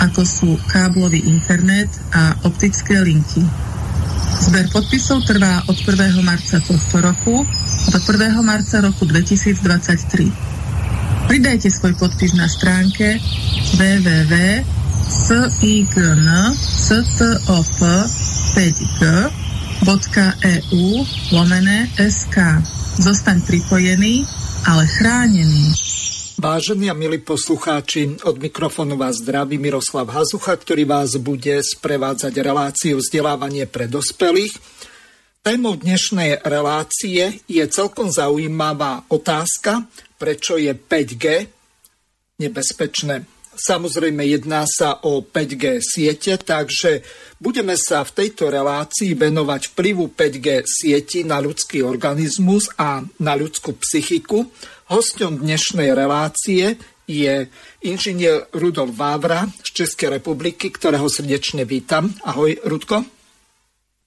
ako sú káblový internet a optické linky. Zber podpisov trvá od 1. marca tohto roku do 1. marca roku 2023. Pridajte svoj podpis na stránke www.sign.stop5g.eu lomené SK. Zostaň pripojený, ale chránený. Vážení a milí poslucháči, od mikrofónu vás zdraví Miroslav Hazucha, ktorý vás bude sprevádzať reláciu vzdelávanie pre dospelých. Témou dnešnej relácie je celkom zaujímavá otázka, prečo je 5G nebezpečné. Samozrejme jedná sa o 5G siete, takže budeme sa v tejto relácii venovať vplyvu 5G sieti na ľudský organizmus a na ľudskú psychiku Hostom dnešnej relácie je inžinier Rudolf Vávra z České republiky, kterého srdečně vítám. Ahoj, Rudko.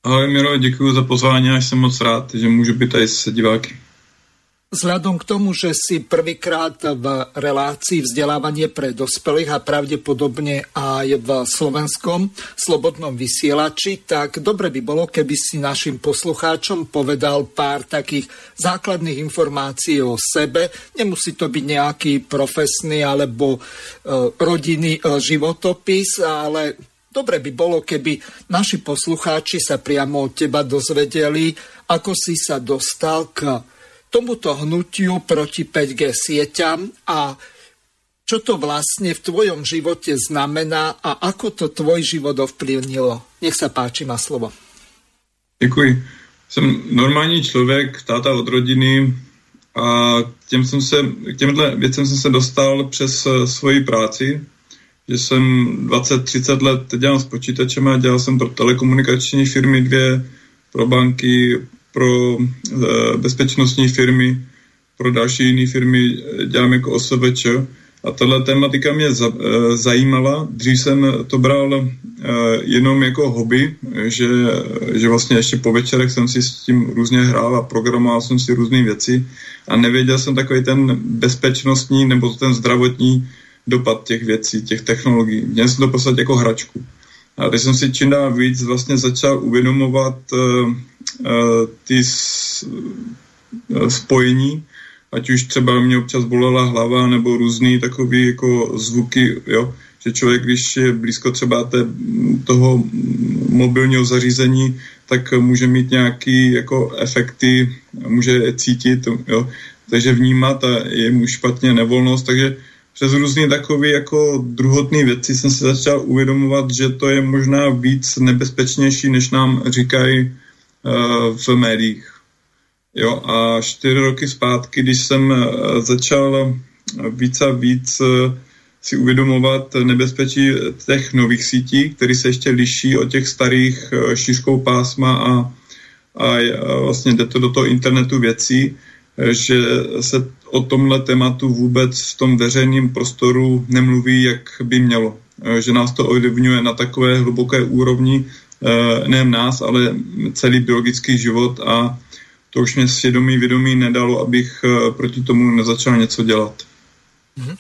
Ahoj, Miro, děkuji za pozvání a jsem moc rád, že můžu být tady s diváky. Vzhľadom k tomu, že si prvýkrát v relácii vzdelávanie pre dospelých a pravdepodobne aj v slovenskom slobodnom vysielači, tak dobre by bolo, keby si našim poslucháčom povedal pár takých základných informácií o sebe. Nemusí to byť nejaký profesný alebo e, rodinný e, životopis, ale dobre by bolo, keby naši poslucháči sa priamo od teba dozvedeli, ako si sa dostal k tomuto hnutiu proti 5G sieťam a čo to vlastne v tvojom živote znamená a ako to tvoj život ovplyvnilo. Nech sa páči, má slovo. Děkuji. Jsem normální člověk, táta od rodiny a těm jsem se, k těmhle věcem jsem se dostal přes eh, svoji práci, že jsem 20-30 let dělal s počítačem a dělal jsem pro telekomunikační firmy dvě, pro banky, pro eh, bezpečnostní firmy, pro další jiné firmy eh, dělám jako OSVČ. A tahle tématika mě za, e, zajímala. Dřív jsem to bral e, jenom jako hobby, že, že vlastně ještě po večerech jsem si s tím různě hrál a programoval jsem si různé věci a nevěděl jsem takový ten bezpečnostní nebo ten zdravotní dopad těch věcí, těch technologií. Měl jsem to poslat jako hračku. A když jsem si čím dál víc vlastně začal uvědomovat ty s, uh, spojení, ať už třeba mě občas bolela hlava nebo různý takový jako zvuky, jo, že člověk, když je blízko třeba té, toho mobilního zařízení, tak může mít nějaký jako efekty, může je cítit, jo, takže vnímat a je mu špatně nevolnost, takže přes různé takové jako druhotné věci jsem se začal uvědomovat, že to je možná víc nebezpečnější, než nám říkají v médiích. Jo, a čtyři roky zpátky, když jsem uh, začal víc a víc uh, si uvědomovat nebezpečí těch nových sítí, které se ještě liší od těch starých šířkou pásma a, a, vlastně jde to do toho internetu věcí, že se o tomhle tématu vůbec v tom veřejném prostoru nemluví, jak by mělo. Že nás to ovlivňuje na takové hluboké úrovni, eh, nejen nás, ale celý biologický život a to už mě svědomí vědomí nedalo, abych eh, proti tomu nezačal něco dělat. Mhm.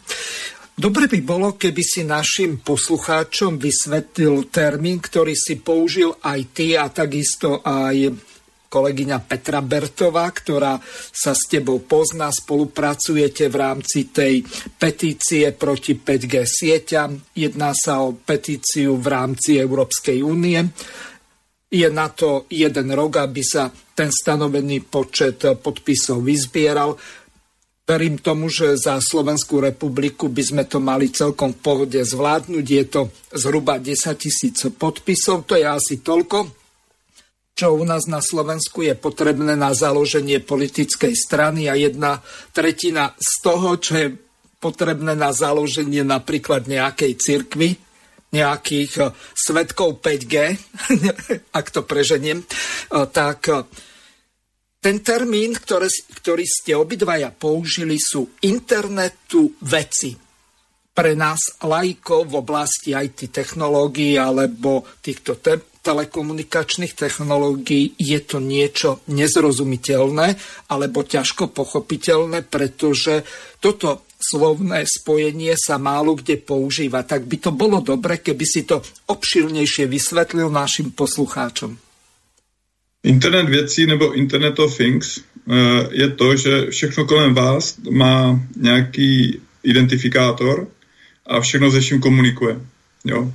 Dobre by bolo, keby si našim poslucháčom vysvetlil termín, ktorý si použil aj ty a takisto aj kolegyňa Petra Bertová, ktorá sa s tebou pozná, spolupracujete v rámci tej petície proti 5G sieťam. Jedná sa o petíciu v rámci Európskej únie. Je na to jeden rok, aby sa ten stanovený počet podpisov vyzbieral. Verím tomu, že za Slovenskú republiku by sme to mali celkom v pohode zvládnuť. Je to zhruba 10 tisíc podpisov, to je asi toľko, čo u nás na Slovensku je potrebné na založenie politickej strany a jedna tretina z toho, čo je potrebné na založenie napríklad nejakej cirkvy, nejakých eh, svetkov 5G, ak to preženiem, eh, tak eh, ten termín, ktorý, ktorý ste obidvaja použili, sú internetu veci. Pre nás, lajkov v oblasti IT technológií alebo týchto telekomunikačných technológií je to niečo nezrozumiteľné alebo ťažko pochopiteľné, pretože toto slovné spojenie sa málo kde používa. Tak by to bolo dobre, keby si to obširnejšie vysvetlil našim poslucháčom. Internet věcí nebo Internet of Things eh, je to, že všechno kolem vás má nějaký identifikátor a všechno se vším komunikuje. Jo?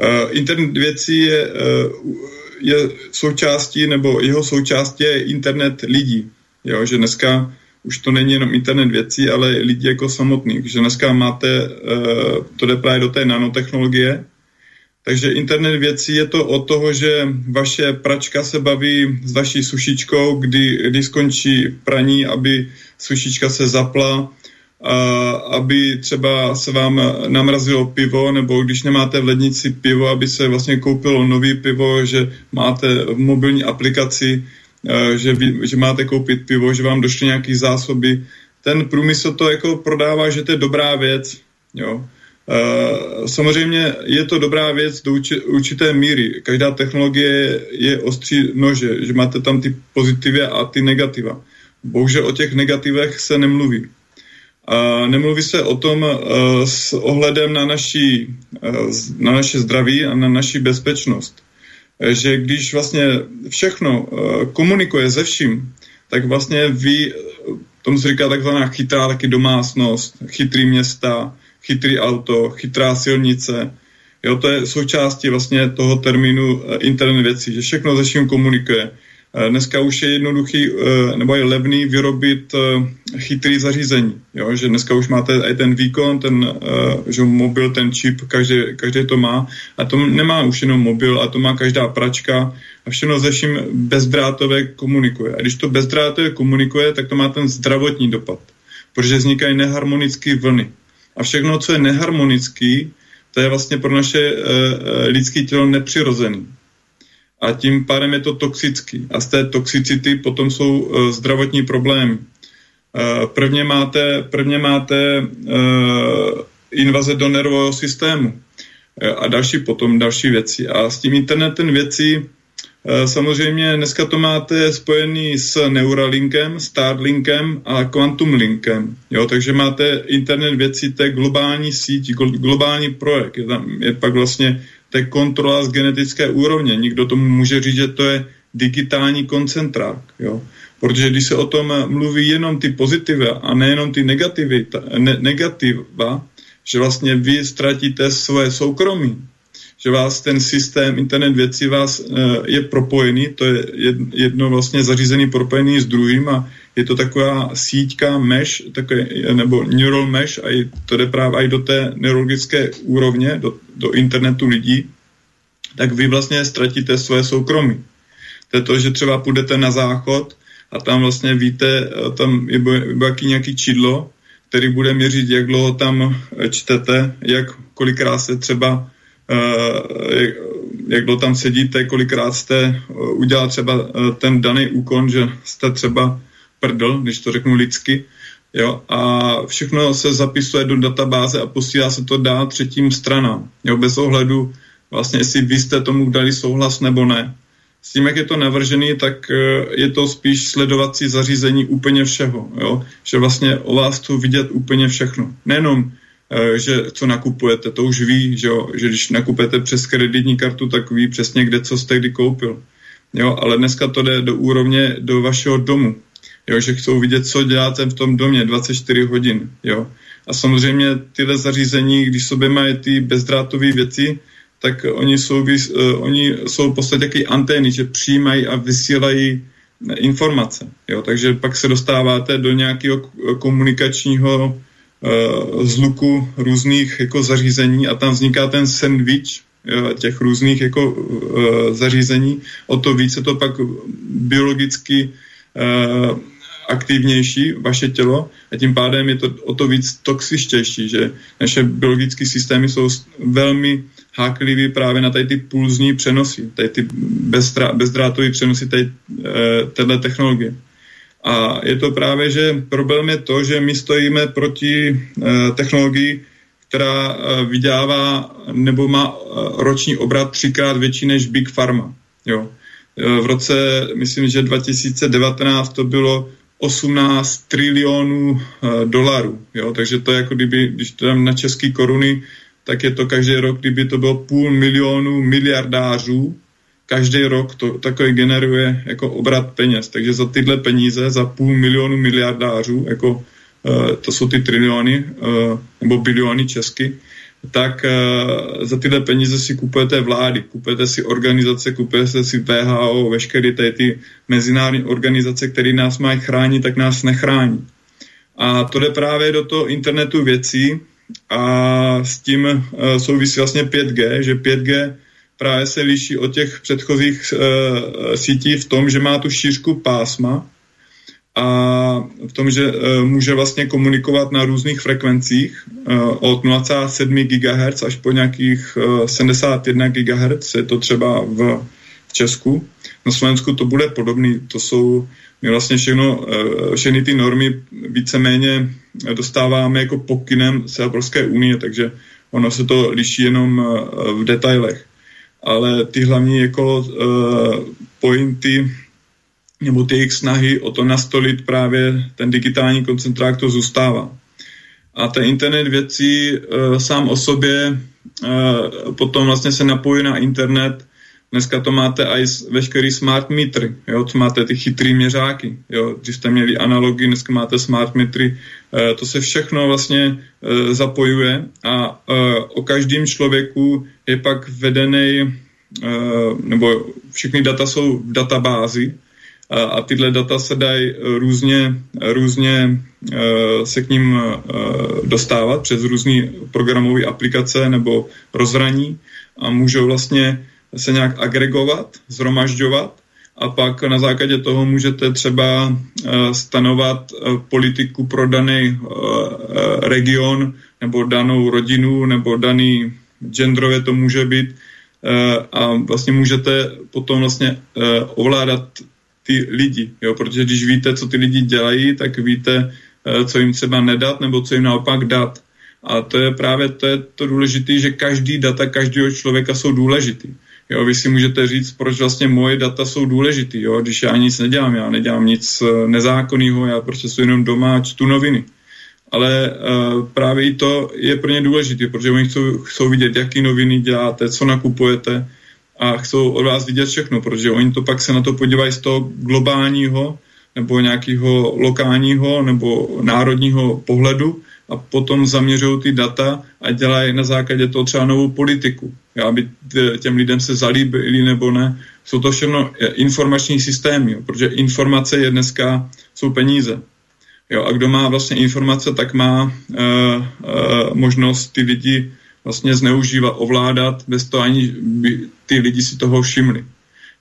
Uh, internet věcí je, uh, je součástí, nebo jeho součástí je internet lidí. Jo? Že dneska už to není jenom internet věcí, ale lidi jako samotný. Že dneska máte, uh, to jde právě do té nanotechnologie, takže internet věcí je to od toho, že vaše pračka se baví s vaší sušičkou, kdy, kdy skončí praní, aby sušička se zapla, a aby třeba se vám namrazilo pivo, nebo když nemáte v lednici pivo, aby se vlastně koupilo nový pivo, že máte v mobilní aplikaci, že, vy, že máte koupit pivo, že vám došly nějaké zásoby. Ten průmysl to jako prodává, že to je dobrá věc. Jo. Samozřejmě je to dobrá věc do určité míry. Každá technologie je ostří nože, že máte tam ty pozitivy a ty negativa. Bohužel o těch negativech se nemluví. Nemluví se o tom uh, s ohledem na, naší, uh, na naše zdraví a na naši bezpečnost. Že když vlastně všechno komunikuje se vším, tak vlastně vy, tomu se říká takzvaná chytrá taky domácnost, chytrý města, chytrý auto, chytrá silnice. Jo, to je součástí vlastně toho termínu internet věcí, že všechno se vším komunikuje. Eh, dneska už je jednoduchý eh, nebo je levný vyrobit eh, chytrý zařízení. Jo? Že dneska už máte i ten výkon, ten že mobil, ten čip, každý, každý to má. A to nemá už jenom mobil, a to má každá pračka a všechno ze vším bezdrátové komunikuje. A když to bezdrátové komunikuje, tak to má ten zdravotní dopad, protože vznikají neharmonické vlny. A všechno, co je neharmonický, to je vlastně pro naše lidské tělo nepřirozený a tím pádem je to toxický. A z té toxicity potom jsou uh, zdravotní problémy. Uh, prvně máte, prvně máte uh, invaze do nervového systému a další potom další věci. A s tím internetem věcí samozřejmě dneska to máte spojený s Neuralinkem, Starlinkem a Quantum Linkem. Jo, takže máte internet věcí, to je globální síť, globální projekt. Je, tam, je pak vlastně to je kontrola z genetické úrovně. Nikdo tomu může říct, že to je digitální koncentrák. Jo? Protože když se o tom mluví jenom ty pozitivy a nejenom ty negativy, ne, negativa, že vlastně vy ztratíte svoje soukromí, že vás ten systém internet věcí vás uh, je propojený, to je jedno vlastně zařízený propojený s druhým a je to taková síťka mesh, také, nebo neural mesh a to jde právě i do té neurologické úrovně, do, do internetu lidí, tak vy vlastně ztratíte svoje soukromí. To je to, že třeba půjdete na záchod a tam vlastně víte, tam je jaký nějaký čidlo, který bude měřit, jak dlouho tam čtete, jak kolikrát se třeba uh, jak, jak dlouho tam sedíte, kolikrát jste udělal třeba ten daný úkon, že jste třeba prdl, když to řeknu lidsky, jo, a všechno se zapisuje do databáze a posílá se to dál třetím stranám, jo, bez ohledu vlastně, jestli vy jste tomu dali souhlas nebo ne. S tím, jak je to navržený, tak e, je to spíš sledovací zařízení úplně všeho, jo? že vlastně o vás chcou vidět úplně všechno. Nejenom, e, že co nakupujete, to už ví, že, jo? že když nakupujete přes kreditní kartu, tak ví přesně, kde co jste kdy koupil jo, ale dneska to jde do úrovně do vašeho domu, jo, že chcou vidět, co děláte v tom domě 24 hodin, jo. A samozřejmě tyhle zařízení, když sobě mají ty bezdrátové věci, tak oni jsou, uh, oni jsou v podstatě taky antény, že přijímají a vysílají informace. Jo? Takže pak se dostáváte do nějakého komunikačního uh, zluku různých jako zařízení a tam vzniká ten sandwich těch různých jako zařízení. O to více to pak biologicky aktivnější vaše tělo a tím pádem je to o to víc toxičtější, že naše biologické systémy jsou velmi háklivý právě na tady ty pulzní přenosy, tady ty bezdrátové přenosy tady, e, téhle technologie. A je to právě, že problém je to, že my stojíme proti e, technologii, která e, vydělává nebo má roční obrat třikrát větší než Big Pharma. Jo. V roce, myslím, že 2019 to bylo 18 trilionů dolarů. Jo? Takže to je jako kdyby, když to dám na české koruny, tak je to každý rok, kdyby to bylo půl milionu miliardářů, každý rok to takový generuje jako obrat peněz. Takže za tyhle peníze, za půl milionu miliardářů, jako uh, to jsou ty triliony uh, nebo biliony česky, tak uh, za tyhle peníze si kupujete vlády, kupujete si organizace, kupujete si VHO, veškeré ty, ty mezinárodní organizace, které nás mají chránit, tak nás nechrání. A to jde právě do toho internetu věcí, a s tím uh, souvisí vlastně 5G, že 5G právě se liší od těch předchozích uh, sítí v tom, že má tu šířku pásma a v tom, že uh, může vlastně komunikovat na různých frekvencích uh, od 0,7 GHz až po nějakých uh, 71 GHz, je to třeba v, v Česku. Na Slovensku to bude podobný, to jsou my vlastně všechno, všechny ty normy víceméně dostáváme jako pokynem z Evropské unie, takže ono se to liší jenom v detailech. Ale ty hlavní jako pointy nebo ty jejich snahy o to nastolit právě ten digitální koncentrák to zůstává. A ten internet věcí uh, sám o sobě uh, potom vlastně se napojí na internet. Dneska to máte i veškerý smart metry, jo, co máte ty chytrý měřáky, jo, když jste měli analogy, dneska máte smart metry, e, to se všechno vlastně e, zapojuje a e, o každém člověku je pak vedený, e, nebo všechny data jsou v databázi a, tyhle data se dají různě, různě e, se k ním e, dostávat přes různé programové aplikace nebo rozhraní a můžou vlastně se nějak agregovat, zhromažďovat a pak na základě toho můžete třeba eh, stanovat politiku pro daný region nebo danou rodinu nebo daný genderově to může být a vlastně můžete potom vlastně ovládat ty lidi, jo? protože když víte, co ty lidi dělají, tak víte, co jim třeba nedat nebo co jim naopak dát. A to je právě to, je to důležité, že každý data každého člověka jsou důležitý. Jo, vy si můžete říct, proč vlastně moje data jsou důležitý, jo, když já nic nedělám, já nedělám nic eh, nezákonného, já prostě jsem jenom doma a čtu noviny. Ale uh, právě i to je pro ně důležité, protože oni chcou, chcou vidět, jaký noviny děláte, co nakupujete a chcou od vás vidět všechno, protože oni to pak se na to podívají z toho globálního nebo nějakého lokálního nebo národního pohledu a potom zaměřují ty data a dělají na základě toho třeba novou politiku. Aby těm lidem se zalíbili nebo ne. Jsou to všechno eh, informační systémy, protože informace je dneska, jsou peníze. Jo, a kdo má vlastně informace, tak má uh, uh, možnost ty lidi vlastně zneužívat, ovládat, bez toho ani by ty lidi si toho všimli.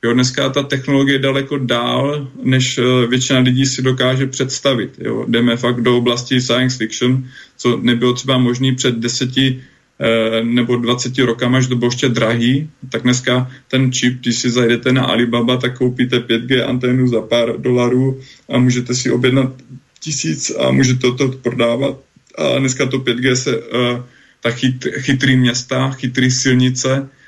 Jo, dneska ta technologie je daleko dál, než uh, většina lidí si dokáže představit. Jo. Jdeme fakt do oblasti science fiction, co nebylo třeba možné před deseti uh, nebo 20 rokama, až to bylo ještě drahý, tak dneska ten čip, když si zajdete na Alibaba, tak koupíte 5G anténu za pár dolarů a můžete si objednat tisíc a můžete to prodávat. A dneska to 5G se, uh, ta chyt, chytrý města, chytrý silnice, Eh,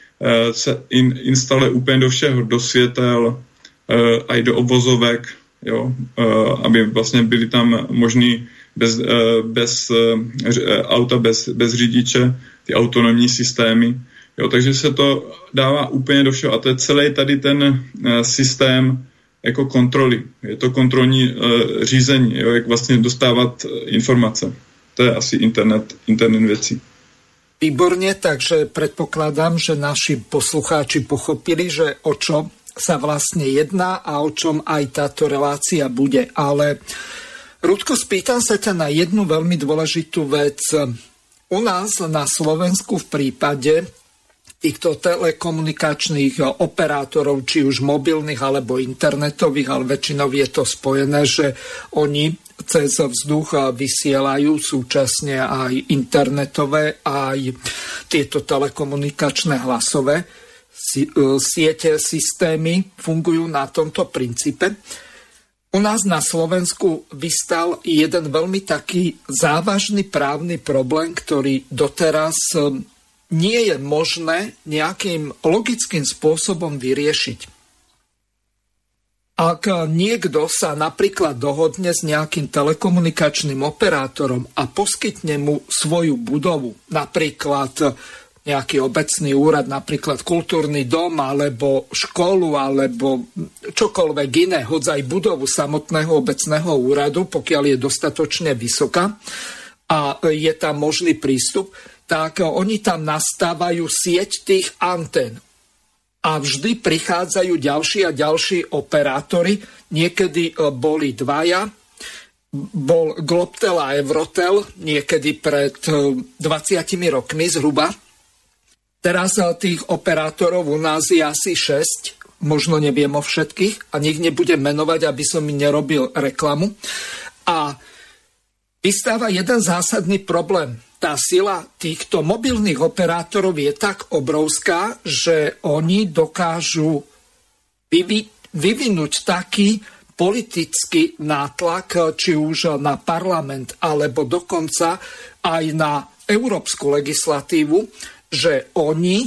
se in, instaluje úplně do všeho, do světel, eh, a i do obvozovek, jo, eh, aby vlastně byly tam možný bez, bez auta, bez, bez řidiče, ty autonomní systémy. Jo, takže se to dává úplně do všeho. A to je celý tady ten systém jako kontroly. Je to kontrolní řízení, jo, jak vlastně dostávat informace. To je asi internet, internet věcí. Výborně, takže předpokládám, že naši poslucháči pochopili, že o čo sa vlastne jedná a o čom aj táto relácia bude. Ale Rudko, spýtam sa ťa na jednu veľmi dôležitú vec. U nás na Slovensku v prípade týchto telekomunikačných operátorov, či už mobilných alebo internetových, ale väčšinou je to spojené, že oni cez vzduch vysielajú súčasne aj internetové, aj tieto telekomunikačné hlasové e, siete, systémy fungujú na tomto princípe. U nás na Slovensku vystal jeden veľmi taký závažný právny problém, ktorý doteraz nie je možné nejakým logickým spôsobom vyriešiť. Ak niekto sa napríklad dohodne s nejakým telekomunikačným operátorom a poskytne mu svoju budovu, napríklad nejaký obecný úrad, napríklad kultúrny dom, alebo školu, alebo čokoľvek iné, hodzaj budovu samotného obecného úradu, pokiaľ je dostatočne vysoká a je tam možný prístup, tak oni tam nastávajú sieť tých antén. A vždy prichádzajú ďalší a ďalší operátori. Niekedy e, boli dvaja, bol Globtel a Evrotel niekedy pred 20 e, rokmi zhruba. Teraz e, tých operátorov u nás je asi 6, možno neviem o všetkých a nech nebudem menovať, aby som mi nerobil reklamu. A vystáva jeden zásadný problém. Tá sila týchto mobilných operátorov je tak obrovská, že oni dokážu vyvi- vyvinúť taký politický nátlak, či už na parlament, alebo dokonca aj na európsku legislatívu, že oni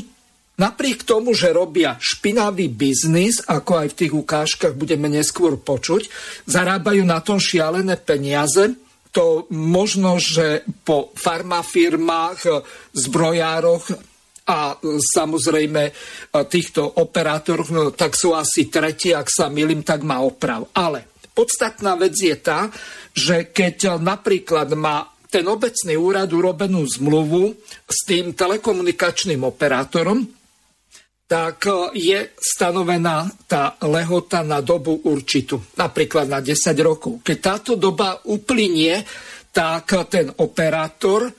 napriek tomu, že robia špinavý biznis, ako aj v tých ukážkach budeme neskôr počuť, zarábajú na tom šialené peniaze, to možno, že po farmafirmách, zbrojároch a samozrejme týchto operátoroch, no, tak sú asi tretí, ak sa milím, tak má oprav. Ale podstatná vec je tá, že keď napríklad má ten obecný úrad urobenú zmluvu s tým telekomunikačným operátorom, tak e, je stanovená tá lehota na dobu určitú, napríklad na 10 rokov. Keď táto doba uplynie, tak ten operátor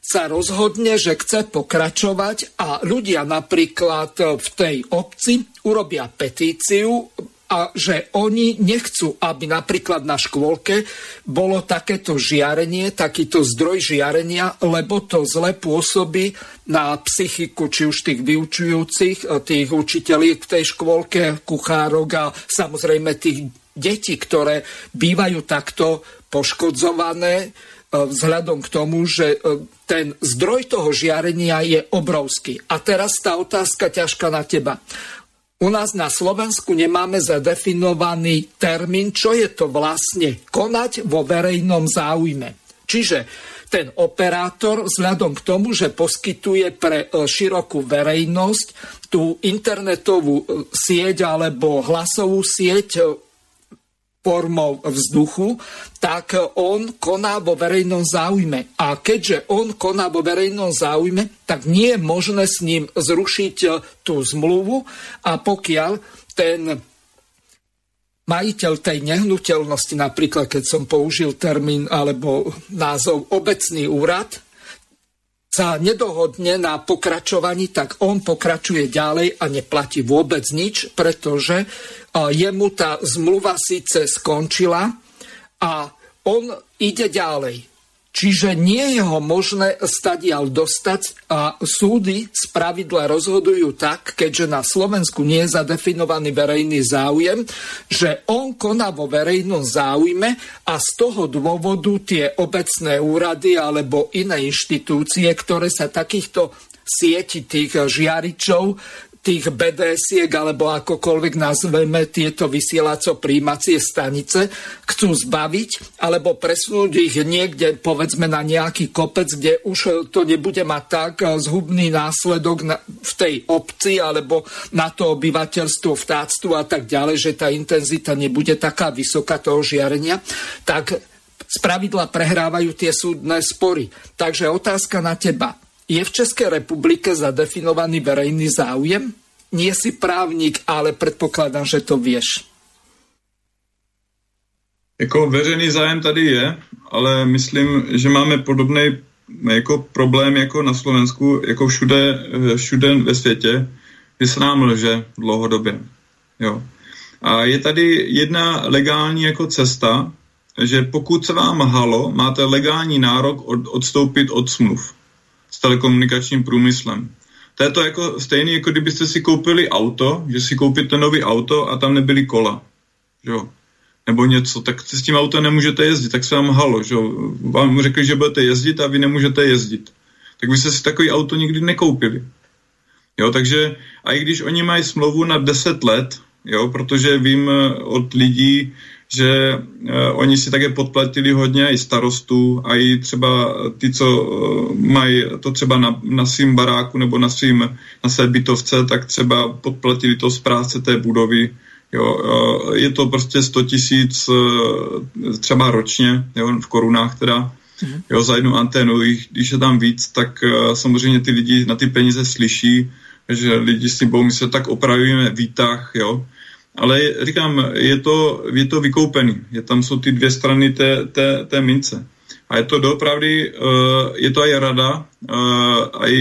sa rozhodne, že chce pokračovať a ľudia napríklad v tej obci urobia petíciu, a že oni nechcú, aby napríklad na škôlke bolo takéto žiarenie, takýto zdroj žiarenia, lebo to zle pôsobí na psychiku či už tých vyučujúcich, tých učiteľí v tej škôlke, kuchárok a samozrejme tých detí, ktoré bývajú takto poškodzované e, vzhľadom k tomu, že e, ten zdroj toho žiarenia je obrovský. A teraz tá otázka ťažká na teba. U nás na Slovensku nemáme zadefinovaný termín, čo je to vlastne konať vo verejnom záujme. Čiže ten operátor vzhľadom k tomu, že poskytuje pre e, širokú verejnosť tú internetovú e, sieť alebo hlasovú sieť e, formou vzduchu, tak on koná vo verejnom záujme. A keďže on koná vo verejnom záujme, tak nie je možné s ním zrušiť e, tú zmluvu a pokiaľ ten majiteľ tej nehnuteľnosti, napríklad keď som použil termín alebo názov obecný úrad, sa nedohodne na pokračovaní, tak on pokračuje ďalej a neplatí vôbec nič, pretože jemu tá zmluva síce skončila a on ide ďalej. Čiže nie je ho možné stadial dostať a súdy z pravidla rozhodujú tak, keďže na Slovensku nie je zadefinovaný verejný záujem, že on koná vo verejnom záujme a z toho dôvodu tie obecné úrady alebo iné inštitúcie, ktoré sa takýchto sieti tých žiaričov tých BDS-iek, alebo akokoľvek nazveme tieto vysielaco-príjmacie stanice, chcú zbaviť, alebo presunúť ich niekde, povedzme, na nejaký kopec, kde už to nebude mať tak zhubný následok na, v tej obci, alebo na to obyvateľstvo, vtáctvu a tak ďalej, že tá intenzita nebude taká vysoká toho žiarenia, tak z pravidla prehrávajú tie súdne spory. Takže otázka na teba. Je v České republike zadefinovaný verejný záujem? Nie si právník, ale předpokládám, že to vieš. Jako veřejný zájem tady je, ale myslím, že máme podobný jako problém jako na Slovensku, jako všude, všude ve světě, že se nám lže dlouhodobě. Jo. A je tady jedna legální jako cesta, že pokud se vám halo, máte legální nárok od, odstoupit od smluv s telekomunikačním průmyslem. To je to jako stejné, jako kdybyste si koupili auto, že si koupíte nový auto a tam nebyly kola. Jo? Nebo něco, tak s tím autem nemůžete jezdit, tak se vám halo, že jo? Vám řekli, že budete jezdit a vy nemůžete jezdit. Tak byste si takový auto nikdy nekoupili. Jo, takže a i když oni mají smlouvu na 10 let, jo, protože vím eh, od lidí, že uh, oni si také podplatili hodně i starostů a i třeba ty, co uh, mají to třeba na, na svým baráku nebo na, svým, na své bytovce, tak třeba podplatili to z práce té budovy. Jo, uh, je to prostě 100 tisíc uh, třeba ročně, jo, v korunách teda, mm. jo, za jednu anténu. Když je tam víc, tak uh, samozřejmě ty lidi na ty peníze slyší, že lidi si budou myslet, tak opravíme výtah, jo, ale říkám, je to, je to vykoupený. Je, tam jsou ty dvě strany té, té, té mince. A je to doopravdy, uh, je to aj rada, uh, aj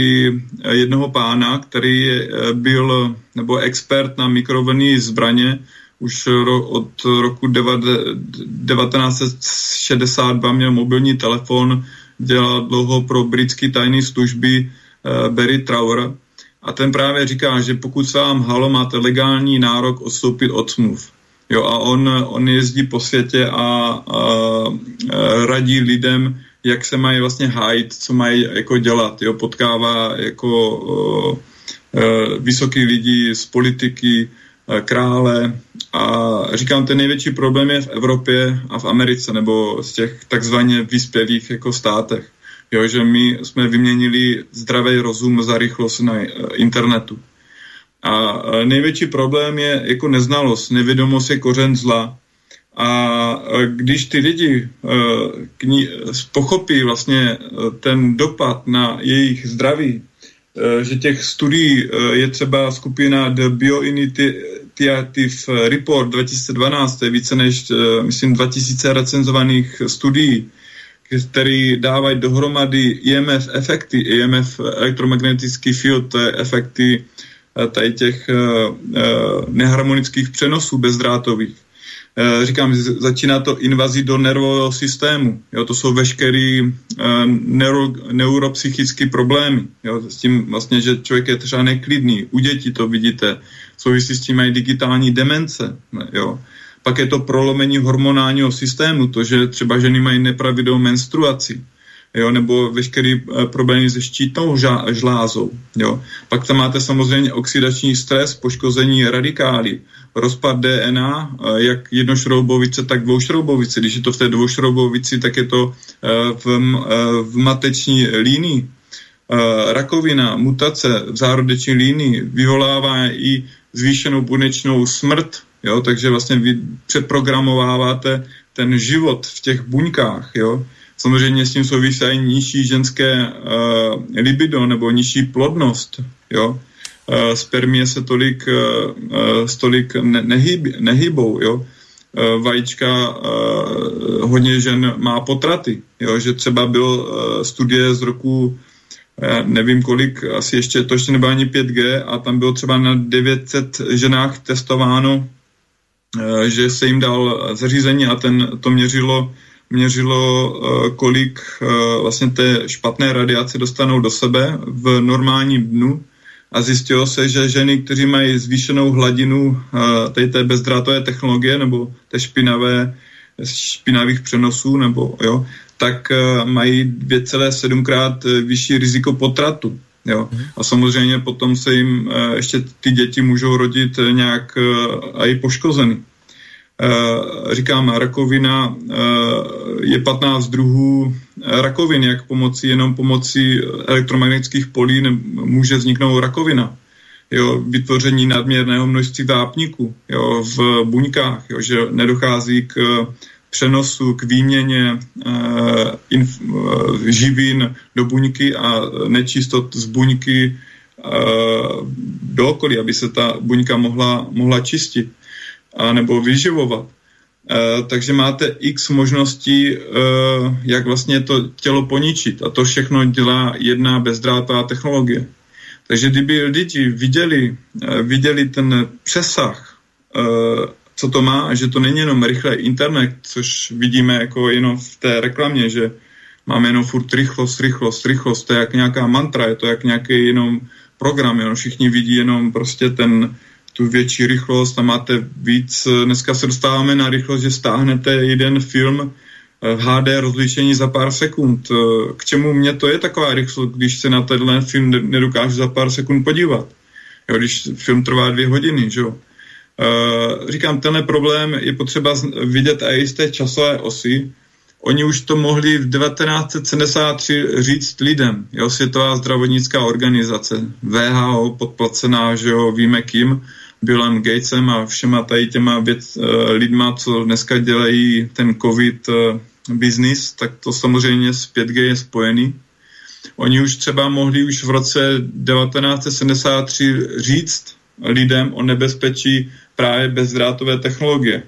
jednoho pána, který uh, byl, nebo expert na mikrovlnné zbraně, už od roku 1962 měl mobilní telefon, dělal dlouho pro britské tajné služby Barry Trower a ten právě říká, že pokud se vám halo, máte legální nárok odstoupit od smluv. Jo, a on, on jezdí po světě a, a, a radí lidem, jak se mají vlastně hájit, co mají jako dělat. Jo, potkává jako o, o, vysoký lidi z politiky, krále a říkám, ten největší problém je v Evropě a v Americe nebo z těch takzvaně vyspělých jako státech jo, že my jsme vyměnili zdravý rozum za rychlost na eh, internetu. A eh, největší problém je jako neznalost, nevědomost je kořen zla. A eh, když ty lidi pochopí vlastně ten dopad na jejich zdraví, že těch studií je třeba skupina The Bioinitiative Report 2012, to je více než, myslím, 2000 recenzovaných studií, který dávají dohromady IMF efekty, IMF elektromagnetický field, to je efekty eh, tady těch uh, neharmonických přenosů bezdrátových. Říkám, začíná to invazí do nervového systému. Jo, to jsou veškeré neuro, neuropsychické problémy. Jo, s tím vlastně, že člověk je třeba neklidný. U dětí to vidíte. Souvisí s tím mají digitální demence. Jo. Pak je to prolomení hormonálního systému, to, že třeba ženy mají nepravidelnou menstruaci, jo, nebo veškerý e, problémy se štítnou žlázou. Jo. Pak tam máte samozřejmě oxidační stres, poškození radikály, rozpad DNA, e, jak jednošroubovice, tak dvoušroubovice. Když je to v té dvoušroubovici, tak je to e, v, v mateční línii. Rakovina, mutace v zárodeční línii vyvolává i zvýšenou bunečnou smrt Jo? Takže vlastně vy přeprogramováváte ten život v těch buňkách. Jo? Samozřejmě s tím souvisí i nižší ženské uh, libido nebo nižší plodnost. Jo? Uh, spermie se tolik, uh, tolik ne, nehyb, nehybou. Jo? Uh, vajíčka uh, hodně žen má potraty. Jo? Že třeba byl uh, studie z roku nevím kolik, asi ještě to ještě nebylo ani 5G a tam bylo třeba na 900 ženách testováno Eh, že se jim dal zařízení a ten to měřilo, měřilo eh, kolik eh, vlastně té špatné radiace dostanou do sebe v normálním dnu a zjistilo se, že ženy, kteří mají zvýšenou hladinu tady té bezdrátové technologie nebo té špinavé, špinavých přenosů, nebo jo, tak mají 2,7 krát vyšší riziko potratu. Jo. A samozřejmě potom se jim ještě ty děti můžou rodit nějak i poškozený. Říkám, rakovina je 15 druhů rakovin, jak pomocí, jenom pomocí elektromagnetických polí může vzniknout rakovina jo, vytvoření nadměrného množství vápníku jo, v buňkách, jo, že nedochází k eh, přenosu, k výměně uh, inf, uh, živin do buňky a nečistot z buňky uh, do okolí, aby se ta buňka mohla, mohla čistit a nebo vyživovat. Takže máte x možností, jak vlastně to tělo poničit. A to všechno dělá jedna bezdrátová technologie. Takže kdyby lidi viděli, eh, viděli ten přesah, eh, co to má, a že to není jenom rychlý internet, což vidíme jako jenom v té reklamě, že máme jenom furt rychlost, rychlost, rychlost, to je jak nějaká mantra, je to jak nějaký jenom program, jenom všichni vidí jenom prostě ten, tu větší rychlost a máte víc, dneska se dostáváme na rychlost, že stáhnete jeden film v HD rozlišení za pár sekund. Eh, k čemu mě to je taková rychlost, když se na tenhle film nedokážu za pár sekund podívat? Jo, když film trvá dvě hodiny, že jo? Uh, říkám, tenhle problém je potřeba vidět i z té časové osy. Oni už to mohli v 1973 říct lidem. Jo, Světová zdravotnická organizace, VHO, podplacená, že jo, víme kým, Billem Gatesem a všema tady těma věc, uh, lidma, co dneska dělají ten covid uh, business, tak to samozřejmě s 5G je spojený. Oni už třeba mohli už v roce 1973 říct lidem o nebezpečí právě bezdrátové technologie.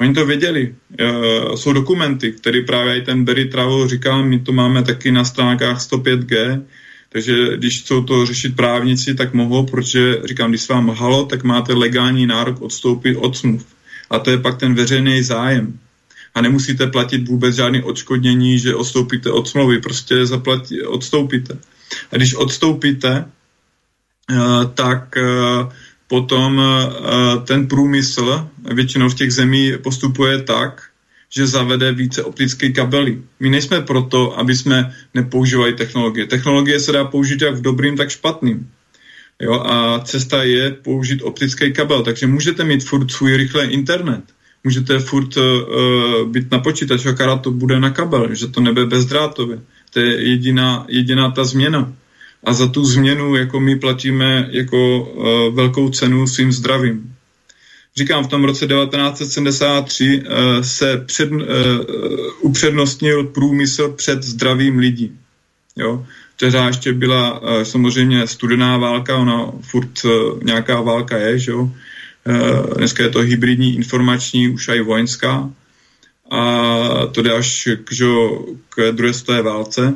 Oni to věděli. E, jsou dokumenty, které právě i ten Barry Travel říkal, my to máme taky na stránkách 105G, takže když chcou to řešit právníci, tak mohou, protože říkám, když se vám halo, tak máte legální nárok odstoupit od smluv. A to je pak ten veřejný zájem. A nemusíte platit vůbec žádný odškodnění, že odstoupíte od smlouvy, prostě zaplatí, odstoupíte. A když odstoupíte, eh, tak eh, potom eh, ten průmysl většinou v těch zemí postupuje tak, že zavede více optické kabely. My nejsme proto, aby jsme nepoužívali technologie. Technologie se dá použít jak v dobrým, tak špatným. Jo, a cesta je použít optický kabel, takže můžete mít furt svůj rychlý internet. Můžete furt uh, být na počítač, akorát to bude na kabel, že to nebe bezdrátově. To je jediná, jediná ta změna. A za tu změnu jako my platíme jako uh, velkou cenu svým zdravím říkám, v tom roce 1973 uh, eh, se před, uh, upřednostnil průmysl před zdravím lidí. Jo? Tehdy ještě byla uh, samozřejmě studená válka, ona furt uh, nějaká válka je, že jo? Uh, dneska je to hybridní, informační, už i vojenská. A to jde až k, že, k druhé světové válce.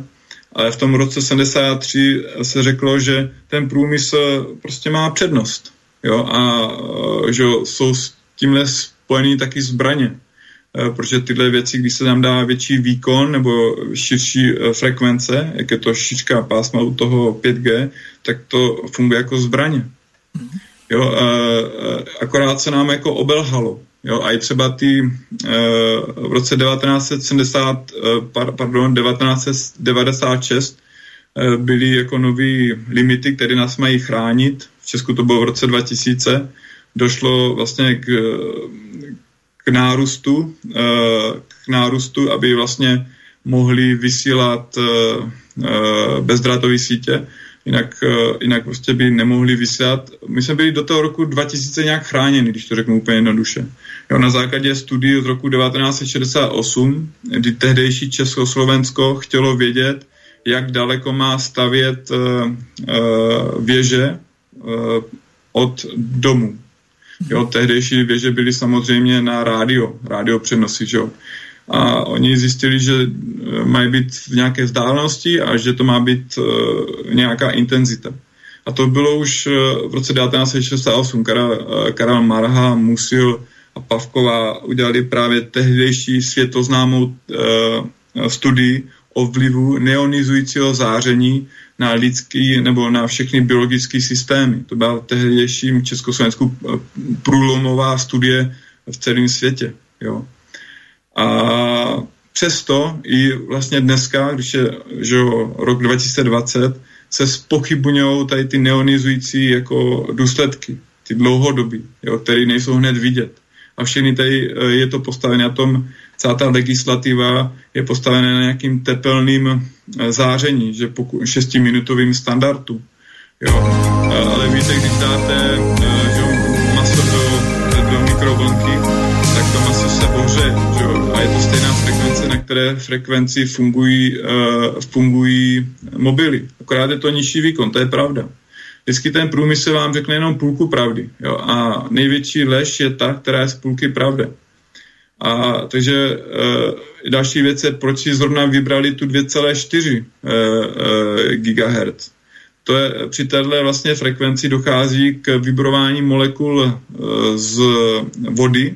Ale v tom roce 73 se řeklo, že ten průmysl prostě má přednost. Jo, a e, že jsou s tímhle spojený taky zbraně. E, protože tyhle věci, když se tam dá větší výkon nebo širší e, frekvence, jak je to šířka pásma u toho 5G, tak to funguje jako zbraně. Jo, akorát se nám jako obelhalo. Jo, a i třeba ty v roce 1970, pardon, 1996 byly jako nový limity, které nás mají chránit. Česku to bylo v roce 2000, došlo vlastně k, k nárůstu, eh, k nárůstu, aby vlastně mohli vysílat eh, eh, bezdrátové sítě, jinak, jinak prostě by nemohli vysílat. My jsme byli do toho roku 2000 nějak chráněni, když to řeknu úplně jednoduše. Jo, na základě studii z roku 1968, kdy tehdejší Československo chtělo vědět, jak daleko má stavět uh, věže uh, od domu. Jo, tehdejší věže byly samozřejmě na rádio, rádio přenosy, jo. A oni zjistili, že eh, mají být v nějaké vzdálenosti a že to má být uh, nějaká intenzita. A to bylo už uh, v roce 1968. Karel, Karel Marha, Musil a Pavková udělali právě tehdejší světoznámou uh, studii o vlivu neonizujícího záření na lidský nebo na všechny biologické systémy. To byla tehdejším Československou průlomová studie v celém světě. Jo. A přesto i vlastně dneska, když je že jo, rok 2020, se spochybňují tady ty neonizující jako důsledky, ty dlouhodobí, jo, které nejsou hned vidět. A všechny tady eh, je to postavené na tom, celá ta legislativa je postavená na nějakým tepelným eh, záření, že po šestiminutovým standardu. Jo. Ale víte, když dáte že maso do, do mikrovlnky, se boře, že a je to stejná frekvence, na které frekvenci fungují, uh, fungují mobily. Akorát je to nižší výkon, to je pravda. Vždycky ten průmysl vám řekne jenom půlku pravdy. Jo? A největší lež je ta, která je z půlky pravdy. A takže e, další věc je, proč si zrovna vybrali tu 2,4 e, e, GHz. To je, při téhle vlastně frekvenci dochází k vibrování molekul e, z vody,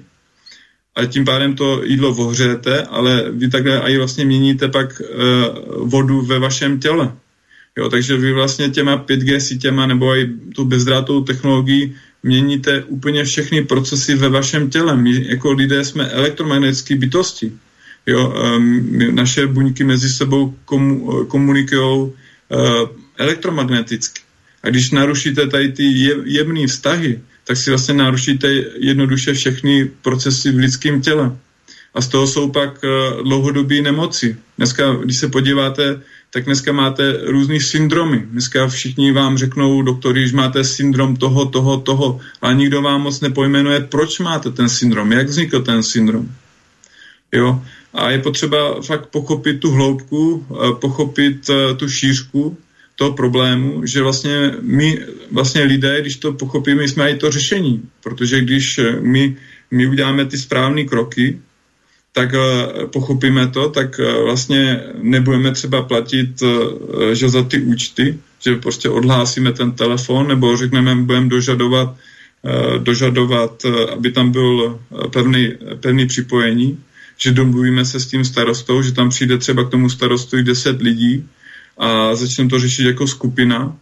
a tím pádem to jídlo ohřejete, ale vy takhle i vlastně měníte pak e, vodu ve vašem těle. Jo, takže vy vlastně těma 5G sítěma nebo i tu bezdrátovou technologií měníte úplně všechny procesy ve vašem těle. My jako lidé jsme elektromagnetické bytosti. Jo, um, naše buňky mezi sebou komu, komunikují uh, elektromagneticky. A když narušíte tady ty jemné vztahy, tak si vlastně narušíte jednoduše všechny procesy v lidském těle. A z toho jsou pak uh, dlouhodobé nemoci. Dneska, když se podíváte, tak dneska máte různý syndromy. Dneska všichni vám řeknou, doktori, že máte syndrom toho, toho, toho, ale nikdo vám moc nepojmenuje, proč máte ten syndrom, jak vznikl ten syndrom. Jo? A je potřeba fakt pochopit tu hloubku, eh, pochopit eh, tu šířku toho problému, že vlastně my, vlastně lidé, když to pochopíme, jsme i to řešení. Protože když eh, my, my uděláme ty správné kroky, tak uh, pochopíme to, tak uh, vlastně nebudeme třeba platit že za ty účty, že prostě odhlásíme ten telefon nebo řekneme, budeme dožadovat, dožadovat, aby tam byl pevný, pevný připojení, že domluvíme se s tím starostou, že tam přijde třeba k tomu starostu 10 lidí a začneme to řešit jako skupina,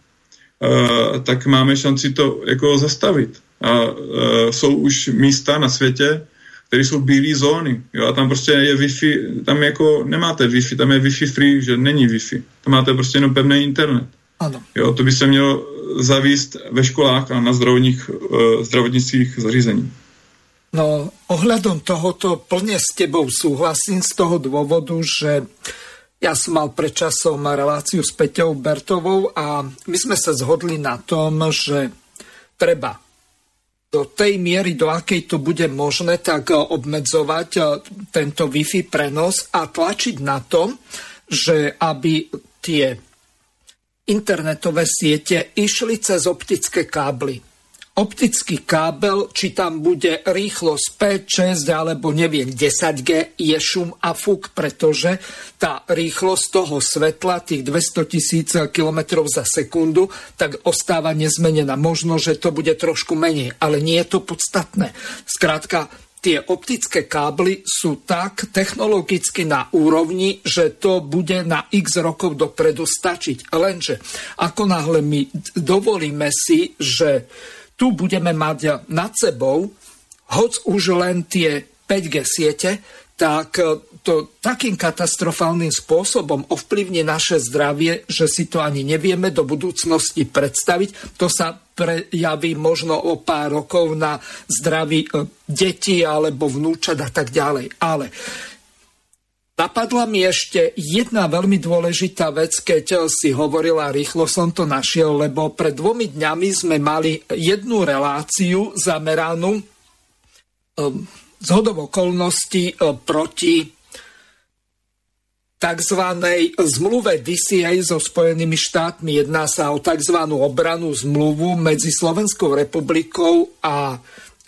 tak máme šanci to jako zastavit. A jsou už místa na světě, které jsou bílé zóny. Jo, a tam prostě je Wi-Fi, tam jako nemáte Wi-Fi, tam je Wi-Fi free, že není Wi-Fi. Tam máte prostě jenom pevný internet. Ano. Jo, to by se mělo zavíst ve školách a na zdravotních, uh, zdravotnických zařízení. No, ohľadom tohoto plne s tebou súhlasím z toho dôvodu, že ja som mal predčasom reláciu s Peťou Bertovou a my sme sa zhodli na tom, že treba do tej miery, do akej to bude možné, tak obmedzovať eh, tento Wi-Fi prenos a tlačiť na to, že aby tie internetové siete išli cez optické kábly optický kábel, či tam bude rýchlosť 5, 6 alebo neviem 10G, je šum a fúk, pretože tá rýchlosť toho svetla, tých 200 tisíc km za sekundu, tak ostáva nezmenená. Možno, že to bude trošku menej, ale nie je to podstatné. Skrátka, tie optické kábly sú tak technologicky na úrovni, že to bude na x rokov dopredu stačiť. Lenže ako náhle my dovolíme si, že tu budeme mať nad sebou, hoc už len tie 5G siete, tak to takým katastrofálnym spôsobom ovplyvní naše zdravie, že si to ani nevieme do budúcnosti predstaviť. To sa prejaví možno o pár rokov na zdraví e, detí alebo vnúčat a tak ďalej. Ale Napadla mi ešte jedna veľmi dôležitá vec, keď si hovorila, rýchlo som to našiel, lebo pred dvomi dňami sme mali jednu reláciu zameranú um, z hodov okolností um, proti tzv. zmluve DCA so Spojenými štátmi. Jedná sa o tzv. obranú zmluvu medzi Slovenskou republikou a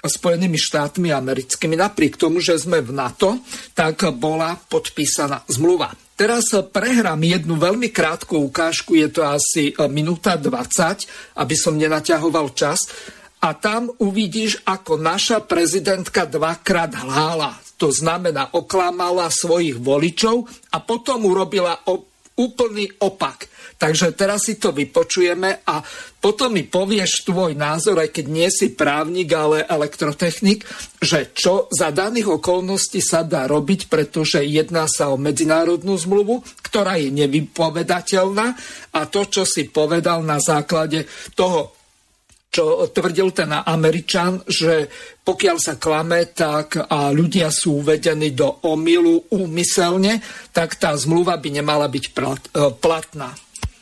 Spojenými štátmi americkými. Napriek tomu, že sme v NATO, tak bola podpísaná zmluva. Teraz prehrám jednu veľmi krátku ukážku, je to asi minúta 20, aby som nenaťahoval čas. A tam uvidíš, ako naša prezidentka dvakrát hlála. To znamená, oklamala svojich voličov a potom urobila úplný opak. Takže teraz si to vypočujeme a potom mi povieš tvoj názor, aj keď nie si právnik, ale elektrotechnik, že čo za daných okolností sa dá robiť, pretože jedná sa o medzinárodnú zmluvu, ktorá je nevypovedateľná a to, čo si povedal na základe toho čo tvrdil ten Američan, že pokiaľ sa klame tak a ľudia sú uvedení do omilu úmyselne, tak tá zmluva by nemala byť platná.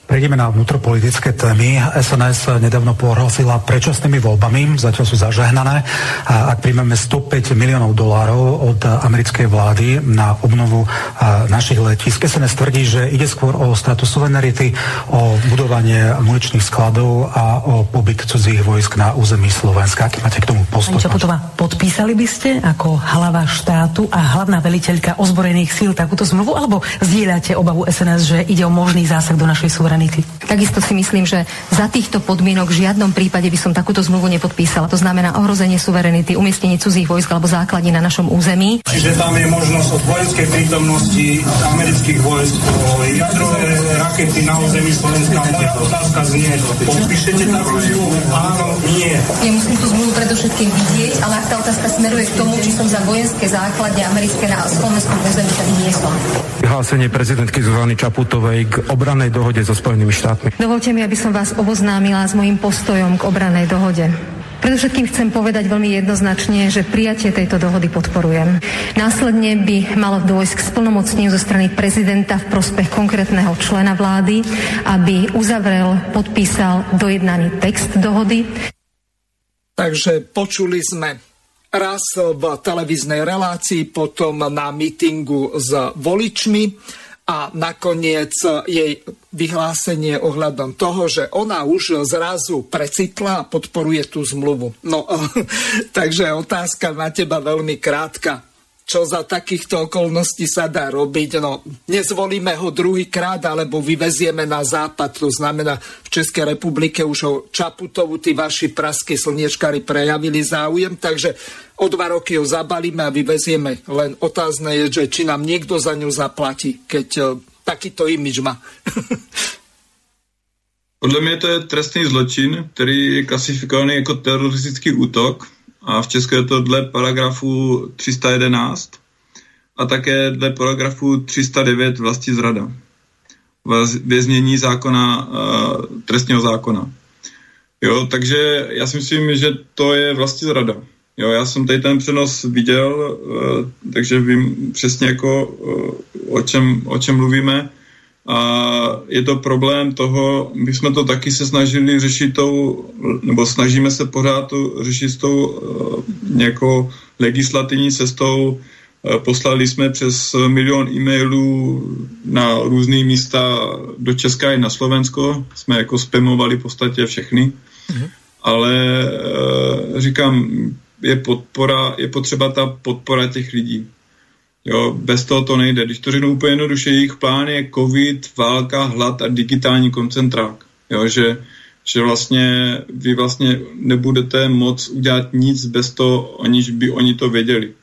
Prejdeme na vnútropolitické témy. SNS nedávno pohrosila predčasnými voľbami, zatiaľ sú zažehnané. A ak príjmeme 105 miliónov dolárov od americkej vlády na obnovu našich letisk, SNS tvrdí, že ide skôr o status suverenity, o budovanie muničných skladov a o pobyt cudzích vojsk na území Slovenska. Aký máte k tomu postup? Pani Čaputová, podpísali by ste ako hlava štátu a hlavná veliteľka ozbrojených síl takúto zmluvu, alebo zdieľate obavu SNS, že ide o možný zásah do našej suverenity? Suverenity. Takisto si myslím, že za týchto podmienok v žiadnom prípade by som takúto zmluvu nepodpísala. To znamená ohrozenie suverenity, umiestnenie cudzích vojsk alebo základní na našom území. Čiže tam je možnosť od vojenskej prítomnosti amerických vojsk o jadrové rakety na území Slovenska. Moja otázka znie, podpíšete takú zmluvu? Áno, nie. Ja musím tú zmluvu predovšetkým vidieť, ale ak tá otázka smeruje k tomu, či som za vojenské základne americké na slovenskom území, tak nie som. Vyhlásenie prezidentky Zuzany Čaputovej k obranej dohode so Spojenými štátmi. Dovolte mi, aby som vás oboznámila s mojim postojom k obranej dohode. Predovšetkým chcem povedať veľmi jednoznačne, že prijatie tejto dohody podporujem. Následne by malo dôjsť k splnomocneniu zo strany prezidenta v prospech konkrétneho člena vlády, aby uzavrel, podpísal dojednaný text dohody. Takže počuli sme raz v televíznej relácii, potom na mítingu s voličmi a nakoniec jej vyhlásenie ohľadom toho, že ona už zrazu precitla a podporuje tú zmluvu. No, takže otázka na teba veľmi krátka čo za takýchto okolností sa dá robiť. No, nezvolíme ho druhýkrát, alebo vyvezieme na západ. To znamená, v Českej republike už o Čaputovu tí vaši praskí slniečkári prejavili záujem, takže o dva roky ho zabalíme a vyvezieme. Len otázne je, že či nám niekto za ňu zaplatí, keď uh, takýto imič má. Podle mě to je trestný zločin, který je klasifikovaný jako teroristický útok a v Česku je to dle paragrafu 311 a také dle paragrafu 309 vlasti zrada věznění zákona, uh, trestního zákona. Jo, takže já si myslím, že to je vlastně zrada. Jo, já jsem tady ten přenos viděl, uh, takže vím přesně jako uh, o, čem, o čem mluvíme. A je to problém toho, my jsme to taky se snažili řešit tou, nebo snažíme se pořád to řešit s tou uh, nějakou legislativní cestou. Uh, poslali jsme přes milion e-mailů na různé místa do Česka i na Slovensko. Jsme jako spamovali v podstatě všechny. Mm-hmm. Ale uh, říkám, je podpora, je potřeba ta podpora těch lidí. Jo, bez toho to nejde. Když to řeknu úplně jednoduše, jejich plán je covid, válka, hlad a digitální koncentrák. Jo, že, že vlastně vy vlastně nebudete moc udělat nic bez toho, aniž by oni to věděli.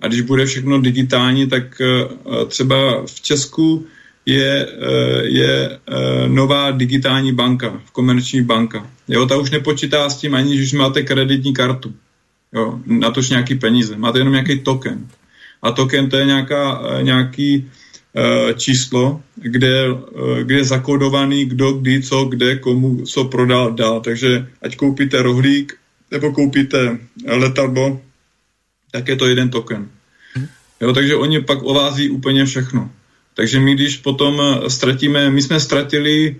A když bude všechno digitální, tak uh, třeba v Česku je, uh, je uh, nová digitální banka, komerční banka. Jo, ta už nepočítá s tím, ani když máte kreditní kartu. Jo, na tož nějaký peníze. Máte jenom nějaký token a token to je nějaká, eh, nějaký uh, číslo, kde, uh, kde je zakódovaný kdo, kdy, co, kde, komu, co prodal, dál. Takže ať koupíte rohlík nebo koupíte letadlo, tak je to jeden token. Jo, takže oni pak ovází úplně všechno. Takže my, když potom ztratíme, my jsme ztratili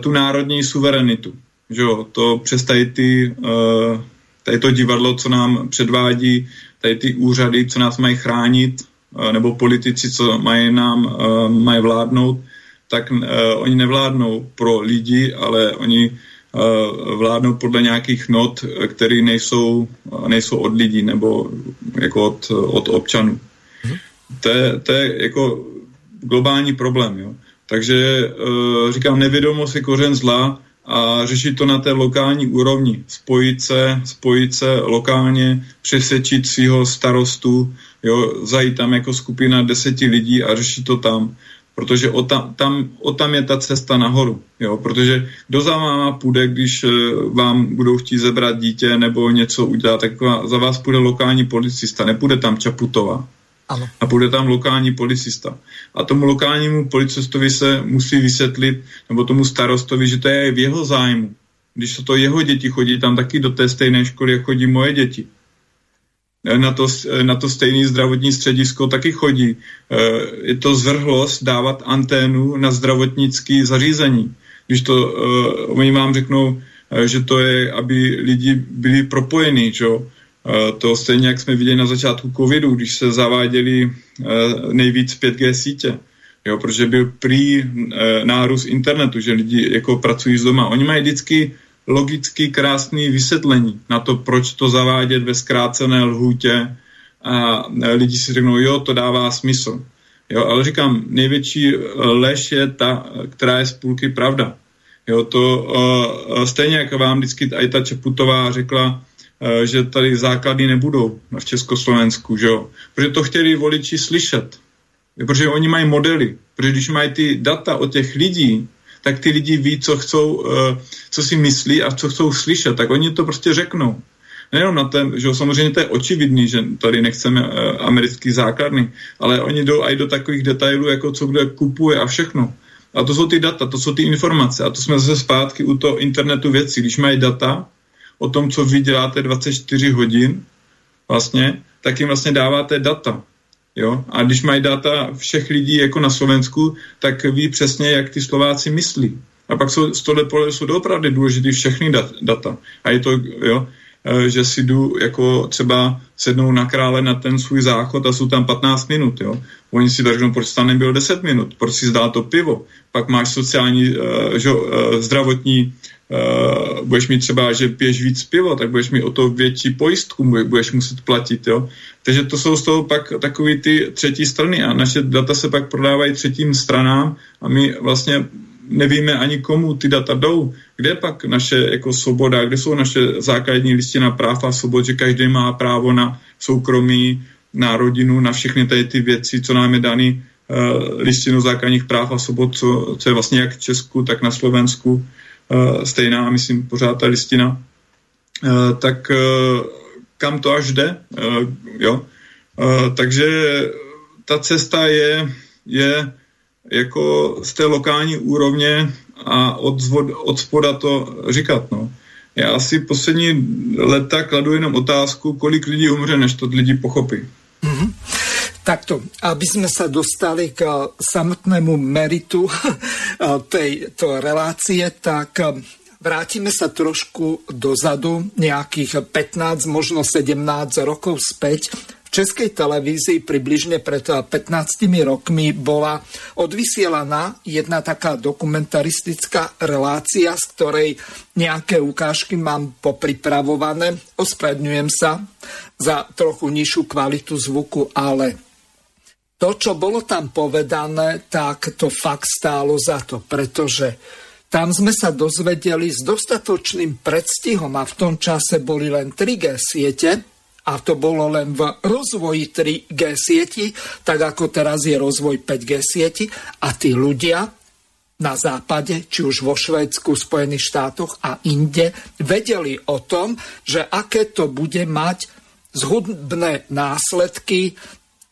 tu národní suverenitu. Že jo, to přes tady, ty, tady to divadlo, co nám předvádí tady ty úřady, co nás mají chránit, eh, nebo politici, co mají nám eh, mají vládnout, tak eh, oni nevládnou pro lidi, ale oni vládnou podle nějakých not, které nejsou, nejsou od lidí nebo jako od, od občanů. Mhm. To je, to je jako globální problém. Jo. Takže říkám, nevědomost je kořen zla a řešit to na té lokální úrovni. Spojit se, spojit se lokálně, přesvědčit svého starostu, jo, zajít tam jako skupina deseti lidí a řešit to tam. protože o tam, tam, o tam je ta cesta nahoru. Jo? Protože kdo za váma půjde, když eh, vám budou chtít zebrat dítě nebo něco udělat, tak za vás půjde lokální policista, nepůjde tam Čaputová. Ano. A bude tam lokální policista. A tomu lokálnímu policistovi se musí vysvětlit, nebo tomu starostovi, že to je v jeho zájmu. Když to jeho děti chodí tam taky do té stejné školy, jak chodí moje děti na to, na to stejné zdravotní středisko taky chodí. Eh, je to zvrhlost dávat anténu na zdravotnické zařízení. Když to, oni vám řeknou, že to je, aby lidi byli propojení, čo? To stejně, jak jsme viděli na začátku covidu, když se zaváděli uh, nejvíc 5G sítě. Jo, protože byl prý uh, nárůst internetu, že lidi jako pracují z doma. Oni mají vždycky logicky krásný vysvětlení na to, proč to zavádět ve zkrácené lhůtě a lidi si řeknou, jo, to dává smysl. Jo, ale říkám, největší lež je ta, která je z půlky pravda. Jo, to uh, stejně jako vám vždycky i ta Čeputová řekla, že tady základy nebudou v Československu, že jo? Protože to chtěli voliči slyšet. Protože oni mají modely. Protože když mají ty data od těch lidí, tak ty lidi ví, co chcou, eh, co si myslí a co chcou slyšet, tak oni to prostě řeknou. Nejenom na ten, že samozřejmě to je očividný, že tady nechceme uh, americký základny, ale oni jdou i do takových detailů, jako co kde kupuje a všechno. A to jsou ty data, to jsou ty informace. A to jsme zase zpátky u toho internetu věcí. Když mají data o tom, co vy děláte 24 hodin, vlastně, tak jim vlastně dáváte data. Jo? A když mají data všech lidí jako na Slovensku, tak ví přesně, jak ty Slováci myslí. A pak jsou, z tohle pole jsou opravdu důležité všechny data. A je to, jo, e, že si jdu jako třeba sednou na krále na ten svůj záchod a jsou tam 15 minut, jo. Oni si řeknou, proč tam nebylo 10 minut, proč si zdál to pivo. Pak máš sociální, uh, že, uh, zdravotní uh, budeš mít třeba, že piješ víc pivo, tak budeš mít o to větší pojistku, budeš muset platit, jo. Takže to jsou z toho pak takový ty třetí strany a naše data se pak prodávají třetím stranám a my vlastně nevíme ani komu ty data jdou. Kde pak naše jako svoboda, kde jsou naše základní listina práv a svobod, že každý má právo na soukromí, na rodinu, na všechny tady ty věci, co nám je daný uh, listinu základních práv a svobod, co, co je vlastně jak v Česku, tak na Slovensku uh, stejná, myslím, pořád ta listina. Uh, tak uh, kam to až jde. Jo? Takže ta cesta je, je jako z té lokální úrovně a od, zvod, od spoda to říkat. No. Já si poslední leta kladu jenom otázku, kolik lidí umře, než to lidi pochopí. Mm-hmm. Takto, aby sme sa dostali k samotnému meritu tejto relácie, tak Vrátime sa trošku dozadu, nejakých 15, možno 17 rokov späť. V českej televízii približne pred 15 rokmi bola odvysielaná jedna taká dokumentaristická relácia, z ktorej nejaké ukážky mám popripravované. Ospravedňujem sa za trochu nižšiu kvalitu zvuku, ale to, čo bolo tam povedané, tak to fakt stálo za to, pretože tam sme sa dozvedeli s dostatočným predstihom a v tom čase boli len 3G siete a to bolo len v rozvoji 3G sieti, tak ako teraz je rozvoj 5G sieti a tí ľudia na západe, či už vo Švédsku, Spojených štátoch a inde, vedeli o tom, že aké to bude mať zhubné následky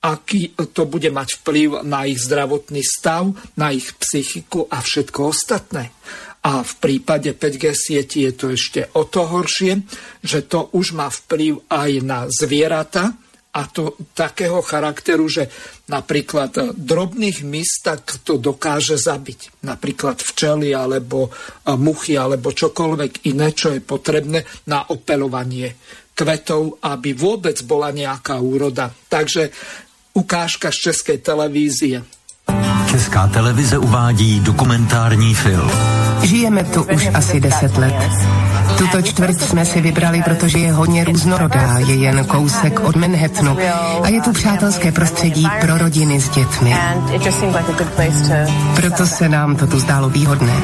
aký to bude mať vplyv na ich zdravotný stav, na ich psychiku a všetko ostatné. A v prípade 5G sieti je to ešte o to horšie, že to už má vplyv aj na zvieratá, a to takého charakteru, že napríklad drobných mis tak to dokáže zabiť. Napríklad včely alebo muchy alebo čokoľvek iné, čo je potrebné na opelovanie kvetov, aby vôbec bola nejaká úroda. Takže ukážka z České televízie. Česká televize uvádí dokumentární film. Žijeme tu už asi deset let. Tuto čtvrť jsme si vybrali, protože je hodně různorodá, je jen kousek od Manhattanu a je tu přátelské prostředí pro rodiny s dětmi. Proto se nám to tu zdálo výhodné.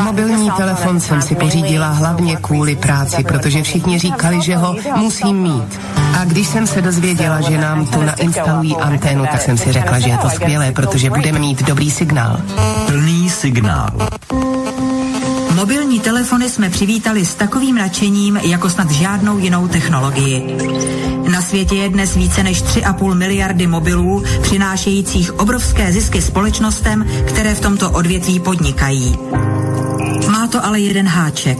Mobilní telefon jsem si pořídila hlavně kvůli práci, protože všichni říkali, že ho musím mít. A když jsem se dozvěděla, že nám tu nainstalují anténu, tak jsem si řekla, že je to skvělé, protože budeme mít dobrý signál. Plný signál. Mobilní telefony jsme přivítali s takovým nadšením, jako snad žádnou jinou technologii. Na světě je dnes více než 3,5 miliardy mobilů, přinášejících obrovské zisky společnostem, které v tomto odvětví podnikají. Má to ale jeden háček.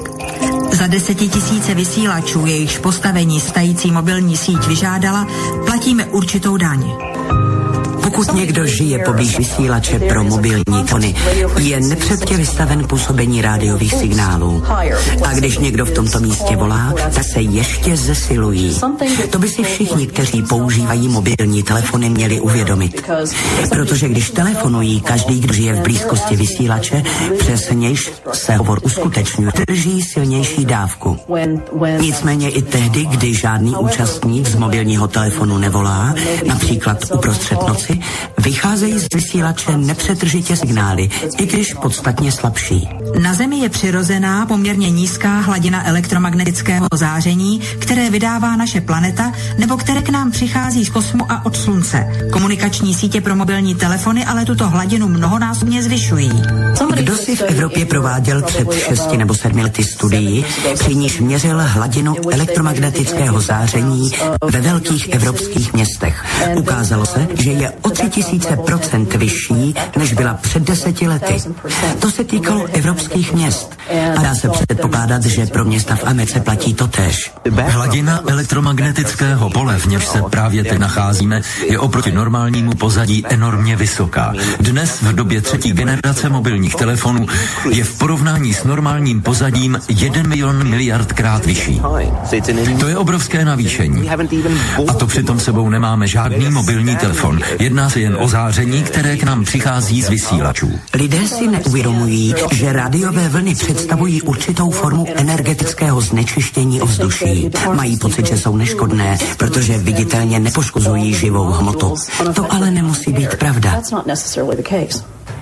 Za desetitisíce vysílačů, jejichž postavení stající mobilní síť vyžádala, platíme určitou daň. Pokud někdo žije poblíž vysílače pro mobilní tony, je nepředtě vystaven působení rádiových signálů. A když někdo v tomto místě volá, tak se ještě zesilují. To by si všichni, kteří používají mobilní telefony, měli uvědomit. Protože když telefonují každý, kdo žije v blízkosti vysílače, přes nějž se hovor uskutečňuje, drží silnější dávku. Nicméně i tehdy, kdy žádný účastník z mobilního telefonu nevolá, například uprostřed noci, vycházejí z vysílače nepřetržitě signály, i když podstatně slabší. Na Zemi je přirozená poměrně nízká hladina elektromagnetického záření, které vydává naše planeta nebo které k nám přichází z kosmu a od Slunce. Komunikační sítě pro mobilní telefony ale tuto hladinu mnohonásobně zvyšují. Kdo si v Evropě prováděl před 6 nebo 7 lety studii, při níž měřil hladinu elektromagnetického záření ve velkých evropských městech. Ukázalo se, že je o 3000% vyšší, než byla před deseti lety. To se týkalo evropských měst. A dá se předpokládat, že pro města v Americe platí to tež. Hladina elektromagnetického pole, v němž se právě teď nacházíme, je oproti normálnímu pozadí enormně vysoká. Dnes v době třetí generace mobilních telefonů je v porovnání s normálním pozadím 1 milion miliardkrát vyšší. To je obrovské navýšení. A to přitom sebou nemáme žádný mobilní telefon. Jedná se jen o záření, které k nám přichází z vysílačů. Lidé si neuvědomují, že rádiové vlny představují určitou formu energetického znečištění ovzduší. Mají pocit, že jsou neškodné, protože viditelně nepoškozují živou hmotu. To ale nemusí být pravda.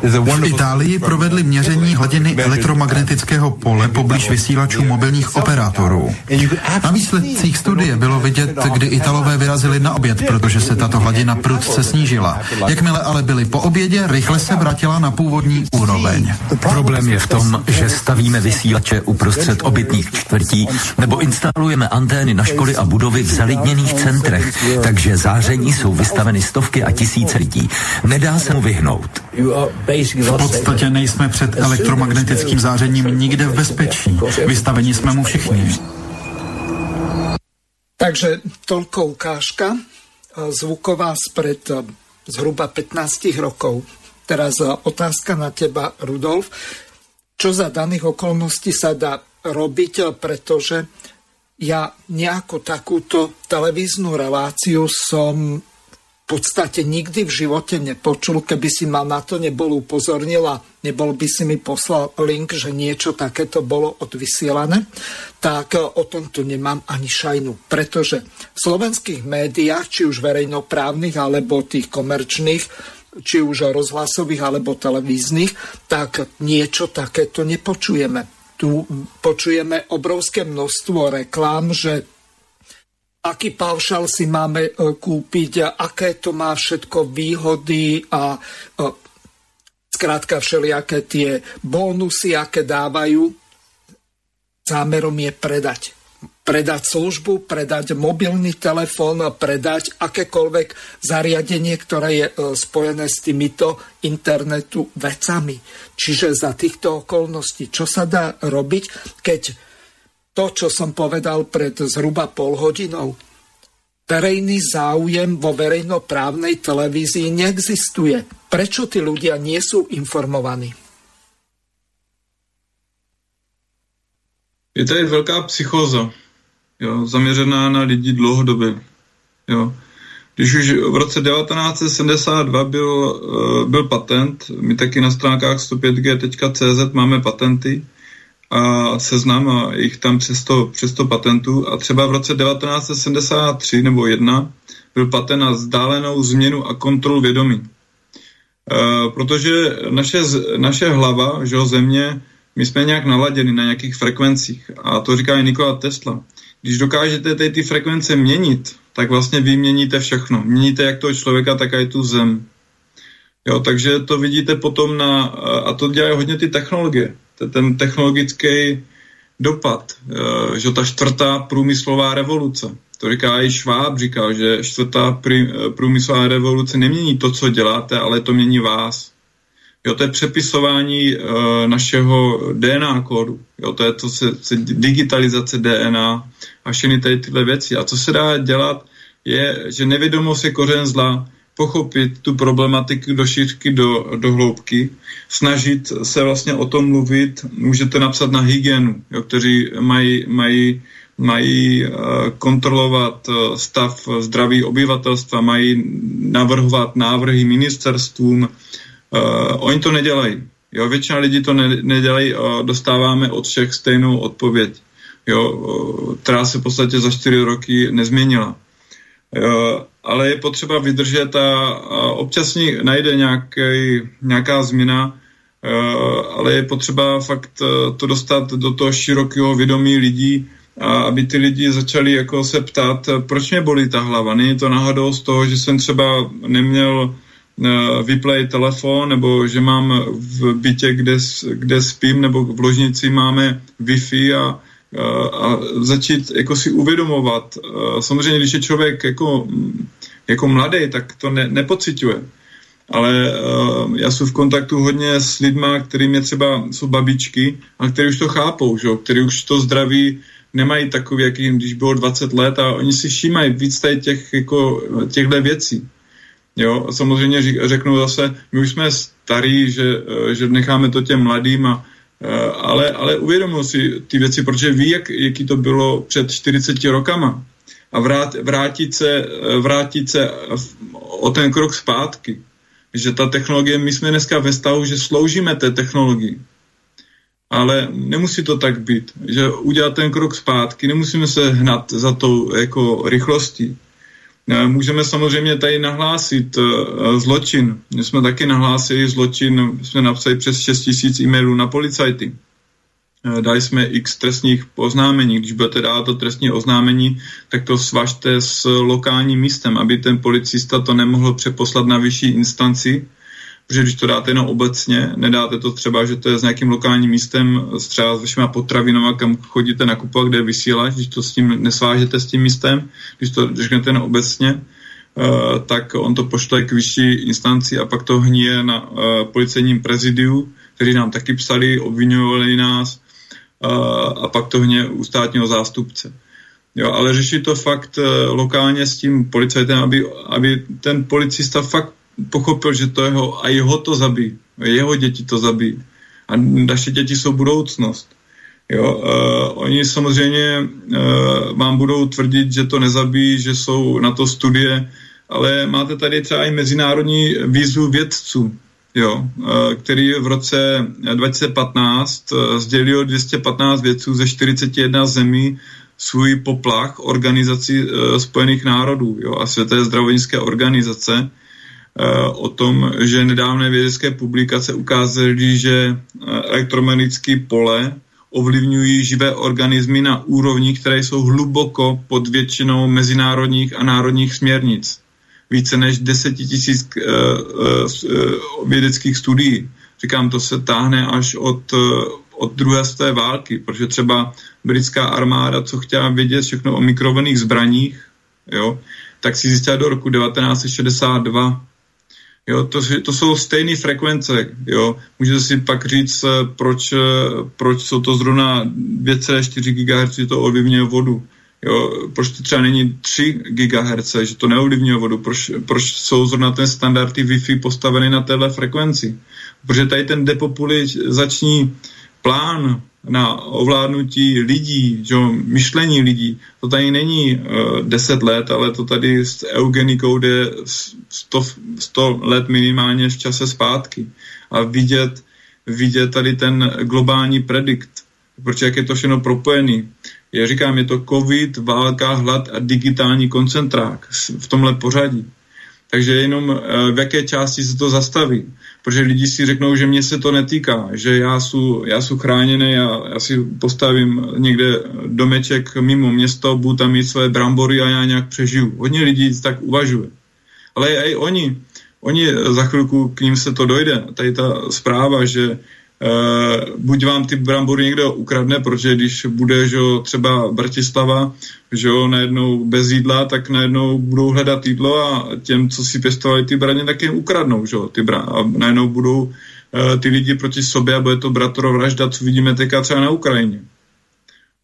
V Itálii provedli měření hladiny elektromagnetického pole poblíž vysílačů mobilních operátorů. Na výsledcích studie bylo vidět, kdy Italové vyrazili na oběd, protože se tato hladina prudce snížila. Jakmile ale byli po obědě, rychle se vrátila na původní úroveň. Problém je v tom, že stavíme vysílače uprostřed obytných čtvrtí nebo instalujeme antény na školy a budovy v zalidněných centrech, takže záření jsou vystaveny stovky a tisíce lidí. Nedá se mu vyhnout. V podstatě nejsme před elektromagnetickým zářením nikde v bezpečí. Vystavení jsme mu všichni. Takže toľko ukážka zvuková spred zhruba 15 rokov. Teraz otázka na teba, Rudolf. Čo za daných okolností sa dá robiť, pretože ja nejakú takúto televíznu reláciu som podstate nikdy v živote nepočul, keby si ma na to nebol upozornil a nebol by si mi poslal link, že niečo takéto bolo odvysielané, tak o tomto nemám ani šajnu. Pretože v slovenských médiách, či už verejnoprávnych, alebo tých komerčných, či už rozhlasových alebo televíznych, tak niečo takéto nepočujeme. Tu počujeme obrovské množstvo reklám, že aký paušal si máme e, kúpiť, aké to má všetko výhody a e, zkrátka všelijaké tie bónusy, aké dávajú. Zámerom je predať. Predať službu, predať mobilný telefón, predať akékoľvek zariadenie, ktoré je e, spojené s týmito internetu vecami. Čiže za týchto okolností, čo sa dá robiť, keď to, čo som povedal pred zhruba pol hodinou. Verejný záujem vo verejnoprávnej televízii neexistuje. Prečo tí ľudia nie sú informovaní? Je tady velká psychóza, jo, zaměřená na lidi dlouhodobě. Jo. Když už v roce 1972 byl, eh, byl patent, my taky na stránkách 105g.cz máme patenty, a seznam a jich tam přes 100, přes 100 patentů a třeba v roce 1973 nebo 1 byl patent na vzdálenou změnu a kontrolu vědomí. E, protože naše, naše hlava, že země, my jsme nějak naladěni na nějakých frekvencích a to říká i Nikola Tesla. Když dokážete ty, ty frekvence měnit, tak vlastně vy měníte všechno. Měníte jak toho člověka, tak i tu zem. Jo, takže to vidíte potom na, a to dělají hodně ty technologie, ten technologický dopad, eh, že ta čtvrtá průmyslová revoluce. To říká i Šváb, říkal, že čtvrtá průmyslová revoluce nemění to, co děláte, ale to mění vás. Jo, to je přepisování uh, našeho DNA kódu. Jo, to je to se, se digitalizace DNA a všechny tady tyhle věci. A co se dá dělat, je, že nevědomost je kořen zla, pochopit tu problematiku do šířky, do, do hloubky, snažit se vlastně o tom mluvit, můžete napsat na hygienu, jo, kteří mají, mají, mají uh, kontrolovat uh, stav zdraví obyvatelstva, mají navrhovat návrhy ministerstvům, Uh, oni to nedělají. Jo, většina lidí to ne, nedělají a dostáváme od všech stejnou odpověď, jo, která se v podstatě za čtyři roky nezměnila. Uh, ale je potřeba vydržet a, a občas najde nějaký, nějaká změna, uh, ale je potřeba fakt uh, to dostat do toho širokého vědomí lidí, a aby ty lidi začali jako se ptát, proč mě bolí ta hlava. Není to náhodou z toho, že jsem třeba neměl vyplej telefon, nebo že mám v bytě, kde, kde spím, nebo v ložnici máme Wi-Fi a, a začít jako si uvědomovat. Eh, samozřejmě, když je člověk jako, jako mladý, tak to ne, nepociťuje. Ale uh, já jsem v kontaktu hodně s lidma, kterými třeba jsou babičky a kteří už to chápou, že? který už to zdraví nemají takový, jaký když bylo 20 let a oni si všímají víc tady těch, jako, těchto věcí. Jo, samozřejmě řeknu zase, my už jsme starí, že, eh, že necháme to těm mladým, a, eh, ale, ale uvědomuji si ty věci, protože ví, jak, jaký to bylo před 40 rokama. A vrát, vrátit, se, eh, vrátit se o ten krok zpátky. Že ta technologie, my jsme dneska ve stavu, že sloužíme té technologii. Ale nemusí to tak být, že udělat ten krok zpátky, nemusíme se hnat za tou jako rychlostí Eh, můžeme samozřejmě tady nahlásit uh, zločin. My jsme taky nahlásili zločin, jsme napsali přes 6 tisíc e-mailů na policajty. Uh, dali jsme x trestních oznámení. Když budete dát to trestní oznámení, tak to svažte s lokálním místem, aby ten policista to nemohl přeposlat na vyšší instanci, protože když to dáte jenom obecně, nedáte to třeba, že to je s nějakým lokálním místem, třeba s vašima potravinama, kam chodíte nakupovat, kde je když to s tím nesvážete s tím místem, když to řeknete jenom obecně, uh, tak on to pošle k vyšší instanci a pak to hníje na uh, policejním prezidiu, kteří nám taky psali, obvinovali nás uh, a pak to hníje u státního zástupce. Jo, ale řeší to fakt lokálně s tím policajtem, aby, aby ten policista fakt pochopil, že to jeho, a jeho to zabí. Jeho děti to zabí. A naše děti jsou budoucnost. Jo, uh, oni samozřejmě uh, vám budou tvrdit, že to nezabí, že jsou na to studie, ale máte tady třeba i mezinárodní výzvu vědců, jo, uh, který v roce 2015 uh, sdělil 215 vědců ze 41 zemí svůj poplach organizací uh, Spojených národů jo, a Světové zdravotnické organizace, o tom, že nedávné vědecké publikace ukázaly, že eh, elektromagnetické pole ovlivňují živé organismy na úrovni, které jsou hluboko pod většinou mezinárodních a národních směrnic. Více než 10 tisíc uh, uh, vědeckých studií. Říkám, to se táhne až od, od druhé své války, protože třeba britská armáda, co chtěla vědět všechno o mikrovlnných zbraních, jo, tak si zjistila do roku 1962 Jo, to, to jsou stejné frekvence. Jo. Můžete si pak říct, eh, proč, eh, proč jsou to zrovna 2,4 GHz, že to ovlivňuje vodu. Jo, proč to třeba není 3 GHz, že to neovlivňuje vodu, proč, proč jsou zrovna ten standardy Wi-Fi postaveny na téhle frekvenci. Protože tady ten depopulizační plán na ovládnutí lidí, že, myšlení lidí. To tady není uh, 10 let, ale to tady s eugenikou jde 100, 100 let minimálně v čase zpátky. A vidět, vidět tady ten globální predikt, protože jak je to všechno propojený. Já říkám, je to covid, válka, hlad a digitální koncentrák v tomhle pořadí. Takže jenom uh, v jaké části se to zastaví. Protože lidi si řeknou, že mě se to netýká, že já jsem já chráněný a já si postavím někde domeček mimo město, budu tam mít své brambory a já nějak přežiju. Hodně lidí tak uvažuje. Ale i oni, oni za chvilku k ním se to dojde. Tady ta zpráva, že Uh, buď vám ty brambory někdo ukradne, protože když bude že třeba Bratislava že jo, najednou bez jídla, tak najednou budou hledat jídlo a těm, co si pěstovali ty braně, tak jim ukradnou že jo, ty bra- a najednou budou uh, ty lidi proti sobě a bude to bratrovražda, co vidíme teďka třeba na Ukrajině.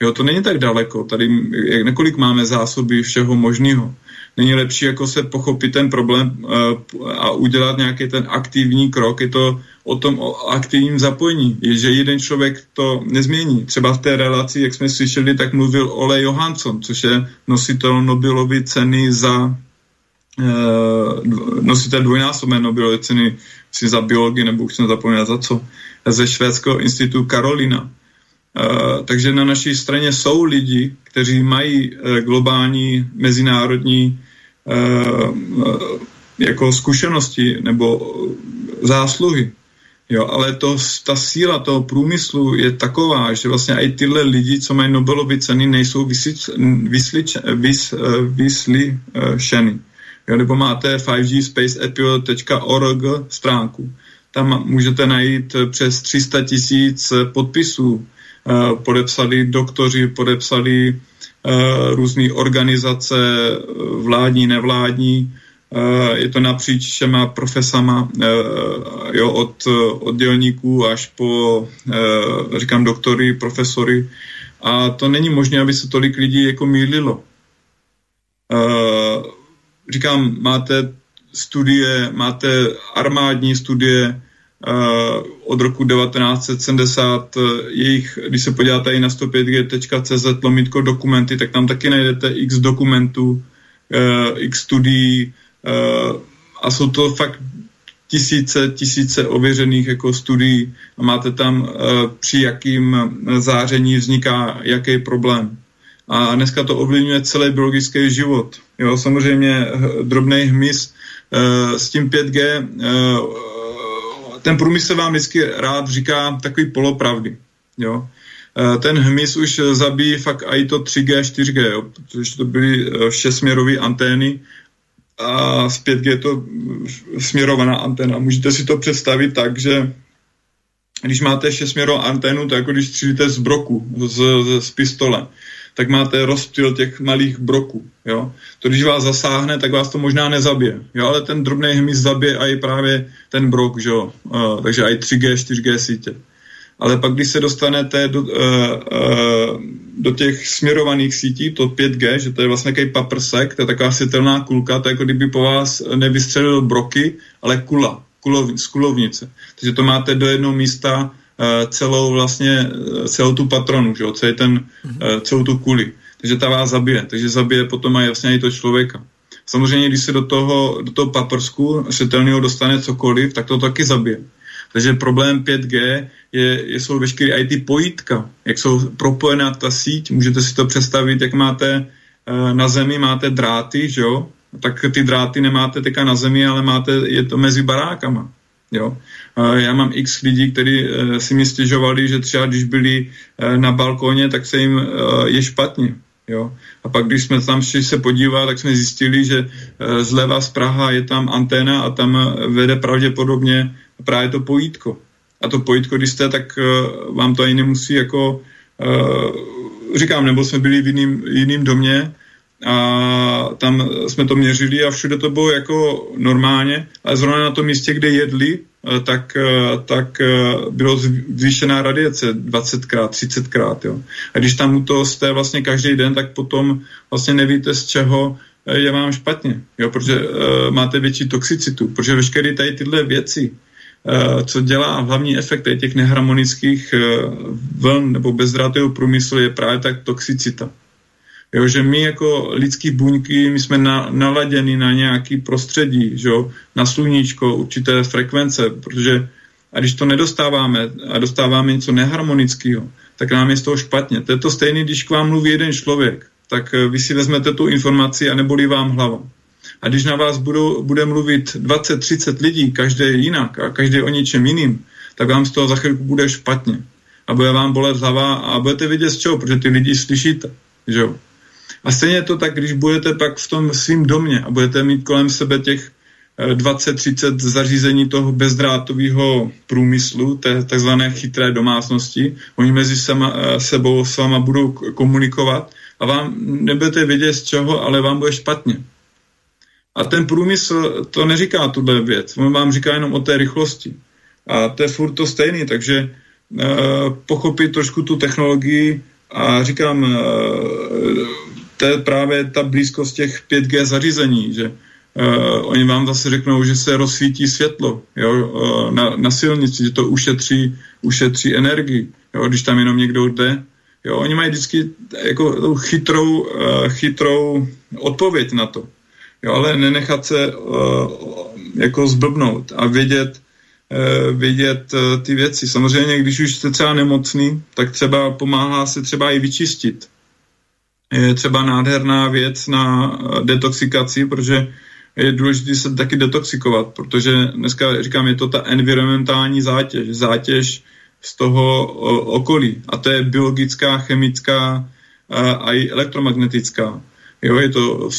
Jo, to není tak daleko. Tady jak nekolik máme zásoby všeho možného není lepší jako se pochopit ten problém uh, a udělat nějaký ten aktivní krok. Je to o tom o aktivním zapojení, je, že jeden člověk to nezmění. Třeba v té relaci, jak jsme slyšeli, tak mluvil Ole Johansson, což je nositel Nobelovy ceny za uh, nositel dvojnásobné Nobelovy ceny za biologii, nebo už jsem zapomněl za co, ze švédského institutu Karolina. Uh, takže na naší straně jsou lidi, kteří mají uh, globální, mezinárodní jako zkušenosti nebo zásluhy. Jo, ale to, ta síla toho průmyslu je taková, že vlastně i tyhle lidi, co mají Nobelovy ceny, nejsou vyslyšeny. Vys, vyslyšeny. Jo, nebo máte 5gspaceo.org stránku. Tam můžete najít přes 300 tisíc podpisů Eh, podepsali doktoři, podepsali eh, různé organizace, vládní, nevládní, eh, je to napříč všema profesama, jo, od oddělníků až po, říkám, doktory, profesory. A to není možné, aby se tolik lidí jako mýlilo. Říkám, máte studie, máte armádní studie, od roku 1970 uh, jejich, když se podíváte i na 105g.cz lomitko dokumenty, tak tam taky najdete x dokumentů, uh, x studií a jsou to fakt tisíce, tisíce ověřených jako studií a máte tam při jakým záření vzniká jaký problém. A dneska to ovlivňuje celý biologický život. Jo, samozřejmě drobný hmyz s tím 5G ten průmysl vám vždycky rád říká takový polopravdy. Jo? E, ten hmyz už zabíjí fakt i to 3G, 4G, jo? protože to byly e, šesměrové antény a z 5G je to směrovaná anténa. Můžete si to představit tak, že když máte šesměrovou anténu, je jako když střílíte z broku, z, z, z pistole tak máte rozptyl těch malých broků. Jo? To, když vás zasáhne, tak vás to možná nezabije. Jo? Ale ten drobný hmyz zabije i právě ten brok, že jo? Uh, takže i 3G, 4G sítě. Ale pak, když se dostanete do, uh, uh, do těch směrovaných sítí, to 5G, že to je vlastně takový paprsek, to je taková světelná kulka, to je jako kdyby po vás nevystřelil broky, ale kula, kulovnice. Takže to máte do jednoho místa celou vlastně, eh, celou tu patronu, že jo, celý ten, mm-hmm. celou tu kuli. Takže ta vás zabije. Takže zabije potom aj jasně i to člověka. Samozřejmě, když se do toho, do toho paprsku světelného dostane cokoliv, tak to taky zabije. Takže problém 5G je, je jsou veškeré i ty pojítka, jak jsou propojená ta síť, můžete si to představit, jak máte na zemi máte dráty, že jo? tak ty dráty nemáte teďka na zemi, ale máte, je to mezi barákama. Jo? Já mám x lidí, kteří eh, si mi stěžovali, že třeba když byli eh, na balkóně, tak se jim eh, je špatně. Jo? A pak, když jsme tam šli se podívat, tak jsme zjistili, že zleva z Praha je tam anténa a tam vede pravděpodobně právě to pojítko. A to pojítko, když jste, tak vám to ani nemusí jako, říkám, nebo jsme byli v jiným, jiným domě, a tam jsme to měřili a všude to bylo jako normálně, ale zrovna na tom místě, kde jedli, eh, tak, eh, tak eh, bylo zvýšená radiace 20krát, 30krát. Jo. A když tam to jste vlastně každý den, tak potom vlastně nevíte, z čeho je vám špatně, jo, protože uh, máte větší toxicitu, protože veškeré tady tyhle věci, uh, co dělá hlavní efekt těch neharmonických uh, vln nebo bezdrátového průmyslu, je právě tak toxicita. Jo, že my jako lidský buňky, my jsme na, naladěni na nějaký prostředí, že jo, na sluníčko, určité frekvence, protože a když to nedostáváme a dostáváme něco neharmonického, tak nám je z toho špatně. To je to stejné, když k vám mluví jeden člověk, tak eh, vy si vezmete tu informaci a nebolí vám hlava. A když na vás budou, bude mluvit 20-30 lidí, každý jinak a každý o něčem jiným, tak vám z toho za chvilku bude špatně. A bude vám bolet hlava a budete vidět z čeho, protože ty lidi slyšíte. Že jo? A stejně to tak, když budete pak v tom svým domě a budete mít kolem sebe těch 20-30 eh, zařízení toho bezdrátového průmyslu, té takzvané chytré domácnosti. Oni mezi sama, eh, sebou s váma budou komunikovat a vám nebudete vědět z čeho, ale vám bude špatně. A ten průmysl to neříká tuhle věc, on vám říká jenom o té rychlosti. A to je furt to stejný, takže uh, pochopit trošku tu technologii a říkám, uh, to je právě ta blízkost těch 5G zařízení, že uh, oni vám zase řeknou, že se rozsvítí světlo jo, uh, na, na silnici, že to ušetří, ušetří energii, jo, když tam jenom někdo jde. Jo, oni mají vždycky jako chytrou, uh, chytrou odpověď na to. Jo, ale nenechat se uh, jako zblbnout a vědět, uh, vědět uh, ty věci. Samozřejmě, když už jste třeba nemocný, tak třeba pomáhá se třeba i vyčistit. Je třeba nádherná věc na detoxikaci, protože je důležité se taky detoxikovat, protože dneska říkám, je to ta environmentální zátěž, zátěž z toho okolí. A to je biologická, chemická a i elektromagnetická. Jo, je to v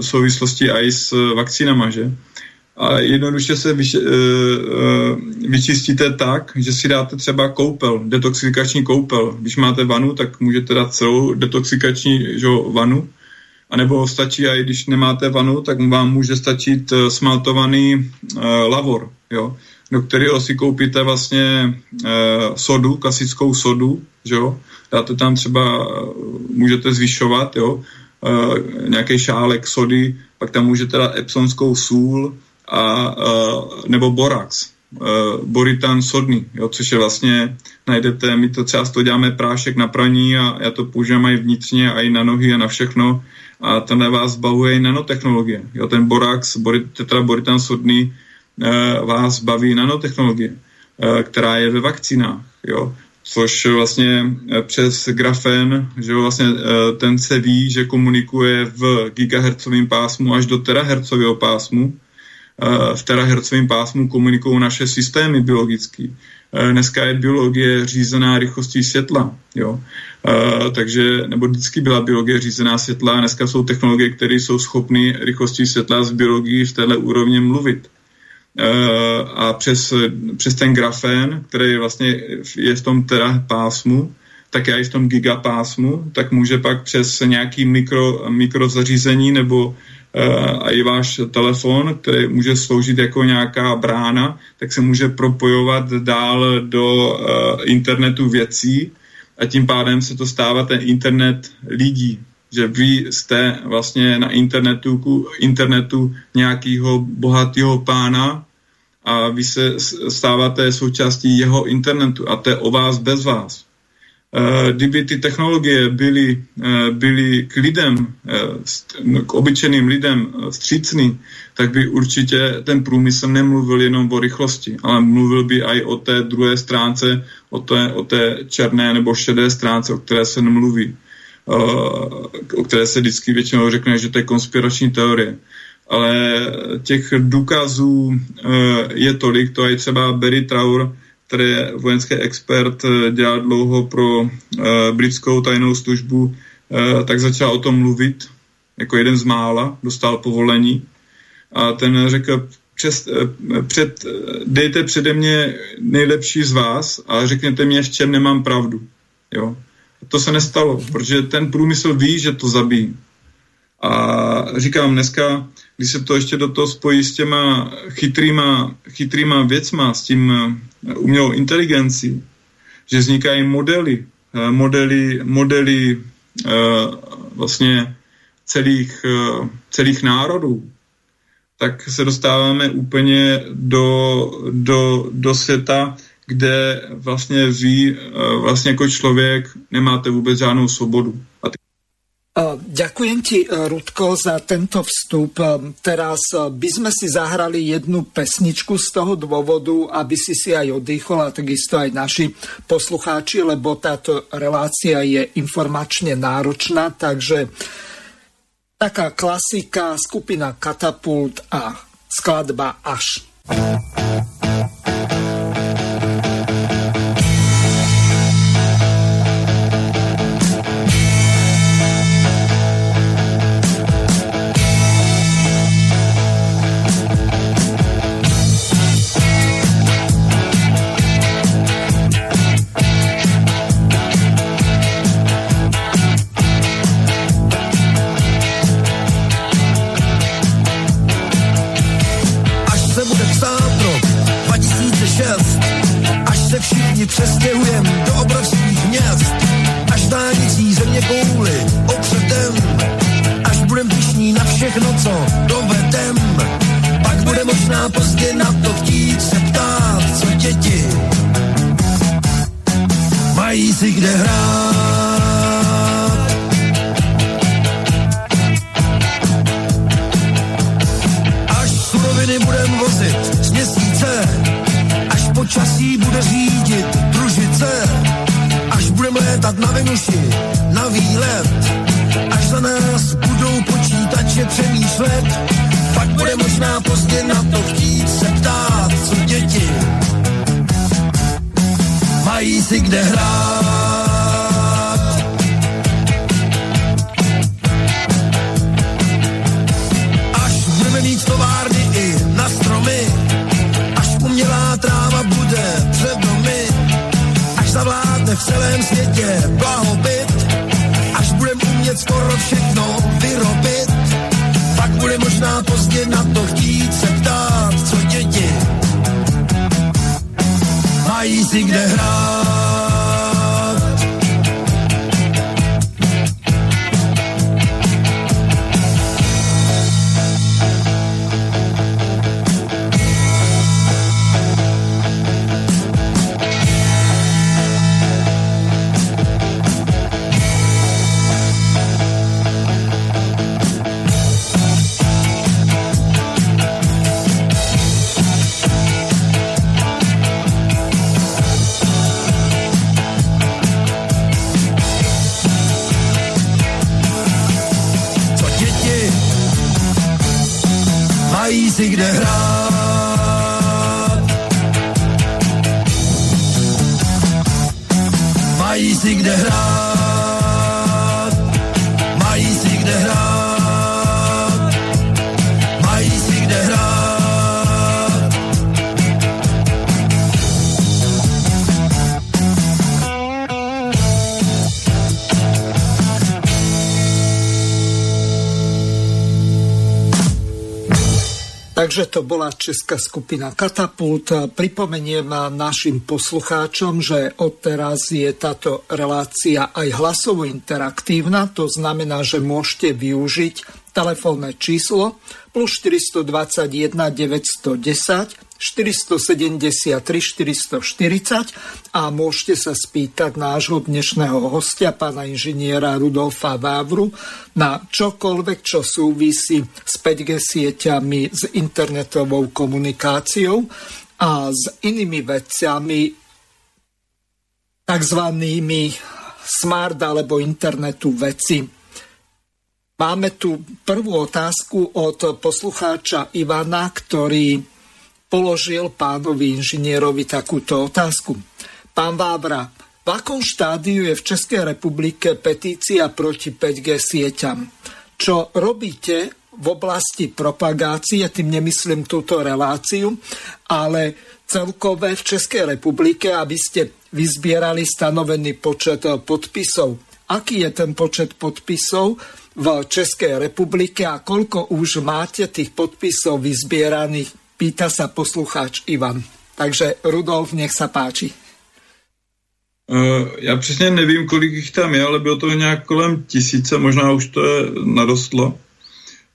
souvislosti i s vakcínama, že? A jednoduše se vyš, uh, vyčistíte tak, že si dáte třeba koupel, detoxikační koupel. Když máte vanu, tak můžete dát celou detoxikační že, vanu. A nebo stačí, a i když nemáte vanu, tak vám může stačit uh, smaltovaný uh, lavor, jo, do kterého si koupíte vlastně uh, sodu, klasickou sodu, že jo, dáte tam třeba, můžete zvyšovat, jo, uh, nějaký šálek sody, pak tam můžete dát epsonskou sůl a, nebo borax, boritan sodný, jo, což je vlastně, najdete, my to třeba to děláme prášek na praní a já to používám i vnitřně a i na nohy a na všechno a tenhle vás zbavuje i nanotechnologie. Jo, ten borax, borit, tetraboritan sodný, uh, vás baví nanotechnologie, uh, která je ve vakcínách. Jo což vlastně eh, přes grafen, že vlastně ten se ví, že komunikuje v gigahertzovém pásmu až do terahertzového pásmu. Eh, v terahertzovém pásmu komunikují naše systémy biologické. Dneska je biologie řízená rychlostí světla, jo. takže, nebo vždycky byla biologie řízená světla, dneska jsou technologie, které jsou schopny rychlostí světla z biologii v téhle úrovni mluvit. Eh, a přes, přes ten grafén, který vlastně je v tom teda pásmu, tak je i v tom gigapásmu, tak může pak přes nějaký mikro, mikrozařízení nebo uh, i váš telefon, který může sloužit jako nějaká brána, tak se může propojovat dál do uh, internetu věcí a tím pádem se to stává ten internet lidí, že vy jste vlastně na internetu, internetu nějakého bohatého pána, a vy se stáváte součástí jeho internetu a to je o vás bez vás. E, kdyby ty technologie byly, e, byly k lidem, e, k obyčejným lidem střícný, tak by určitě ten průmysl nemluvil jenom o rychlosti, ale mluvil by i o té druhé stránce, o té, o té černé nebo šedé stránce, o které se nemluví, o které se vždycky většinou řekne, že to je konspirační teorie. Ale těch důkazů eh, je tolik, to je třeba Barry Traur, který je vojenský expert, eh, dělal dlouho pro eh, britskou tajnou službu, tak začal o tom mluvit jako jeden z mála, dostal povolení a ten řekl, přes, před, dejte přede mě nejlepší z vás a řekněte mě, v čem nemám pravdu. Jo? To se nestalo, protože ten průmysl ví, že to zabíjí. A říkám, dneska když se to ještě do toho spojí s těma chytrýma, chytrýma věcma, s tím eh, umělou inteligencí, že vznikají modely, eh, modely, modely eh, vlastně celých, celých národů, tak se dostáváme úplně do, do, do světa, kde vlastně vy vlastně jako člověk nemáte vůbec žádnou svobodu. A ty Ďakujem ti, e, Rudko, za tento vstup. E, teraz by sme si zahrali jednu pesničku z toho dôvodu, aby si si aj oddychol a takisto aj naši poslucháči, lebo táto relácia je informačne náročná, takže Taká klasika, skupina Katapult a skladba Až. co dovedem. Pak bude možná pozdě na to chtít se ptát, co děti mají si kde hrát. Až suroviny budem vozit z měsíce, až počasí bude řídit družice, až budeme létat na Venuši, na výlet, až za nás budou ještě přemýšlet, pak bude možná pozdě na to chtít se ptát, co děti mají si kde hrát. Až budeme mít i na stromy, až umělá tráva bude před až v celém světě blahobyt, až budeme umět skoro všechno vyrobit, možná pozdě na to chtít se ptát, co děti mají si kde hrát. Takže to bola česká skupina Katapult. Pripomeniem našim poslucháčom, že odteraz je táto relácia aj hlasovo interaktívna, to znamená, že môžete využiť telefónne číslo plus 421 910 473 440 a môžete sa spýtať nášho dnešného hostia, pána inžiniera Rudolfa Vávru, na čokoľvek, čo súvisí s 5G sieťami, s internetovou komunikáciou a s inými veciami, takzvanými smart alebo internetu veci. Máme tu prvú otázku od poslucháča Ivana, ktorý položil pánovi inžinierovi takúto otázku. Pán Vábra, v akom štádiu je v Českej republike petícia proti 5G sieťam? Čo robíte v oblasti propagácie, tým nemyslím túto reláciu, ale celkové v Českej republike, aby ste vyzbierali stanovený počet podpisov. Aký je ten počet podpisov v Českej republike a koľko už máte tých podpisov vyzbieraných Pýta sa poslucháč Ivan. Takže Rudolf, nech sa páči. Uh, já přesně nevím, kolik jich tam je, ale bylo to nějak kolem tisíce, možná už to je narostlo.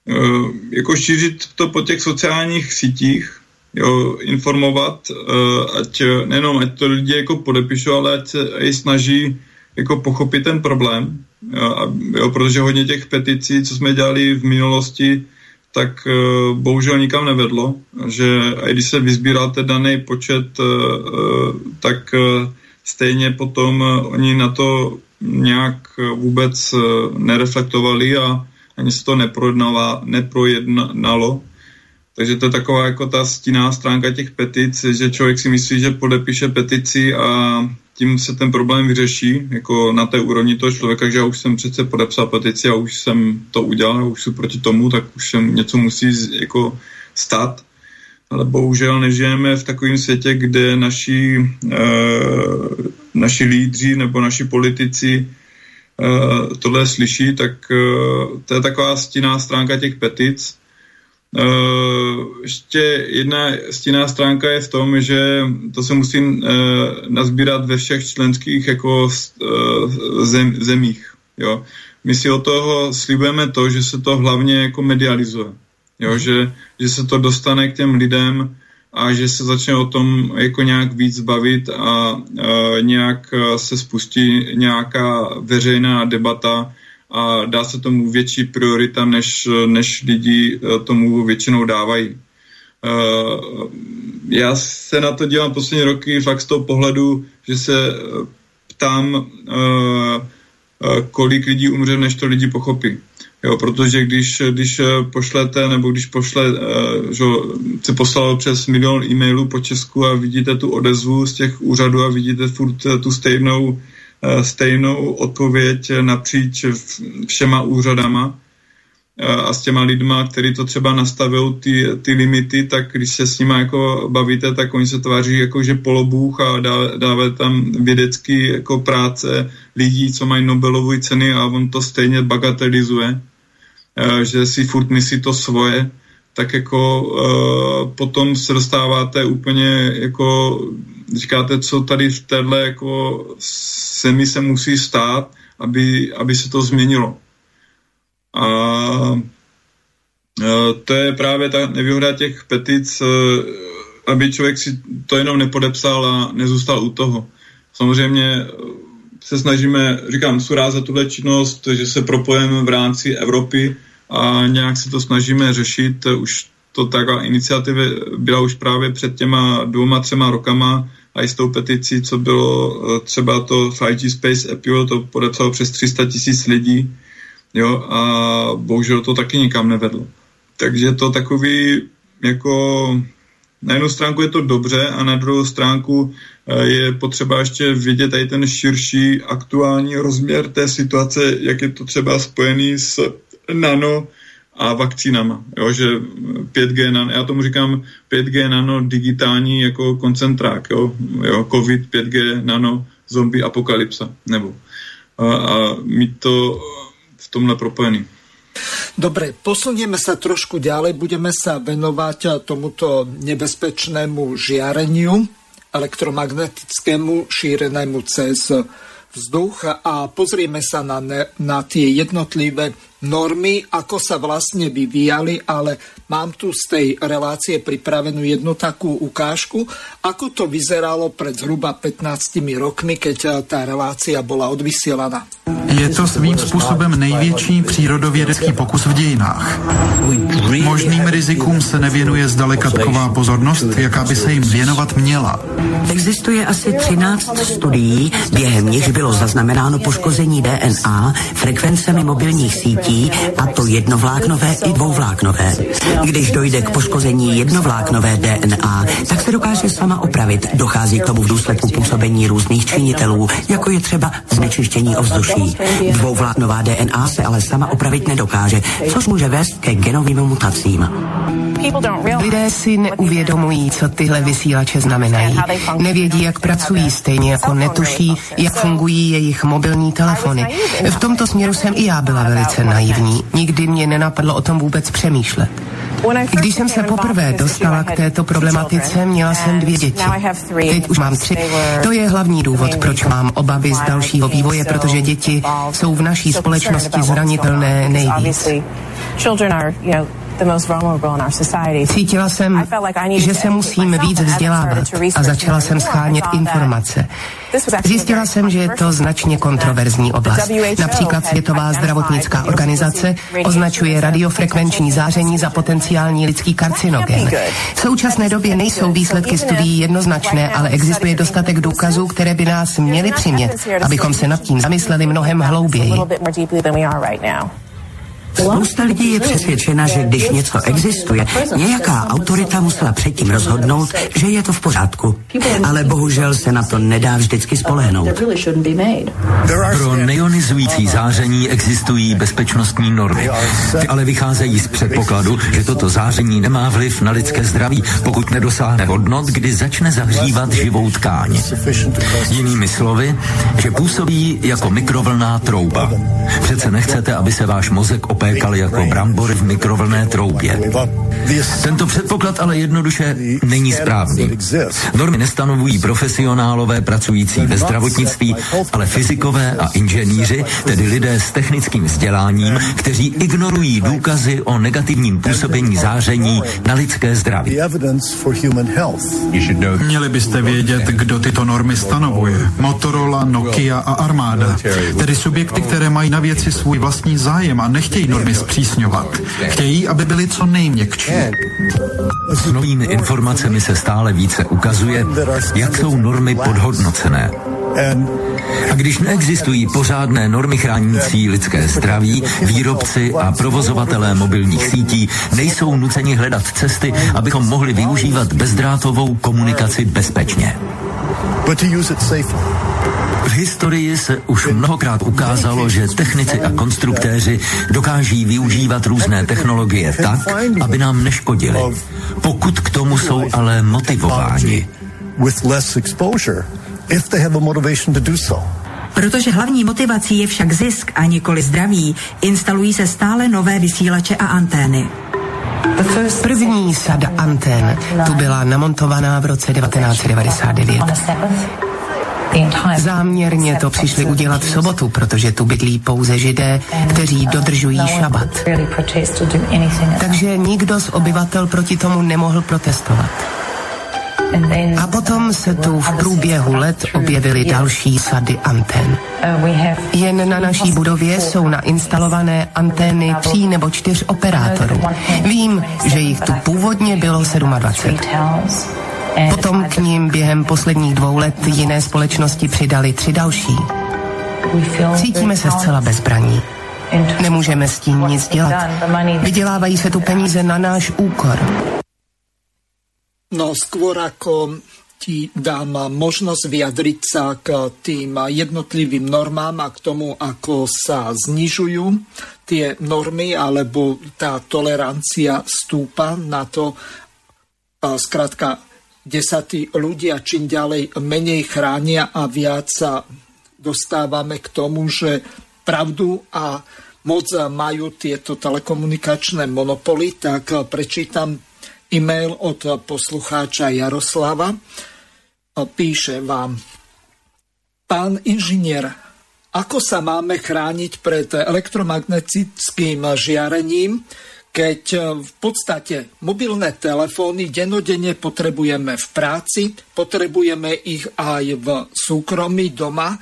Uh, jako šířit to po těch sociálních sítích, jo, informovat, uh, ať nejenom ať to lidi jako podepíšou, ale ať se i snaží jako pochopit ten problém, jo, a, jo, protože hodně těch peticí, co jsme dělali v minulosti, tak eh, bohužel nikam nevedlo, že i když se vyzbíráte daný počet, eh, eh, tak stejně potom oni na to nějak vůbec nereflektovali a, ani se to neprojednalo. Takže to je taková jako ta stinná stránka těch petic, že člověk si myslí, že podepíše petici a tím se ten problém vyřeší, jako na té úrovni toho člověka, že já už jsem přece podepsal petici a už jsem to udělal, už jsem proti tomu, tak už jsem něco musí jako stát. Ale bohužel nežijeme v takovém světě, kde naši, e, naši lídři nebo naši politici e, tohle slyší, tak e, to je taková stinná stránka těch petic Uh, ještě jedna stinná stránka je v tom, že to se musí uh, nazbírat ve všech členských jako uh, zem, zemích. Jo. My si od toho slibujeme to, že se to hlavně jako medializuje. Jo, že, že se to dostane k těm lidem a že se začne o tom jako nějak víc bavit a uh, nějak se spustí nějaká veřejná debata, a dá se tomu větší priorita, než, než lidi eh, tomu většinou dávají. Uh, já se na to dívám poslední roky fakt z toho pohledu, že se eh, ptám, kolik lidí umře, než to lidi pochopí. Jo, protože když, když pošlete, nebo když pošle, že se poslalo přes milion e-mailů po Česku a vidíte tu odezvu z těch úřadů a vidíte furt tu stejnou Eh, stejnou odpověď napříč všema úřadama eh, a s těma lidma, který to třeba nastavují ty, ty limity, tak když se s nimi jako bavíte, tak oni se tváří jako, že polobůh a dá, dávají tam vědecký jako práce lidí, co mají Nobelovy ceny a on to stejně bagatelizuje, eh, že si furt myslí to svoje, tak jako potom se dostáváte úplně jako říkáte, co tady v téhle jako zemi se musí stát, aby, aby se to změnilo. A e, to je právě ta nevýhoda těch petic, e, aby člověk si to jenom nepodepsal a nezůstal u toho. Samozřejmě e, se snažíme, říkám, surázat tuhle činnost, že se propojeme v rámci Evropy a nějak se to snažíme řešit. Už to taková iniciativa byla už právě před těma dvěma, třema rokama, a i s tou peticí, co bylo eh, třeba to 5G Space Appeal, to podepsalo přes 300 tisíc lidí, jo, a bohužel to taky nikam nevedlo. Takže to takový, jako na jednu stránku je to dobře a na druhou stránku eh, je potřeba ještě vidět tady ten širší aktuální rozměr té situace, jak je to třeba spojený s nano a vakcínama. Jo, že 5G nano, já tomu říkám 5G nano digitální jako koncentrák, jo, jo COVID, 5G nano, zombie apokalypsa, nebo a, a mít to v tomhle propojený. Dobre, posunieme sa trošku ďalej, budeme sa venovať tomuto nebezpečnému žiareniu elektromagnetickému šírenému cez vzduch a pozrieme sa na, ne, na tie jednotlivé normy, ako sa vlastne vyvíjali, ale mám tu z tej relácie pripravenú jednu takú ukážku, ako to vyzeralo pred zhruba 15 rokmi, keď eh, tá relácia bola odvysielaná. Je to svým způsobem největší přírodovědecký pokus v dějinách. Možným rizikům se nevěnuje zdaleka taková pozornost, jaká by se jim věnovat měla. Existuje asi 13 studií, během nich bylo zaznamenáno poškození DNA frekvencemi mobilních sítí, a to jednovláknové i dvouvláknové. Když dojde k poškození jednovláknové DNA, tak se dokáže sama opravit. Dochází k tomu v důsledku působení různých činitelů, jako je třeba znečištění ovzduší. Dvouvláknová DNA se ale sama opravit nedokáže, což může vést ke genovým mutacím. Lidé si neuvědomují, co tyhle vysílače znamenají. Nevědí, jak pracují, stejně jako netuší, jak fungují jejich mobilní telefony. V tomto směru jsem i já byla velice naivní. Nikdy mě nenapadlo o tom vůbec přemýšlet. Když jsem se poprvé dostala k této problematice, měla jsem dvě děti. Teď už mám tři. To je hlavní důvod, proč mám obavy z dalšího vývoje, protože děti jsou v naší společnosti zranitelné nejvíc. Cítila jsem, že se musím víc vzdělávat a začala jsem schánět informace. Zjistila jsem, že je to značně kontroverzní oblast. Například Světová zdravotnická organizace označuje radiofrekvenční záření za potenciální lidský karcinogen. V současné době nejsou výsledky studií jednoznačné, ale existuje dostatek důkazů, které by nás měly přimět, abychom se nad tím zamysleli mnohem hlouběji. Spousta lidí je přesvědčena, že když něco existuje, nějaká autorita musela předtím rozhodnout, že je to v pořádku. Ale bohužel se na to nedá vždycky spolehnout. Pro neionizující záření existují bezpečnostní normy. Ty ale vycházejí z předpokladu, že toto záření nemá vliv na lidské zdraví, pokud nedosáhne hodnot, kdy začne zahřívat živou tkáň. Jinými slovy, že působí jako mikrovlná trouba. Přece nechcete, aby se váš mozek opékal jako brambory v mikrovlné troubě. Tento předpoklad ale jednoduše není správný. Normy nestanovují profesionálové pracující ve zdravotnictví, ale fyzikové a inženýři, tedy lidé s technickým vzděláním, kteří ignorují důkazy o negativním působení záření na lidské zdraví. Měli byste vědět, kdo tyto normy stanovuje. Motorola, Nokia a Armáda. Tedy subjekty, které mají na věci svůj vlastní zájem a nechtějí normy zpřísňovat. Chtějí, aby byly co nejměkčí. S novými informacemi se stále více ukazuje, jak jsou normy podhodnocené. A když neexistují pořádné normy chránící lidské zdraví, výrobci a provozovatelé mobilních sítí nejsou nuceni hledat cesty, abychom mohli využívat bezdrátovou komunikaci bezpečně. V historii se už mnohokrát ukázalo, že technici a konstruktéři dokáží využívat různé technologie tak, aby nám neškodili, pokud k tomu jsou ale motivováni. Protože hlavní motivací je však zisk a nikoli zdraví, instalují se stále nové vysílače a antény. První sada antén tu byla namontovaná v roce 1999. Záměrně to přišli udělat v sobotu, protože tu bydlí pouze židé, kteří dodržují šabat. Takže nikdo z obyvatel proti tomu nemohl protestovat. A potom se tu v průběhu let objevily další sady antén. Jen na naší budově jsou nainstalované antény tří nebo čtyř operátorů. Vím, že jich tu původně bylo 27. Potom k ním během posledních dvou let jiné společnosti přidali tři další. Cítíme se zcela bezbraní. Nemůžeme s tím nic dělat. Vydělávají se tu peníze na náš úkor. No skôr ako ti dám možnosť vyjadriť sa k tým jednotlivým normám a k tomu, ako sa znižujú tie normy, alebo tá tolerancia stúpa na to, zkrátka, kde sa tí ľudia čím ďalej menej chránia a viac sa dostávame k tomu, že pravdu a moc majú tieto telekomunikačné monopoly, tak prečítam e-mail od poslucháča Jaroslava. Píše vám, pán inžinier, ako sa máme chrániť pred elektromagnetickým žiarením, keď v podstate mobilné telefóny denodenne potrebujeme v práci, potrebujeme ich aj v súkromí doma.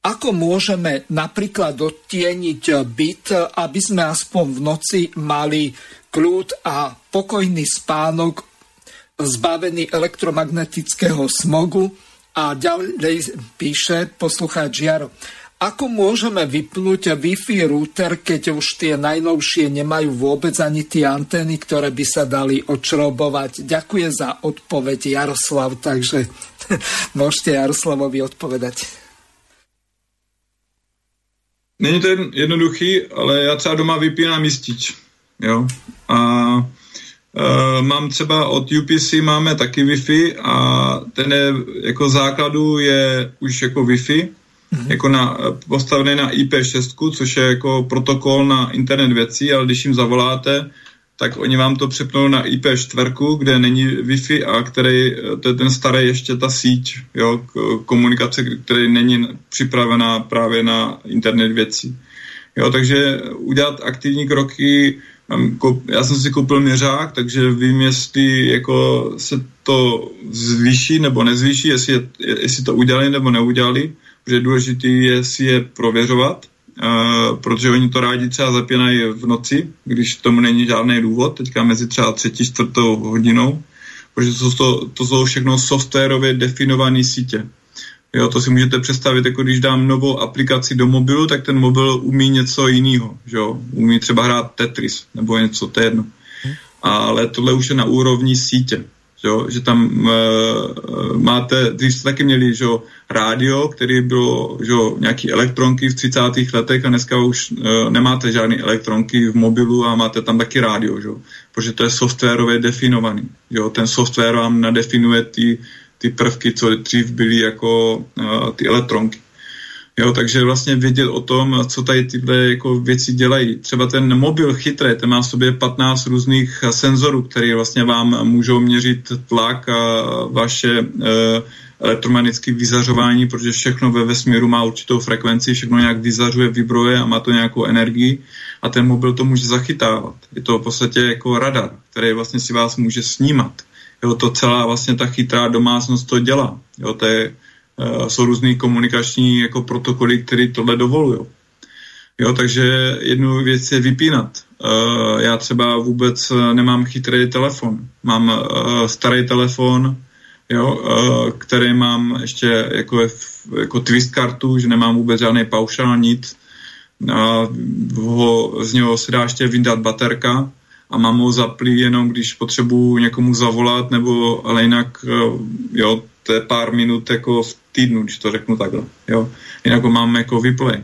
Ako môžeme napríklad odtieniť byt, aby sme aspoň v noci mali kľud a pokojný spánok zbavený elektromagnetického smogu a ďalej píše poslucháč Jaro. Ako môžeme vypnúť Wi-Fi router, keď už tie najnovšie nemajú vôbec ani tie antény, ktoré by sa dali odšrobovať? Ďakujem za odpoveď Jaroslav, takže môžete Jaroslavovi odpovedať. Není to jednoduchý, ale já třeba doma vypínám jistič. Jo? A e, mám třeba od UPC máme taky Wi-Fi a ten je jako základu je už jako Wi-Fi, mm-hmm. jako na, postavený na IP6, což je jako protokol na internet věcí, ale když jim zavoláte, tak oni vám to přepnou na IP4, kde není Wi-Fi a který, to je ten starý ještě ta síť, jo, komunikace, který není připravená právě na internet věcí. Jo, takže udělat aktivní kroky já jsem si koupil měřák, takže vím, jestli jako se to zvýší nebo nezvýší, jestli, je, jestli to udělali nebo neudělali, protože důležité je si je prověřovat, uh, protože oni to rádi třeba zapínají v noci, když tomu není žádný důvod, teďka mezi třeba třetí, čtvrtou hodinou, protože to, to, to jsou všechno softwarově definované sítě. Jo, to si můžete představit, jako když dám novou aplikaci do mobilu, tak ten mobil umí něco jiného, že jo? Umí třeba hrát Tetris nebo něco, to je jedno. Ale tohle už je na úrovni sítě, jo? že tam e, máte, když jste taky měli, že rádio, který bylo, že nějaký elektronky v 30. letech a dneska už e, nemáte žádné elektronky v mobilu a máte tam taky rádio, že protože to je softwarově definovaný. Jo? Ten software vám nadefinuje ty ty prvky, co dřív byly jako uh, ty elektronky. Jo, takže vlastně vědět o tom, co tady tyhle jako věci dělají. Třeba ten mobil chytrý, ten má v sobě 15 různých senzorů, které vlastně vám můžou měřit tlak a vaše uh, elektromagnetické vyzařování, protože všechno ve vesmíru má určitou frekvenci, všechno nějak vyzařuje, vibruje a má to nějakou energii a ten mobil to může zachytávat. Je to v podstatě jako radar, který vlastně si vás může snímat. Jo, to celá vlastně ta chytrá domácnost to dělá. Jo, to je, jsou různý komunikační jako protokoly, které tohle dovolují. Jo, takže jednu věc je vypínat. Uh, já třeba vůbec eh, nemám chytrý telefon. Mám starý telefon, jo, který mám ještě jako, jako twist kartu, že nemám vůbec žádný paušál, nic. A ho, z něho se dá ještě vyndat baterka, a mám ho zaplý jenom, když potřebuji někomu zavolat, nebo ale jinak, eh, jo, to je pár minut jako v týdnu, když to řeknu takhle, jo. Jinak ho mám jako vyplay.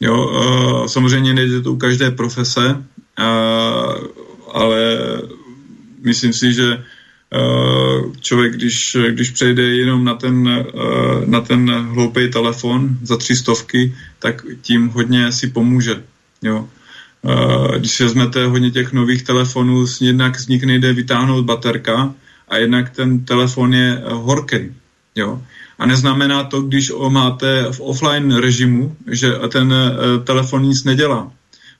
Jo, uh, samozřejmě nejde to u každé profese, uh, ale myslím si, že uh, člověk, když, když přejde jenom na ten, uh, na ten hloupý telefon za tři stovky, tak tím hodně si pomůže. Jo. Eh, když vezmete hodně těch nových telefonů, jednak z nich nejde vytáhnout baterka a jednak ten telefon je eh, horký. Jo? A neznamená to, když ho máte v offline režimu, že ten uh, telefon nic nedělá.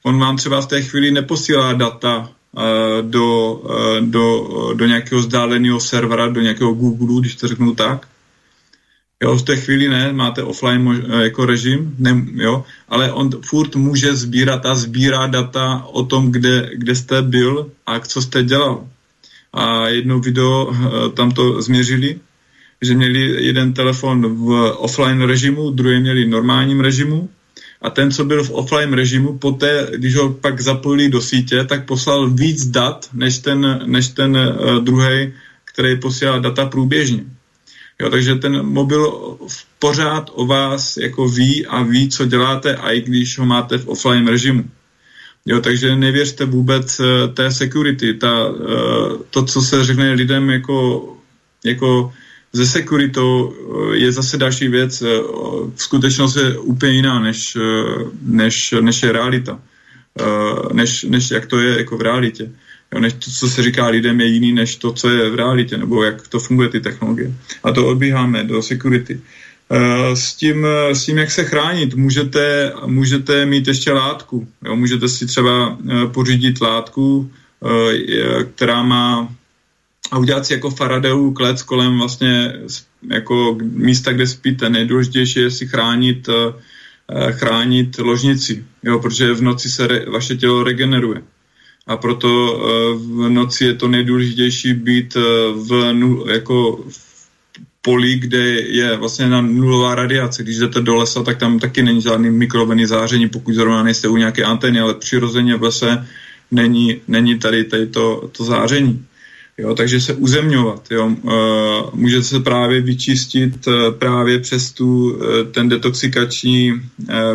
On vám třeba v té chvíli neposílá data uh, do, do, do nějakého vzdáleného servera, do nějakého Google, když to řeknu tak, Jo, v té chvíli ne, máte offline mož, eh, jako režim, ne, jo, ale on furt může sbírat a sbírá data o tom, kde, kde jste byl a co jste dělal. A jedno video eh, tam to změřili, že měli jeden telefon v offline režimu, druhý měli v normálním režimu a ten, co byl v offline režimu, poté, když ho pak zapojili do sítě, tak poslal víc dat, než ten, než ten uh, druhý, který posílal data průběžně. Jo, takže ten mobil pořád o vás jako ví a ví, co děláte, a i když ho máte v offline režimu. Jo, takže nevěřte vůbec uh, té security. Ta, uh, to, co se řekne lidem jako, jako ze securitou, uh, je zase další věc. Uh, v skutečnosti je úplně jiná, než, uh, než, než je realita. Uh, než, než jak to je jako v realitě. Jo, než to, co se říká lidem, je jiný než to, co je v realitě, nebo jak to funguje ty technologie. A to odbíháme do security. Eh, s tím, s tím, jak se chránit, můžete, můžete mít ještě látku. Jo? Můžete si třeba eh, pořídit látku, eh, která má a udělat si jako Faradayův klec kolem vlastně jako místa, kde spíte. Nejdůležitější je si chránit, chránit ložnici, jo? protože v noci se re, vaše tělo regeneruje a proto eh, v noci je to nejdůležitější být eh, v, jako v poli, kde je vlastně na nulová radiace. Když jdete do lesa, tak tam taky není žádný mikrovlnný záření, pokud zrovna nejste u nějaké antény, ale přirozeně v lese není, není tady, tady to, to záření. Jo, takže se uzemňovat. Jo. Uh, můžete se právě vyčistit uh, právě přes tu, uh, ten detoxikační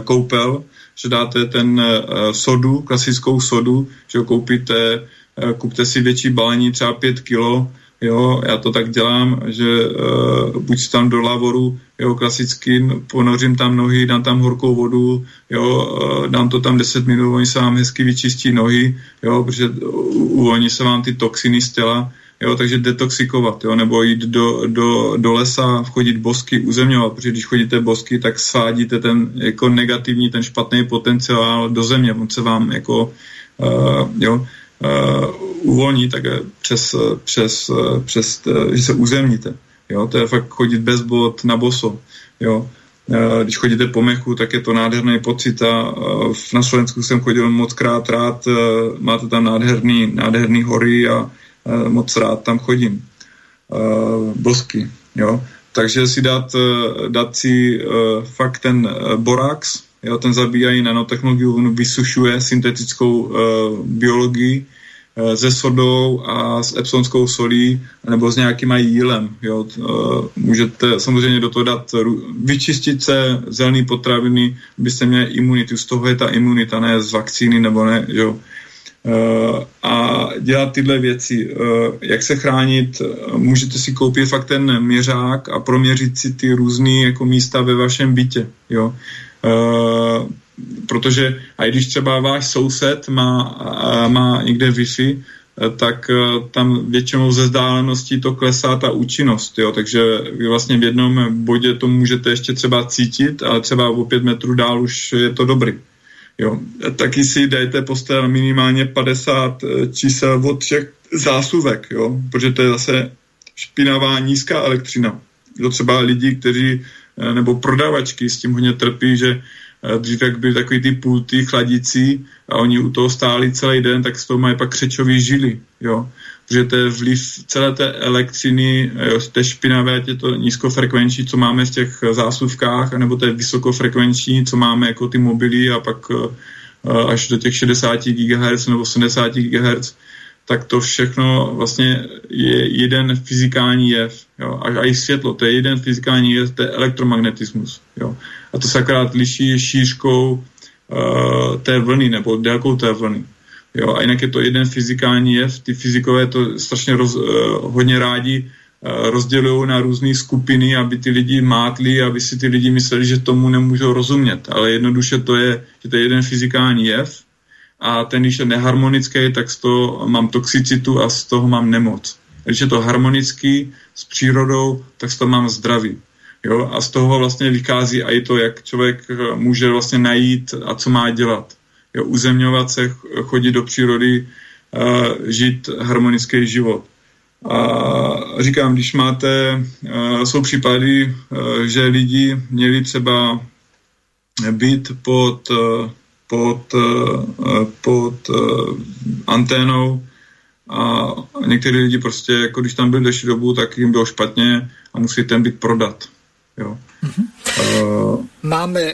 koupel, že dáte ten sodu, klasickou sodu, že koupíte, kupte si větší balení, třeba 5 kilo, jo, já to tak dělám, že uh, buď tam do lavoru, jo, klasicky, ponořím tam nohy, dám tam horkou vodu, jo, uh, dám to tam 10 minut, oni se vám hezky vyčistí nohy, jo, protože uvolní se vám ty toxiny z těla, jo, takže detoxikovat, jo, nebo jít do, do, do lesa, chodit bosky, uzemňovat, protože když chodíte bosky, tak svádíte ten jako negativní, ten špatný potenciál do země, on se vám jako, uh, jo, uvolní tak přes, přes, přes, že se uzemníte, jo, to je fakt chodit bez bod na boso, jo, když chodíte po mechu, tak je to nádherný pocit a na Slovensku jsem chodil moc krát rád, máte tam nádherný, nádherný hory a moc rád tam chodím. Bosky, jo. takže si dát, dát si fakt ten borax, jo, ten zabíjají nanotechnologii, on vysušuje syntetickou biologii, se sodou a s epsonskou solí nebo s nějakým jílem. Jo. Můžete samozřejmě do toho dát vyčistit se zelený potraviny, byste měli imunitu. Z toho je ta imunita, ne z vakcíny nebo ne. Jo. A dělat tyhle věci. Jak se chránit? Můžete si koupit fakt ten měřák a proměřit si ty různé jako místa ve vašem bytě. Jo protože a když třeba váš soused má, má někde Wi-Fi, tak e, tam většinou ze vzdáleností to klesá ta účinnost, jo? takže vy vlastně v jednom bodě to můžete ještě třeba cítit, ale třeba o pět metrů dál už je to dobrý. Jo? Taky si dejte postel minimálně 50 e, čísel od všech zásuvek, jo? protože to je zase špinavá nízká elektřina. To třeba lidi, kteří nebo prodavačky s tím hodně trpí, že Eh, dřív jak byly takový ty pulty chladicí a oni u toho stáli celý den, tak z toho mají pak křečový žily, jo. Protože to je vliv celé té elektřiny, jo, z té špinavé, tě to nízkofrekvenční, co máme v těch zásuvkách, anebo to je vysokofrekvenční, co máme jako ty mobily a pak eh, až do těch 60 GHz nebo 70 GHz, tak to všechno vlastně je jeden fyzikální jev. Jo? A, a i světlo, to je jeden fyzikální jev, to je elektromagnetismus. Jo? a to se akorát liší šířkou uh, té vlny nebo délkou té vlny. Jo, a jinak je to jeden fyzikální jev, ty fyzikové to strašně roz, uh, hodně rádi uh, rozdělují na různé skupiny, aby ty lidi mátli, aby si ty lidi mysleli, že tomu nemůžou rozumět. Ale jednoduše to je, že to je jeden fyzikální jev a ten, když je neharmonický, tak z toho mám toxicitu a z toho mám nemoc. Když je to harmonický s přírodou, tak z toho mám zdraví. Jo? A z toho vlastně vychází i to, jak člověk eh, může vlastně najít a co má dělat. Jo? Uzemňovat se, chodit do přírody, uh, žít harmonický život. A říkám, když máte, uh, jsou případy, že lidi měli třeba být pod, pod, uh, pod uh, anténou a někteří lidi prostě, jako když tam byli delší dobu, tak jim bylo špatně a musí ten byt prodat. Jo. Uh-huh. Uh, Máme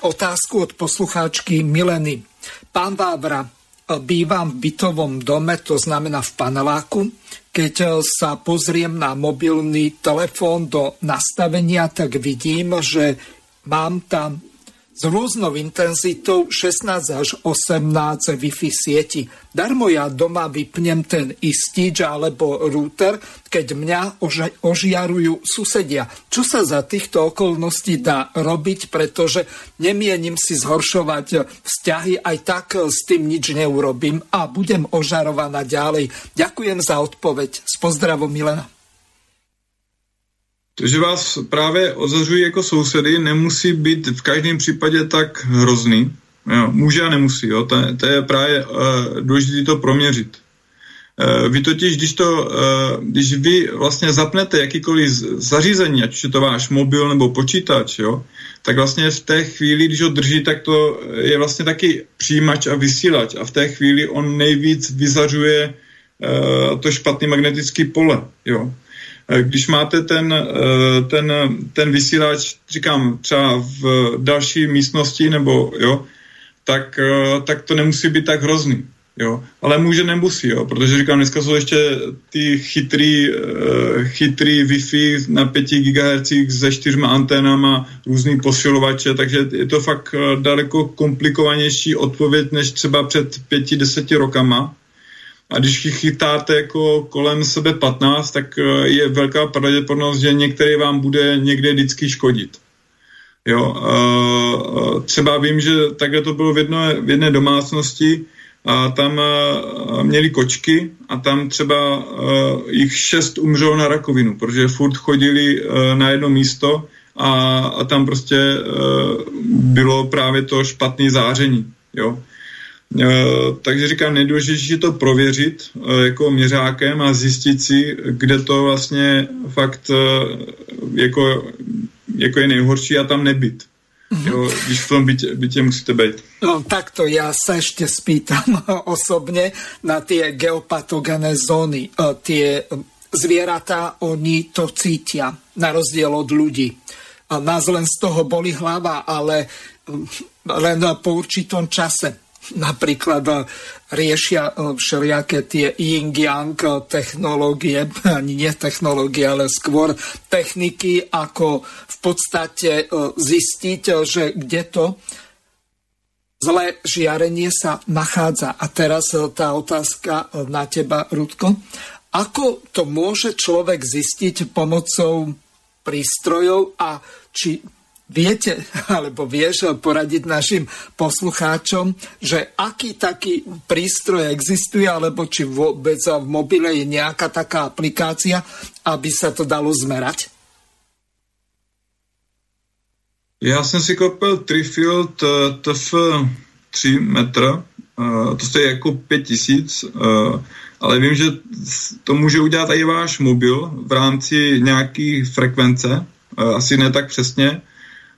otázku od poslucháčky Mileny. Pán Vávra, bývam v bytovom dome, to znamená v paneláku. Keď sa pozriem na mobilný telefón do nastavenia, tak vidím, že mám tam s rôznou intenzitou 16 až 18 Wi-Fi sieti. Darmo ja doma vypnem ten istič alebo router, keď mňa oži- ožiarujú susedia. Čo sa za týchto okolností dá robiť, pretože nemienim si zhoršovať vzťahy, aj tak s tým nič neurobím a budem ožarovaná ďalej. Ďakujem za odpoveď. S pozdravom Milena. To, že vás právě ozařují jako sousedy, nemusí být v každém případě tak hrozný. Jo, může a nemusí. Jo. To, to je právě uh, důležité to proměřit. Uh, vy totiž, když, to, uh, když vy vlastně zapnete jakýkoliv zařízení, ať je to váš mobil nebo počítač, jo, tak vlastně v té chvíli, když ho drží, tak to je vlastně taky přijímač a vysílač. A v té chvíli on nejvíc vyzařuje uh, to špatné magnetické pole. Jo. Eh, když máte ten, eh, ten, ten vysílač, říkám, třeba v další místnosti, nebo jo, tak, eh, tak to nemusí být tak hrozný. Jo. Ale může nemusí, jo, protože říkám, dneska jsou ještě ty chytrý, chytrý Wi-Fi na 5 GHz se čtyřma anténama, různý posilovače, takže je to fakt daleko komplikovanější odpověď než třeba před pěti, deseti rokama. A když jich chytáte jako kolem sebe 15, tak eh, je velká pravděpodobnost, že některý vám bude někde vždycky škodit. Jo, třeba vím, že takhle to bylo v jedné, v jedné domácnosti a tam eh, měli kočky a tam třeba eh, jich šest umřelo na rakovinu, protože furt chodili na jedno místo a, a tam prostě bylo právě to špatné záření. Jo. Eh, takže říkám, nejdůležitější je to prověřit eh, jako měřákem a zjistit si, kde to vlastně fakt eh, jako, jako je nejhorší a tam nebyt. Mm-hmm. Jo, když v tom bytě, bytě musíte být. No takto ja sa ešte spýtam osobne na tie geopatogené zóny, tie zvieratá, oni to cítia, na rozdiel od ľudí. A nás len z toho boli hlava, ale len po určitom čase napríklad eh, riešia eh, všelijaké tie yin-yang eh, technológie, ani nie technológie, ale skôr techniky, ako v podstate zistiť, že kde to zlé žiarenie sa nachádza. A teraz tá otázka na teba, Rudko. Ako to môže človek zistiť pomocou prístrojov a či viete, alebo vieš poradiť našim poslucháčom, že aký taký prístroj existuje, alebo či vôbec v mobile je nejaká taká aplikácia, aby sa to dalo zmerať? Já jsem si koupil Trifield eh, TF 3 metr, eh, to stojí jako 5000, eh, ale vím, že to může udělat i váš mobil v rámci nějaký frekvence, asi ne tak přesně,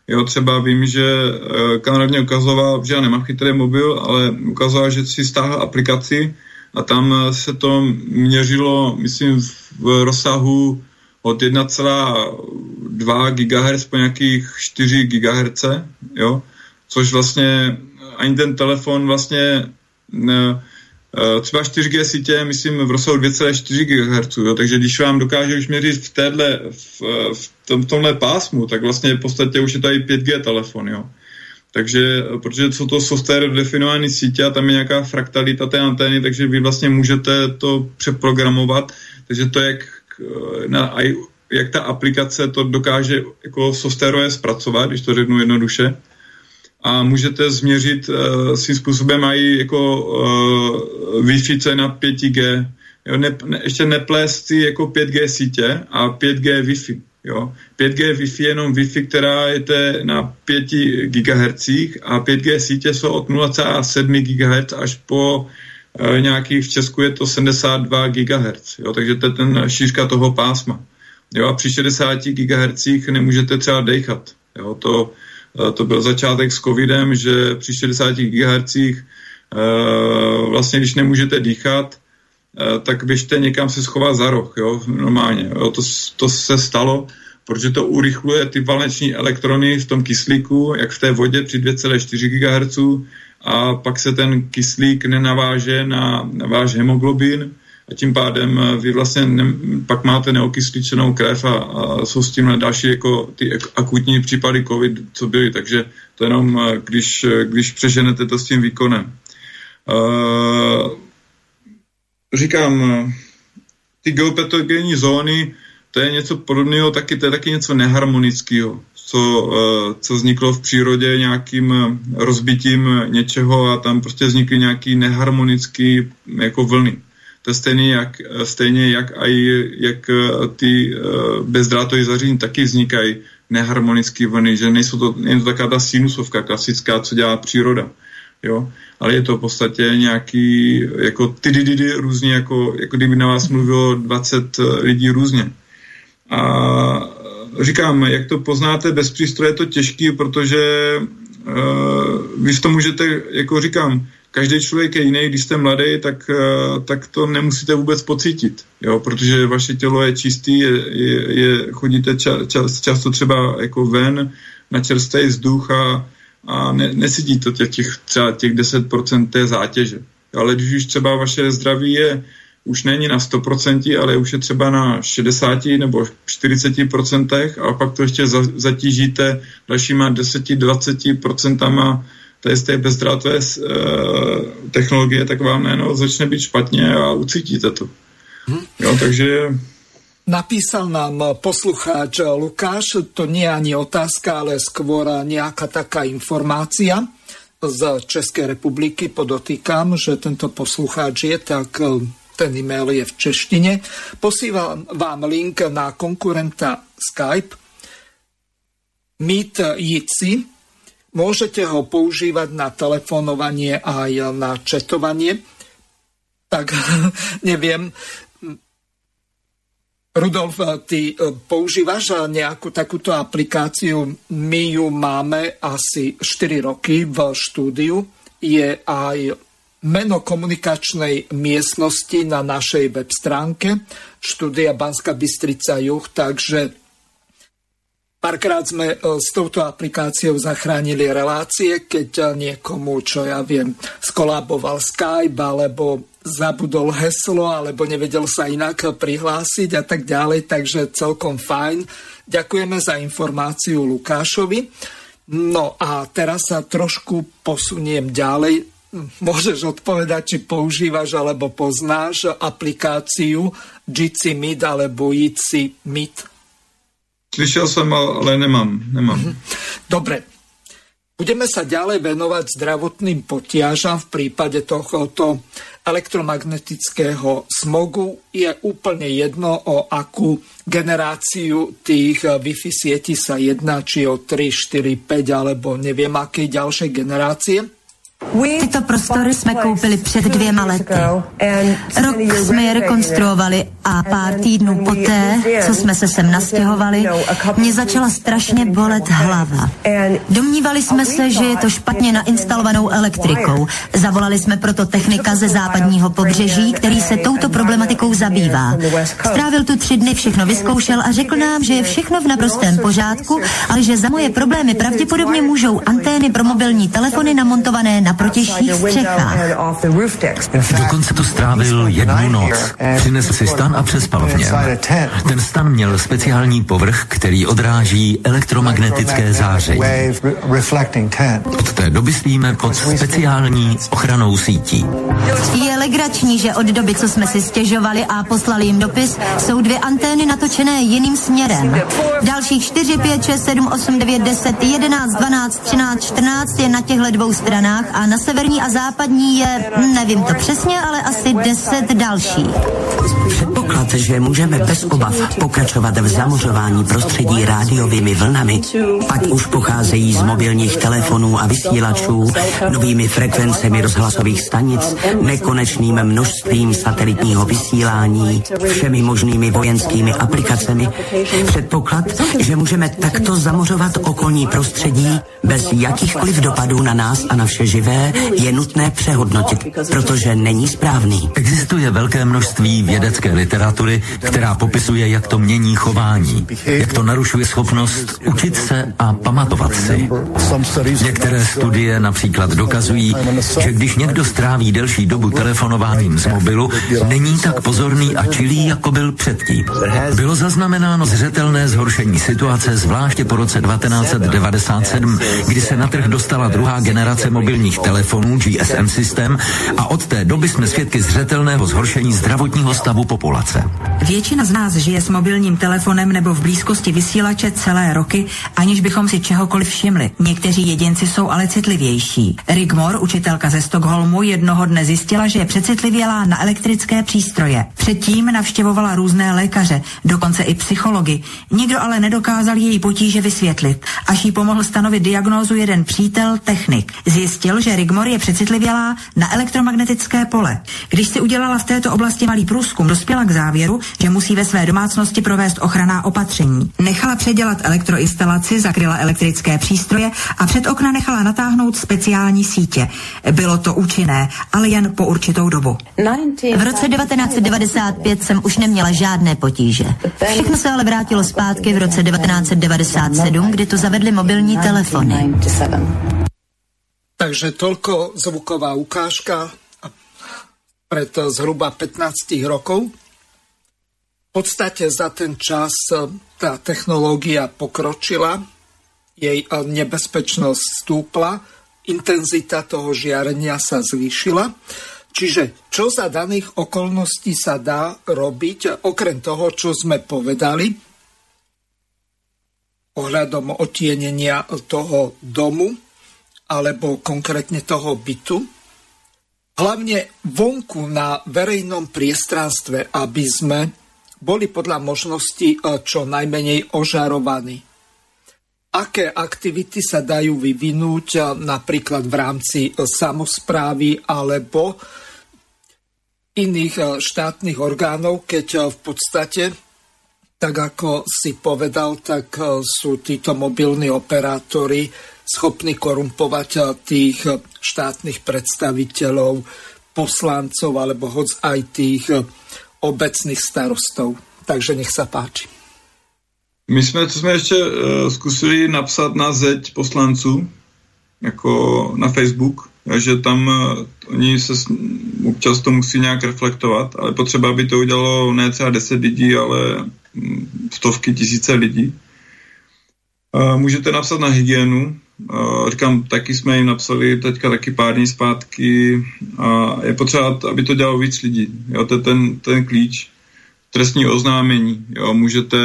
Jo, třeba vím, že uh, kamera mě ukazoval, že já nemám chytrý mobil, ale ukazoval, že si stáhl aplikaci a tam eh, se to měřilo, myslím, v rozsahu od 1,2 GHz po nějakých 4 GHz, jo, což vlastně ani ten telefon vlastně ne, Eh, třeba 4G sítě, myslím, v rozsahu 2,4 GHz, jo, takže když vám dokáže už měřit v, téhle, v, v, tom, tomhle pásmu, tak vlastně v podstatě už je i 5G telefon, jo. Takže, protože jsou to software definované sítě a tam je nějaká fraktalita té antény, takže vy vlastně můžete to přeprogramovat, takže to, jak, na, jak ta aplikace to dokáže jako softwarově zpracovat, když to řeknu jednoduše, a můžete změřit uh, svým způsobem i jako uh, Wi-Fi, na 5G. Jo, ne, ne, ještě neplést jako 5G sítě a 5G Wi-Fi. Jo. 5G Wi-Fi je jenom Wi-Fi, která je na 5 GHz a 5G sítě jsou od 0,7 GHz až po uh, nějaký, v Česku je to 72 GHz. Jo, takže to je ten šířka toho pásma. Jo, a při 60 GHz nemůžete třeba dechat. Jo, to, Eh, to byl začátek s covidem, že při 60 GHz eh, vlastně, když nemůžete dýchat, tak běžte někam se schovat za roh, jo, normálně. Jo, to, to se stalo, protože to urychluje ty valeční elektrony v tom kyslíku, jak v té vodě při 2,4 GHz a pak se ten kyslík nenaváže na, na váš hemoglobin a tím pádem eh, vy vlastně ne, pak máte neokysličenou krev a, a jsou s tím další jako ty akutní případy COVID, co byly, takže to jenom, eh, když, eh, když přeženete to s tím výkonem. Uh, říkám, ty geopatogenní zóny, to je něco podobného, taky, to je taky něco neharmonického, co, uh, co vzniklo v přírodě nějakým rozbitím něčeho a tam prostě vznikly nějaký neharmonický jako vlny. To je stejně jak, stejně jak, aj, jak eh, ty eh, bezdrátové zařízení taky vznikají neharmonické vlny, že nejsou to, jen to taková ta sinusovka klasická, co dělá příroda. Jo? Ale je to v podstatě nějaký, jako ty didy různě, jako, jako kdyby na vás mluvilo 20 eh, lidí různě. A říkám, jak to poznáte bez přístroje, je to těžký, protože uh, vy v tom můžete, jako říkám, každý člověk je jiný, když jste mladý, tak, eh, tak to nemusíte vůbec pocítit, jo, protože vaše tělo je čistý, je, je, je chodíte ča, čas, často třeba jako ven na čerstvý vzduch a, a ne, necítíte těch, těch, třeba těch 10% té zátěže. Ale když už třeba vaše zdraví je už není na 100%, ale už je třeba na 60 nebo 40% a pak to ještě za, zatížíte dalšíma 10-20% tady z té bezdrátové uh, technologie, tak vám jméno začne být špatně a ucítíte to. Hmm. Jo, takže Napísal nám poslucháč Lukáš, to nie je ani otázka, ale skôr nejaká taká informácia z Českej republiky. Podotýkam, že tento poslucháč je, tak e, ten e-mail je v češtine. Posívam vám link na konkurenta Skype Meet Jitsi, Môžete ho používať na telefonovanie aj na četovanie. Tak neviem, Rudolf, ty e, používaš nejakú takúto aplikáciu? My ju máme asi 4 roky v štúdiu. Je aj meno komunikačnej miestnosti na našej web stránke štúdia Banska Bystrica Juh, takže Párkrát sme s touto aplikáciou zachránili relácie, keď niekomu, čo ja viem, skolaboval Skype, alebo zabudol heslo, alebo nevedel sa inak prihlásiť a tak ďalej, takže celkom fajn. Ďakujeme za informáciu Lukášovi. No a teraz sa trošku posuniem ďalej. Môžeš odpovedať, či používaš alebo poznáš aplikáciu Jitsi Meet alebo Jitsi Meet. Slyšel jsem, ale nemám. nemám. Mhm. Dobre. Budeme sa ďalej venovať zdravotným potiažam v prípade tohoto elektromagnetického smogu. Je úplne jedno, o akú generáciu tých Wi-Fi sietí sa jedná, či o 3, 4, 5 alebo neviem akej ďalšej generácie. Tyto prostory jsme koupili před dvěma lety. Rok jsme je rekonstruovali a pár týdnů poté, co jsme se sem nastěhovali, mě začala strašně bolet hlava. Domnívali jsme se, že je to špatně nainstalovanou elektrikou. Zavolali jsme proto technika ze západního pobřeží, který se touto problematikou zabývá. Strávil tu tři dny, všechno vyzkoušel a řekl nám, že je všechno v naprostém pořádku, ale že za moje problémy pravděpodobně můžou antény pro mobilní telefony namontované na na protějších střechách. Dokonce tu strávil jednu noc. Přinesl si stan a přespal v něm. Ten stan měl speciální povrch, který odráží elektromagnetické záření. Od té doby spíme pod speciální ochranou sítí. Je legrační, že od doby, co jsme si stěžovali a poslali jim dopis, jsou dvě antény natočené jiným směrem. Dalších 4, 5, 6, 7, 8, 9, 10, 11, 12, 13, 14 je na těchto dvou stranách a na severní a západní je, nevím to přesně, ale asi deset další. Předpoklad, že můžeme bez obav pokračovat v zamořování prostředí rádiovými vlnami, ať už pocházejí z mobilních telefonů a vysílačů, novými frekvencemi rozhlasových stanic, nekonečným množstvím satelitního vysílání, všemi možnými vojenskými aplikacemi. Předpoklad, že můžeme takto zamořovat okolní prostředí bez jakýchkoliv dopadů na nás a na vše živé, je nutné přehodnotit, protože není správný. Existuje velké množství vědecké literatury, která popisuje, jak to mění chování, jak to narušuje schopnost učit se a pamatovat si. Některé studie například dokazují, že když někdo stráví delší dobu telefonováním z mobilu, není tak pozorný a čilý, jako byl předtím. Bylo zaznamenáno zřetelné zhoršení situace, zvláště po roce 1997, kdy se na trh dostala druhá generace mobilních telefonů GSM systém a od té doby jsme svědky zřetelného zhoršení zdravotního stavu populace. Většina z nás žije s mobilním telefonem nebo v blízkosti vysílače celé roky, aniž bychom si čehokoliv všimli. Někteří jedinci jsou ale citlivější. Rigmor, učitelka ze Stockholmu, jednoho dne zjistila, že je přecitlivělá na elektrické přístroje. Předtím navštěvovala různé lékaře, dokonce i psychologi. Nikdo ale nedokázal její potíže vysvětlit. Až jí pomohl stanovit diagnózu jeden přítel, technik. Zjistil, že Rigmor je přecitlivělá na elektromagnetické pole. Když si udělala v této oblasti malý průzkum, dospěla k závěru, že musí ve své domácnosti provést ochranná opatření. Nechala předělat elektroinstalaci, zakryla elektrické přístroje a před okna nechala natáhnout speciální sítě. Bylo to účinné, ale jen po určitou dobu. V roce 1995 jsem už neměla žádné potíže. Všechno se ale vrátilo zpátky v roce 1997, kdy tu zavedli mobilní telefony. Takže toľko zvuková ukážka pred zhruba 15 rokov. V podstate za ten čas tá technológia pokročila, jej nebezpečnosť stúpla, intenzita toho žiarenia sa zvýšila. Čiže čo za daných okolností sa dá robiť, okrem toho, čo sme povedali, ohľadom otienenia toho domu, alebo konkrétne toho bytu, hlavne vonku na verejnom priestranstve, aby sme boli podľa možnosti e, čo najmenej ožarovaní. Aké aktivity sa dajú vyvinúť e, napríklad v rámci e, samozprávy alebo iných štátnych orgánov, keď v podstate, tak ako si povedal, tak sú títo mobilní operátori schopní korumpovať tých štátnych predstaviteľov, poslancov alebo hoď aj tých obecných starostov. Takže nech sa páči. My jsme, co jsme ještě uh, zkusili napsat na zeď poslanců, jako na Facebook, že tam uh, oni se občas to musí nějak reflektovat, ale potřeba, aby to udělalo ne třeba 10 lidí, ale mm, stovky, tisíce lidí. Uh, můžete napsat na hygienu, říkám, taky jsme jim napsali teďka taky pár dní zpátky a je potřeba, aby to dělalo víc lidí. Jo, to je ten, ten klíč trestní oznámení. Jo, můžete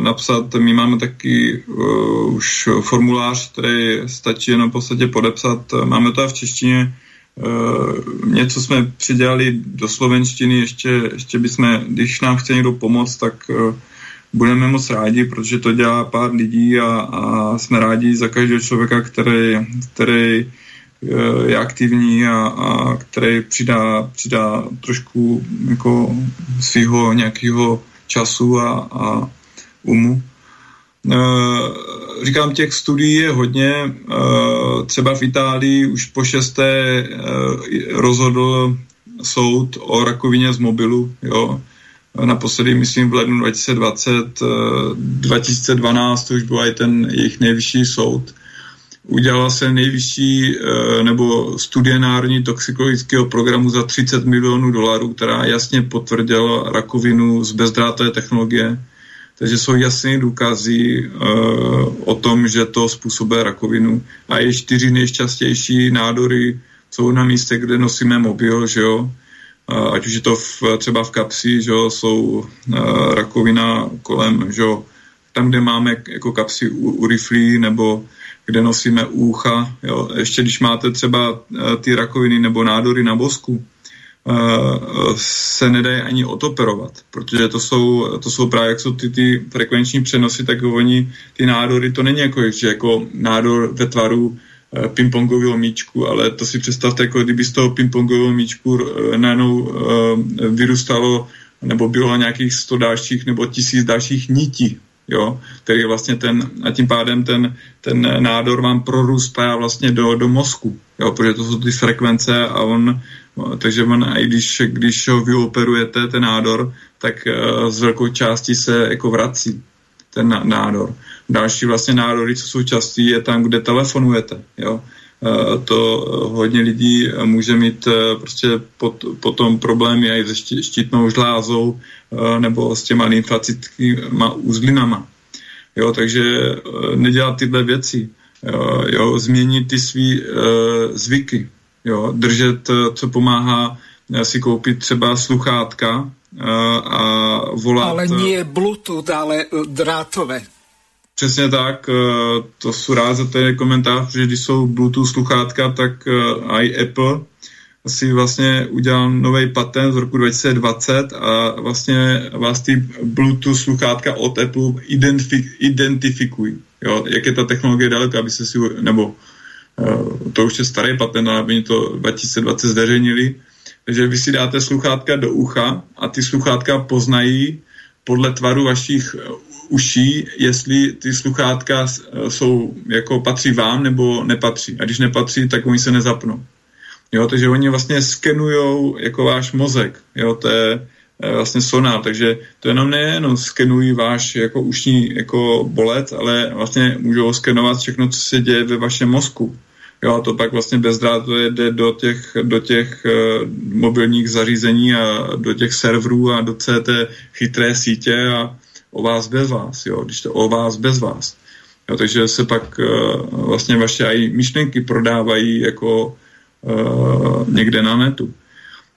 napsat, my máme taky uh, už formulář, který stačí jenom v podstatě podepsat. Máme to v češtině. Uh, něco jsme přidělali do slovenštiny, ještě, ještě bychom, když nám chce někdo pomoct, tak uh, budeme moc rádi, protože to dělá pár lidí a, a jsme rádi za každého člověka, který, který je aktivní a, a který přidá, přidá trošku jako svého nějakého času a, a umu. E, říkám, těch studií je hodně. E, třeba v Itálii už po šesté e, rozhodl soud o rakovině z mobilu. Jo. Naposledy, myslím, v lednu 2020, 2012 to už byl i ten jejich nejvyšší soud udělala se nejvyšší eh, nebo studie národní toxikologického programu za 30 milionů dolarů, která jasně potvrdila rakovinu z bezdrátové technologie. Takže jsou jasné důkazy uh, o tom, že to způsobuje rakovinu. A je čtyři nejšťastější nádory jsou na místě, kde nosíme mobil, že jo. Ať už je to v, třeba v kapsi, že jsou uh, rakovina kolem, že tam, kde máme jako kapsy u, u riflí, nebo kde nosíme úcha. Jo. Ještě když máte třeba uh, ty rakoviny nebo nádory na bosku, uh, se nedají ani otoperovat, protože to jsou, to jsou právě, jak jsou ty, ty frekvenční přenosy, tak oni, ty nádory, to není jako, že jako nádor ve tvaru pingpongového míčku, ale to si představte, jako kdyby z toho pingpongového míčku uh, najednou uh, vyrůstalo nebo bylo nějakých 100 dalších nebo tisíc dalších nití jo, který vlastně ten, a tím pádem ten, ten nádor vám prorůstá vlastně do, do mozku, jo, protože to jsou ty frekvence a on, takže on, i když, když ho vyoperujete, ten nádor, tak z velkou části se jako vrací ten nádor. Další vlastně nádory, co jsou častý, je tam, kde telefonujete, jo. Uh, to hodně lidí může mít prostě pot, potom problémy i se štítnou žlázou, nebo s těma lymfacickýma uzlinama. Jo, takže nedělat tyhle věci. Jo, jo změnit ty svý uh, zvyky. Jo, držet, co pomáhá si koupit třeba sluchátka a volat... Ale nie Bluetooth, ale drátové. Přesně tak, to jsou rád za ten komentář, že když jsou Bluetooth sluchátka, tak i Apple si vlastně udělal nový patent z roku 2020 a vlastně vás ty Bluetooth sluchátka od Apple identifik, identifikují. Jo, jak je ta technologie daleko, aby se si, nebo uh, to už je starý patent, ale aby to 2020 zveřejnili. Takže vy si dáte sluchátka do ucha a ty sluchátka poznají podle tvaru vašich uší, jestli ty sluchátka jsou, jako patří vám nebo nepatří. A když nepatří, tak oni se nezapnou. Jo, takže oni vlastně skenujou jako váš mozek. Jo, to je eh, vlastně sonar, takže to jenom nejenom skenují váš jako ušní jako bolet, ale vlastně můžou skenovat všechno, co se děje ve vašem mozku. Jo, a to pak vlastně bezdrátově jde do těch, do těch uh, mobilních zařízení a do těch serverů a do té chytré sítě a o vás bez vás, jo, když to o vás bez vás. Jo, takže se pak uh, vlastně vaše i myšlenky prodávají jako uh, někde na netu.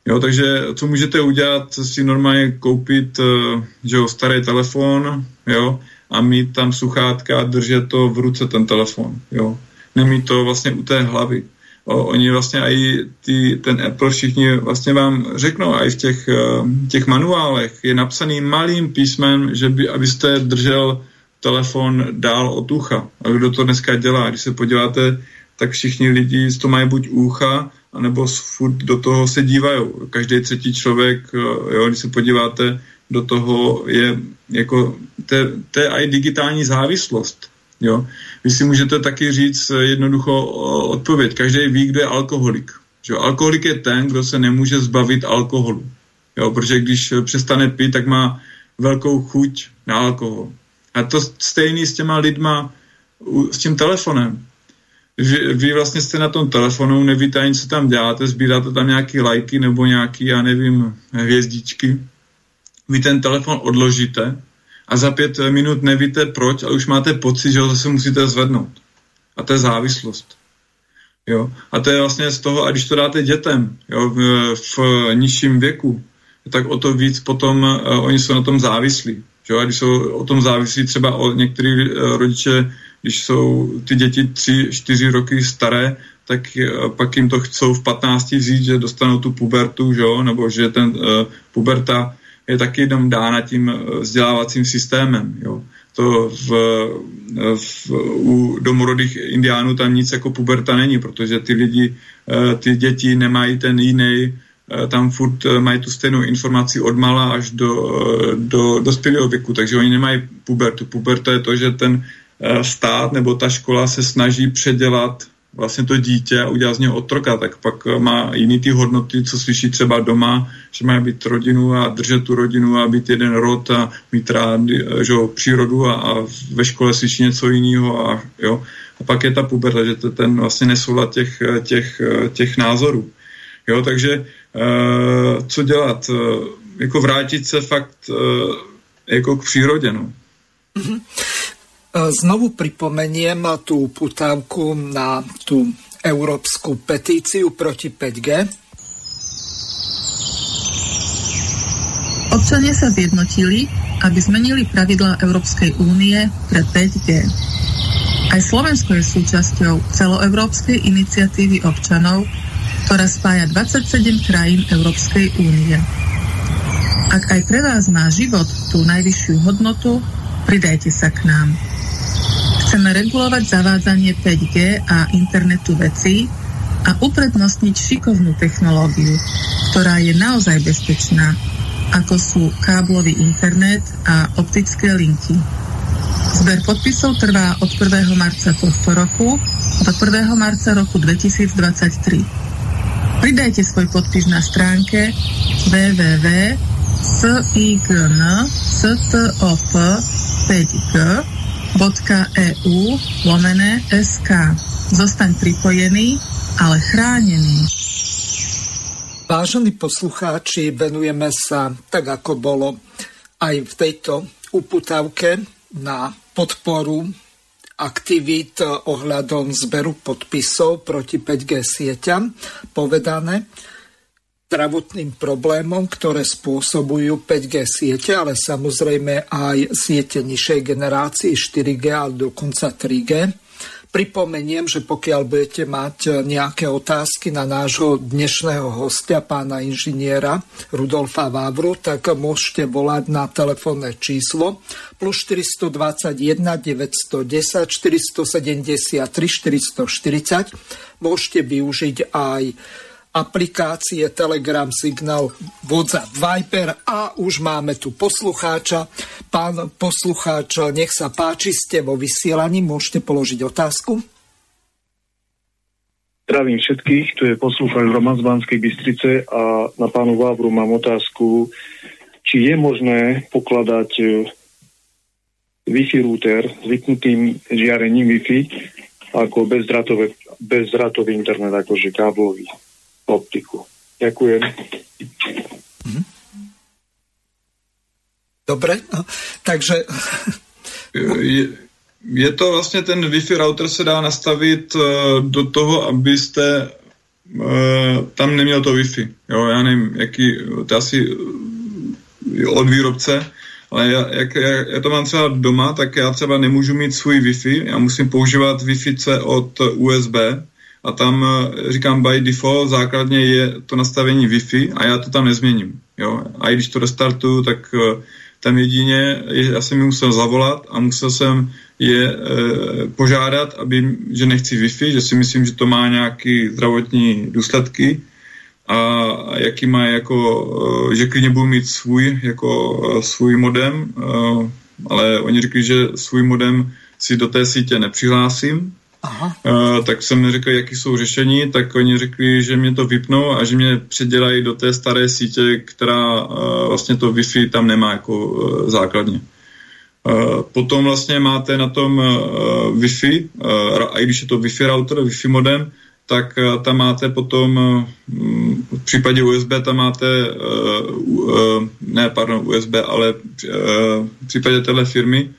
Jo, takže co můžete udělat, si normálně koupit uh, že jo, starý telefon jo, a mít tam sluchátka a držet to v ruce ten telefon. Jo. Nemít to vlastně u té hlavy. O, oni vlastně i ten Apple všichni vlastně vám řeknou, i v těch, uh, těch manuálech je napsaný malým písmem, že by, abyste držel telefon dál od ucha. A kdo to dneska dělá? Když se podíváte tak všichni lidi to mají buď úcha, anebo furt do toho se dívají. Každý třetí člověk, eh, jo, když se podíváte, do toho je jako, to je i digitální závislost. Jo? Vy si můžete taky říct jednoducho odpověď. Každý ví, kdo je alkoholik. Že Alkoholik je ten, kdo se nemůže zbavit alkoholu. Jo? Protože když přestane pít, tak má velkou chuť na alkohol. A to stejný s těma lidma, s tím telefonem. Vy, vy vlastně jste na tom telefonu, nevíte ani, co tam děláte, sbíráte tam nějaký lajky nebo nějaký, já nevím, hvězdičky. Vy ten telefon odložíte a za pět minut nevíte proč, ale už máte pocit, že ho zase musíte zvednout. A to je závislost. Jo? A to je vlastně z toho, a když to dáte dětem jo, v, v nižším věku, tak o to víc potom uh, oni jsou na tom závislí. Jo? A když jsou o tom závislí třeba o některý uh, rodiče, když jsou ty děti tři, čtyři roky staré, tak uh, pak jim to chcou v 15 vzít, že dostanou tu pubertu, že nebo že ten uh, puberta je taky jenom dána tím vzdělávacím systémem. Jo? To v, v, u domorodých indiánů tam nic jako puberta není, protože ty lidi, ty děti nemají ten jiný Eh, tam furt eh, mají tu stejnou informaci od mala až do, eh, do dospělého věku, takže oni nemají pubertu. Puberta je to, že ten stát nebo ta škola se snaží předělat vlastně to dítě a udělat z něho otroka, tak pak má jiný ty hodnoty, co slyší třeba doma, že má být rodinu a držet tu rodinu a být jeden rod a mít rád že, přírodu a, a ve škole slyší něco jiného a jo. A pak je ta puberta, že to ten vlastně nesoulad těch, těch, těch názorů. Jo, takže uh, co dělat? Uh, jako vrátit se fakt uh, jako k přírodě. No. Mm-hmm. Znovu pripomeniem tú putávku na tú európsku petíciu proti 5G. Občania sa zjednotili, aby zmenili pravidlá Európskej únie pre 5G. Aj Slovensko je súčasťou celoevropskej iniciatívy občanov ktorá spája 27 krajín Európskej únie. Ak aj pre vás má život tú najvyššiu hodnotu, pridajte sa k nám. Chceme regulovať zavádzanie 5G a internetu vecí a uprednostniť šikovnú technológiu, ktorá je naozaj bezpečná, ako sú káblový internet a optické linky. Zber podpisov trvá od 1. marca tohto roku do 1. marca roku 2023. Pridajte svoj podpis na stránke www.sign.stop5g.eu lomené SK. Zostaň pripojený, ale chránený. Vážení poslucháči, venujeme sa, tak ako bolo aj v tejto uputavke, na podporu aktivít ohľadom zberu podpisov proti 5G sieťam povedané zdravotným problémom, ktoré spôsobujú 5G siete, ale samozrejme aj siete nižšej generácie 4G a dokonca 3G Pripomeniem, že pokiaľ budete mať nejaké otázky na nášho dnešného hostia, pána inžiniera Rudolfa Vávru, tak môžete volať na telefónne číslo plus 421 910 473 440. Môžete využiť aj aplikácie Telegram, Signal, WhatsApp, Viper a už máme tu poslucháča. Pán poslucháč, nech sa páči, ste vo vysielaní, môžete položiť otázku. Zdravím všetkých, tu je poslucháč Roman z Banskej Bystrice a na pánu Vávru mám otázku, či je možné pokladať e, Wi-Fi router s vypnutým žiarením Wi-Fi ako bezdrátový internet, akože káblový optiku. Ďakujem. Mhm. Dobre, no, takže... Je, je to vlastně ten Wi-Fi router se dá nastavit uh, do toho, abyste uh, tam neměl to Wi-Fi. Jo, já nevím, jaký, to asi od výrobce, ale já, jak, jak, já to mám třeba doma, tak já třeba nemůžu mít svůj Wi-Fi, já musím používat Wi-Fi C od USB, a tam eh, říkám by default základně je to nastavení Wi-Fi a já to tam nezměním. Jo? A i když to restartuju, tak eh, tam jedině, já jsem mi musel zavolat a musel jsem je e, požádat, aby, že nechci Wi-Fi, že si myslím, že to má nějaké zdravotní důsledky a jaký má jako, že klidně budu mít svůj, jako svůj modem, ale oni řekli, že svůj modem si do té sítě nepřihlásím, Aha. Uh, tak jsem mi řekl, jaký jsou řešení, tak oni řekli, že mě to vypnou a že mě předělají do té staré sítě, která uh, vlastně to Wi-Fi tam nemá jako uh, základně. Uh, potom vlastně máte na tom uh, Wi-Fi, a i když je to Wi-Fi router, Wi-Fi modem, tak tam máte potom, v případě USB tam máte, ne, pardon, USB, ale v případě téhle firmy,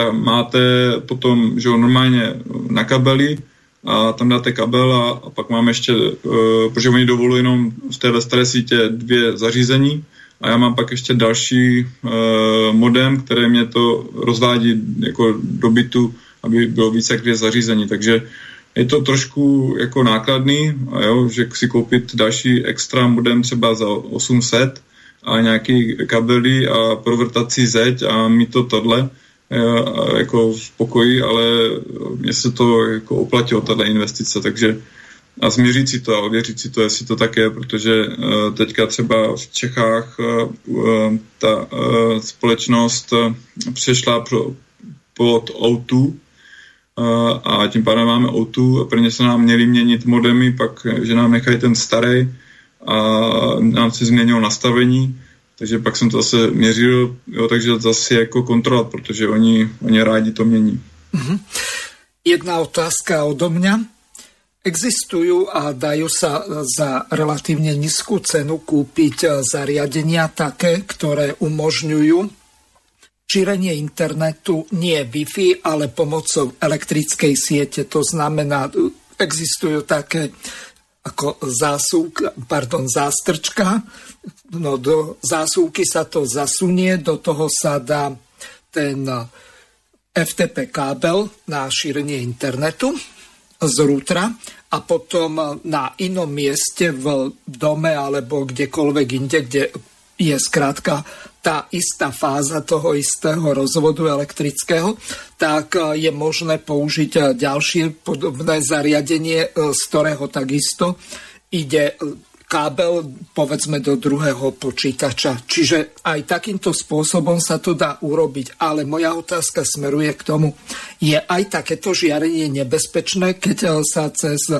tam máte potom, že jo, normálně na kabeli a tam dáte kabel a, a pak máme ještě, uh, protože oni dovolují jenom v téhle staré sítě dvě zařízení a já mám pak ještě další uh, modem, které mě to rozvádí jako do bytu, aby bylo více jak dvě zařízení, takže je to trošku jako nákladný, a jo, že si koupit další extra modem třeba za 800 a nějaký kabely a provrtací zeď a mít to tohle, jako v pokoji, ale mně se to jako oplatilo, tato investice, takže a změřit si to a ověřit si to, jestli to tak je, protože uh, teďka třeba v Čechách uh, ta uh, společnost přešla pro, pod O2 uh, a tím pádem máme O2 a prvně se nám měli měnit modemy, pak, že nám nechají ten starý a nám se změnilo nastavení takže pak jsem to zase měřil, jo, takže zase jako kontrolovat, protože oni, oni rádi to mění. Mm-hmm. Jedna otázka odo mňa. Existujú a dajú sa za relatívne nízku cenu kúpiť zariadenia také, ktoré umožňujú šírenie internetu nie Wi-Fi, ale pomocou elektrickej siete. To znamená, existujú také ako zásuk, pardon, zástrčka, no do zásuvky sa to zasunie, do toho sa dá ten FTP kábel na šírenie internetu z rútra a potom na inom mieste v dome alebo kdekoľvek inde, kde je zkrátka tá istá fáza toho istého rozvodu elektrického, tak je možné použiť ďalšie podobné zariadenie, z ktorého takisto ide kábel povedzme do druhého počítača. Čiže aj takýmto spôsobom sa to dá urobiť. Ale moja otázka smeruje k tomu, je aj takéto žiarenie nebezpečné, keď sa cez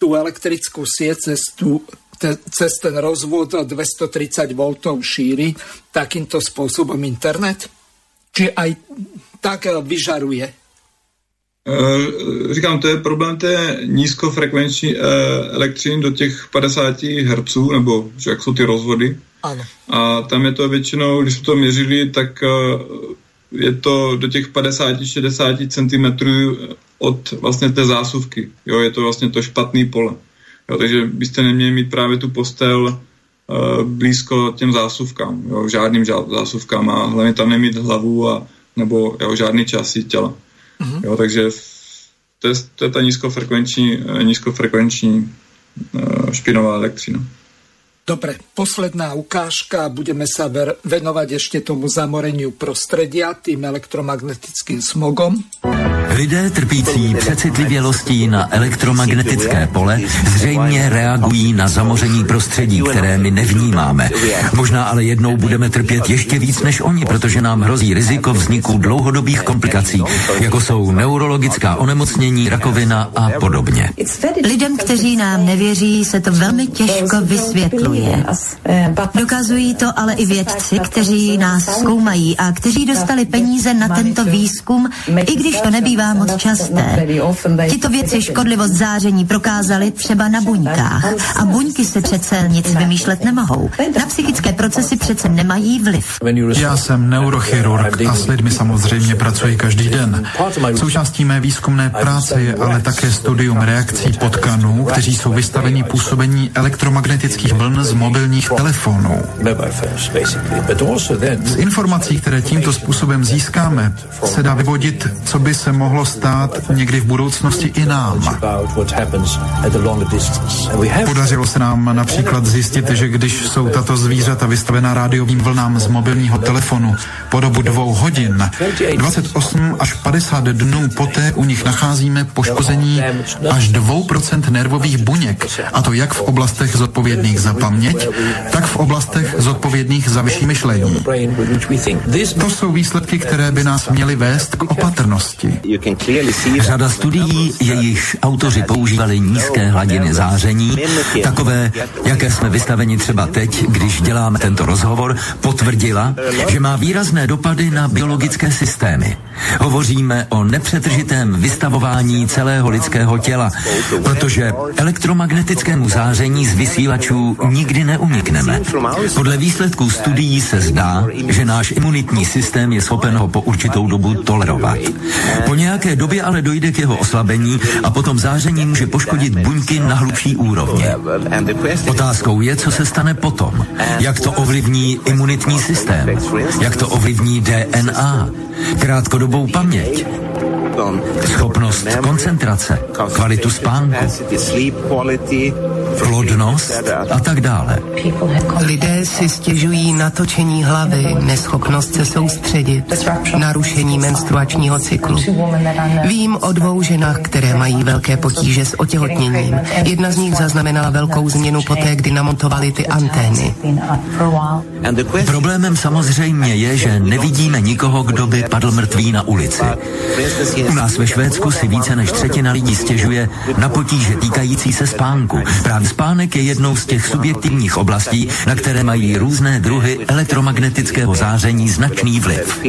tú elektrickú sieť, cez, tú, te, cez ten rozvod 230 V šíri takýmto spôsobom internet? Či aj tak vyžaruje Eh, říkám, to je problém té nízkofrekvenční eh, elektřiny do těch 50 Hz, nebo jak jsou ty rozvody. Ano. A tam je to většinou, když jsme to měřili, tak eh, je to do těch 50-60 cm od vlastně té zásuvky. Jo, je to vlastně to špatný pole. Jo, takže byste neměli mít právě tu postel blízko těm zásuvkám, jo, žádným zásuvkám a hlavně tam nemít hlavu a nebo jo, žádný části těla. Mm-hmm. Jo, takže to je, to je ta nízkofrekvenční, eh, nízkofrekvenční uh, špinová elektřina. Dobre, posledná ukážka. Budeme sa ver- venovať ešte tomu zamoreniu prostredia, tým elektromagnetickým smogom. Lidé trpící přecitlivělostí na elektromagnetické pole zřejmě reagují na zamoření prostředí, které my nevnímáme. Možná ale jednou budeme trpět ještě víc než oni, protože nám hrozí riziko vzniku dlouhodobých komplikací, jako jsou neurologická onemocnění, rakovina a podobně. Lidem, kteří nám nevěří, se to velmi těžko vysvětluje. Dokazují to ale i vědci, kteří nás zkoumají a kteří dostali peníze na tento výzkum, i když to nebývá nebývá moc časté. Tyto věci škodlivost záření prokázali třeba na buňkách. A buňky se přece nic vymýšlet nemohou. Na psychické procesy přece nemají vliv. Já jsem neurochirurg a s lidmi samozřejmě pracuji každý den. Součástí mé výzkumné práce je ale také studium reakcí potkanů, kteří jsou vystaveni působení elektromagnetických vln z mobilních telefonů. Z informací, které tímto způsobem získáme, se dá vyvodit, co by se mohlo mohlo stát někdy v budoucnosti i nám. Podařilo se nám například zjistit, že když jsou tato zvířata vystavena rádiovým vlnám z mobilního telefonu po dobu dvou hodin, 28 až 50 dnů poté u nich nacházíme poškození až 2% nervových buněk, a to jak v oblastech zodpovědných za paměť, tak v oblastech zodpovědných za vyšší myšlení. To jsou výsledky, které by nás měly vést k opatrnosti. Řada studií, jejichž autoři používali nízké hladiny záření, takové, jaké jsme vystaveni třeba teď, když děláme tento rozhovor, potvrdila, že má výrazné dopady na biologické systémy. Hovoříme o nepřetržitém vystavování celého lidského těla, protože elektromagnetickému záření z vysílačů nikdy neunikneme. Podle výsledků studií se zdá, že náš imunitní systém je schopen ho po určitou dobu tolerovat. Po nějaké době ale dojde k jeho oslabení a potom záření může poškodit buňky na hlubší úrovně. Otázkou je, co se stane potom. Jak to ovlivní imunitní systém? Jak to ovlivní DNA? Krátkodobou paměť? schopnost koncentrace, kvalitu spánku, plodnost a tak dále. Lidé si stěžují na točení hlavy, neschopnost se soustředit, narušení menstruačního cyklu. Vím o dvou ženách, které mají velké potíže s otěhotněním. Jedna z nich zaznamenala velkou změnu poté, kdy namontovali ty antény. Problémem samozřejmě je, že nevidíme nikoho, kdo by padl mrtvý na ulici. U nás ve Švédsku si více než třetina lidí stěžuje na potíže týkající se spánku. Právě spánek je jednou z těch subjektivních oblastí, na které mají různé druhy elektromagnetického záření značný vliv.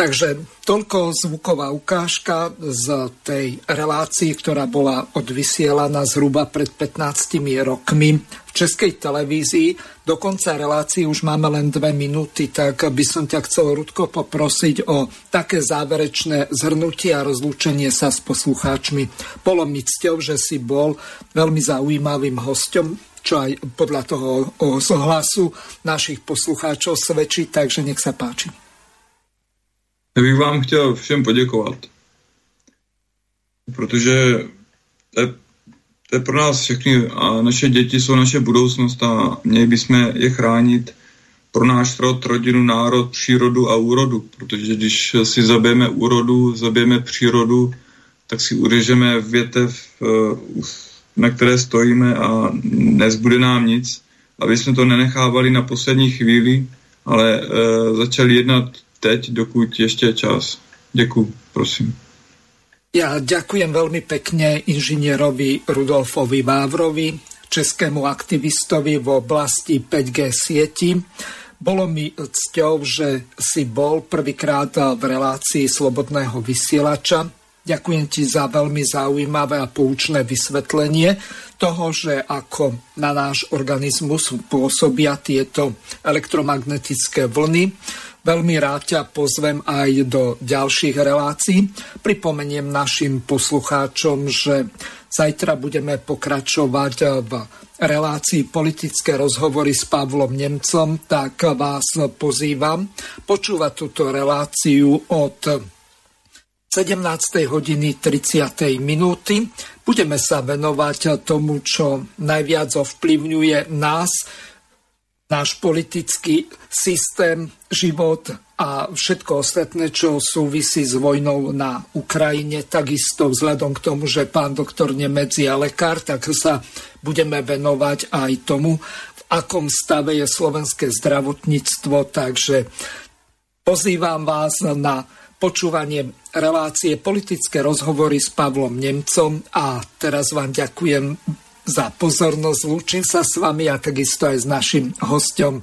Takže toľko zvuková ukážka z tej relácii, ktorá bola odvysielaná zhruba pred 15 rokmi v českej televízii. Do konca relácii už máme len dve minúty, tak by som ťa chcel, Rudko, poprosiť o také záverečné zhrnutie a rozlúčenie sa s poslucháčmi. Bolo mi cťou, že si bol veľmi zaujímavým hostom, čo aj podľa toho ohlasu našich poslucháčov svedčí, takže nech sa páči. Já bych vám chtěl všem poděkovat, protože to je, to je pro nás všechny a naše děti jsou naše budoucnost a měli bychom je chránit pro náš rod, rodinu, národ, přírodu a úrodu, protože když si zabijeme úrodu, zabijeme přírodu, tak si urežeme větev, eh, na které stojíme a nezbude nám nic, aby jsme to nenechávali na poslední chvíli, ale e, začali jednat teď, dokud ještě je čas. Děkuji, prosím. Ja ďakujem veľmi pekne inžinierovi Rudolfovi Vávrovi, českému aktivistovi v oblasti 5G sieti. Bolo mi cťou, že si bol prvýkrát v relácii Slobodného vysielača. Ďakujem ti za veľmi zaujímavé a poučné vysvetlenie toho, že ako na náš organizmus pôsobia tieto elektromagnetické vlny Veľmi rád ťa pozvem aj do ďalších relácií. Pripomeniem našim poslucháčom, že zajtra budeme pokračovať v relácii politické rozhovory s Pavlom Nemcom, tak vás pozývam počúvať túto reláciu od 17. hodiny 30. minúty. Budeme sa venovať tomu, čo najviac ovplyvňuje nás, náš politický systém, život a všetko ostatné, čo súvisí s vojnou na Ukrajine. Takisto vzhľadom k tomu, že pán doktor Nemec je lekár, tak sa budeme venovať aj tomu, v akom stave je slovenské zdravotníctvo. Takže pozývam vás na počúvanie relácie politické rozhovory s Pavlom Nemcom a teraz vám ďakujem za pozornosť. Lúčim sa s vami a takisto aj s našim hostom.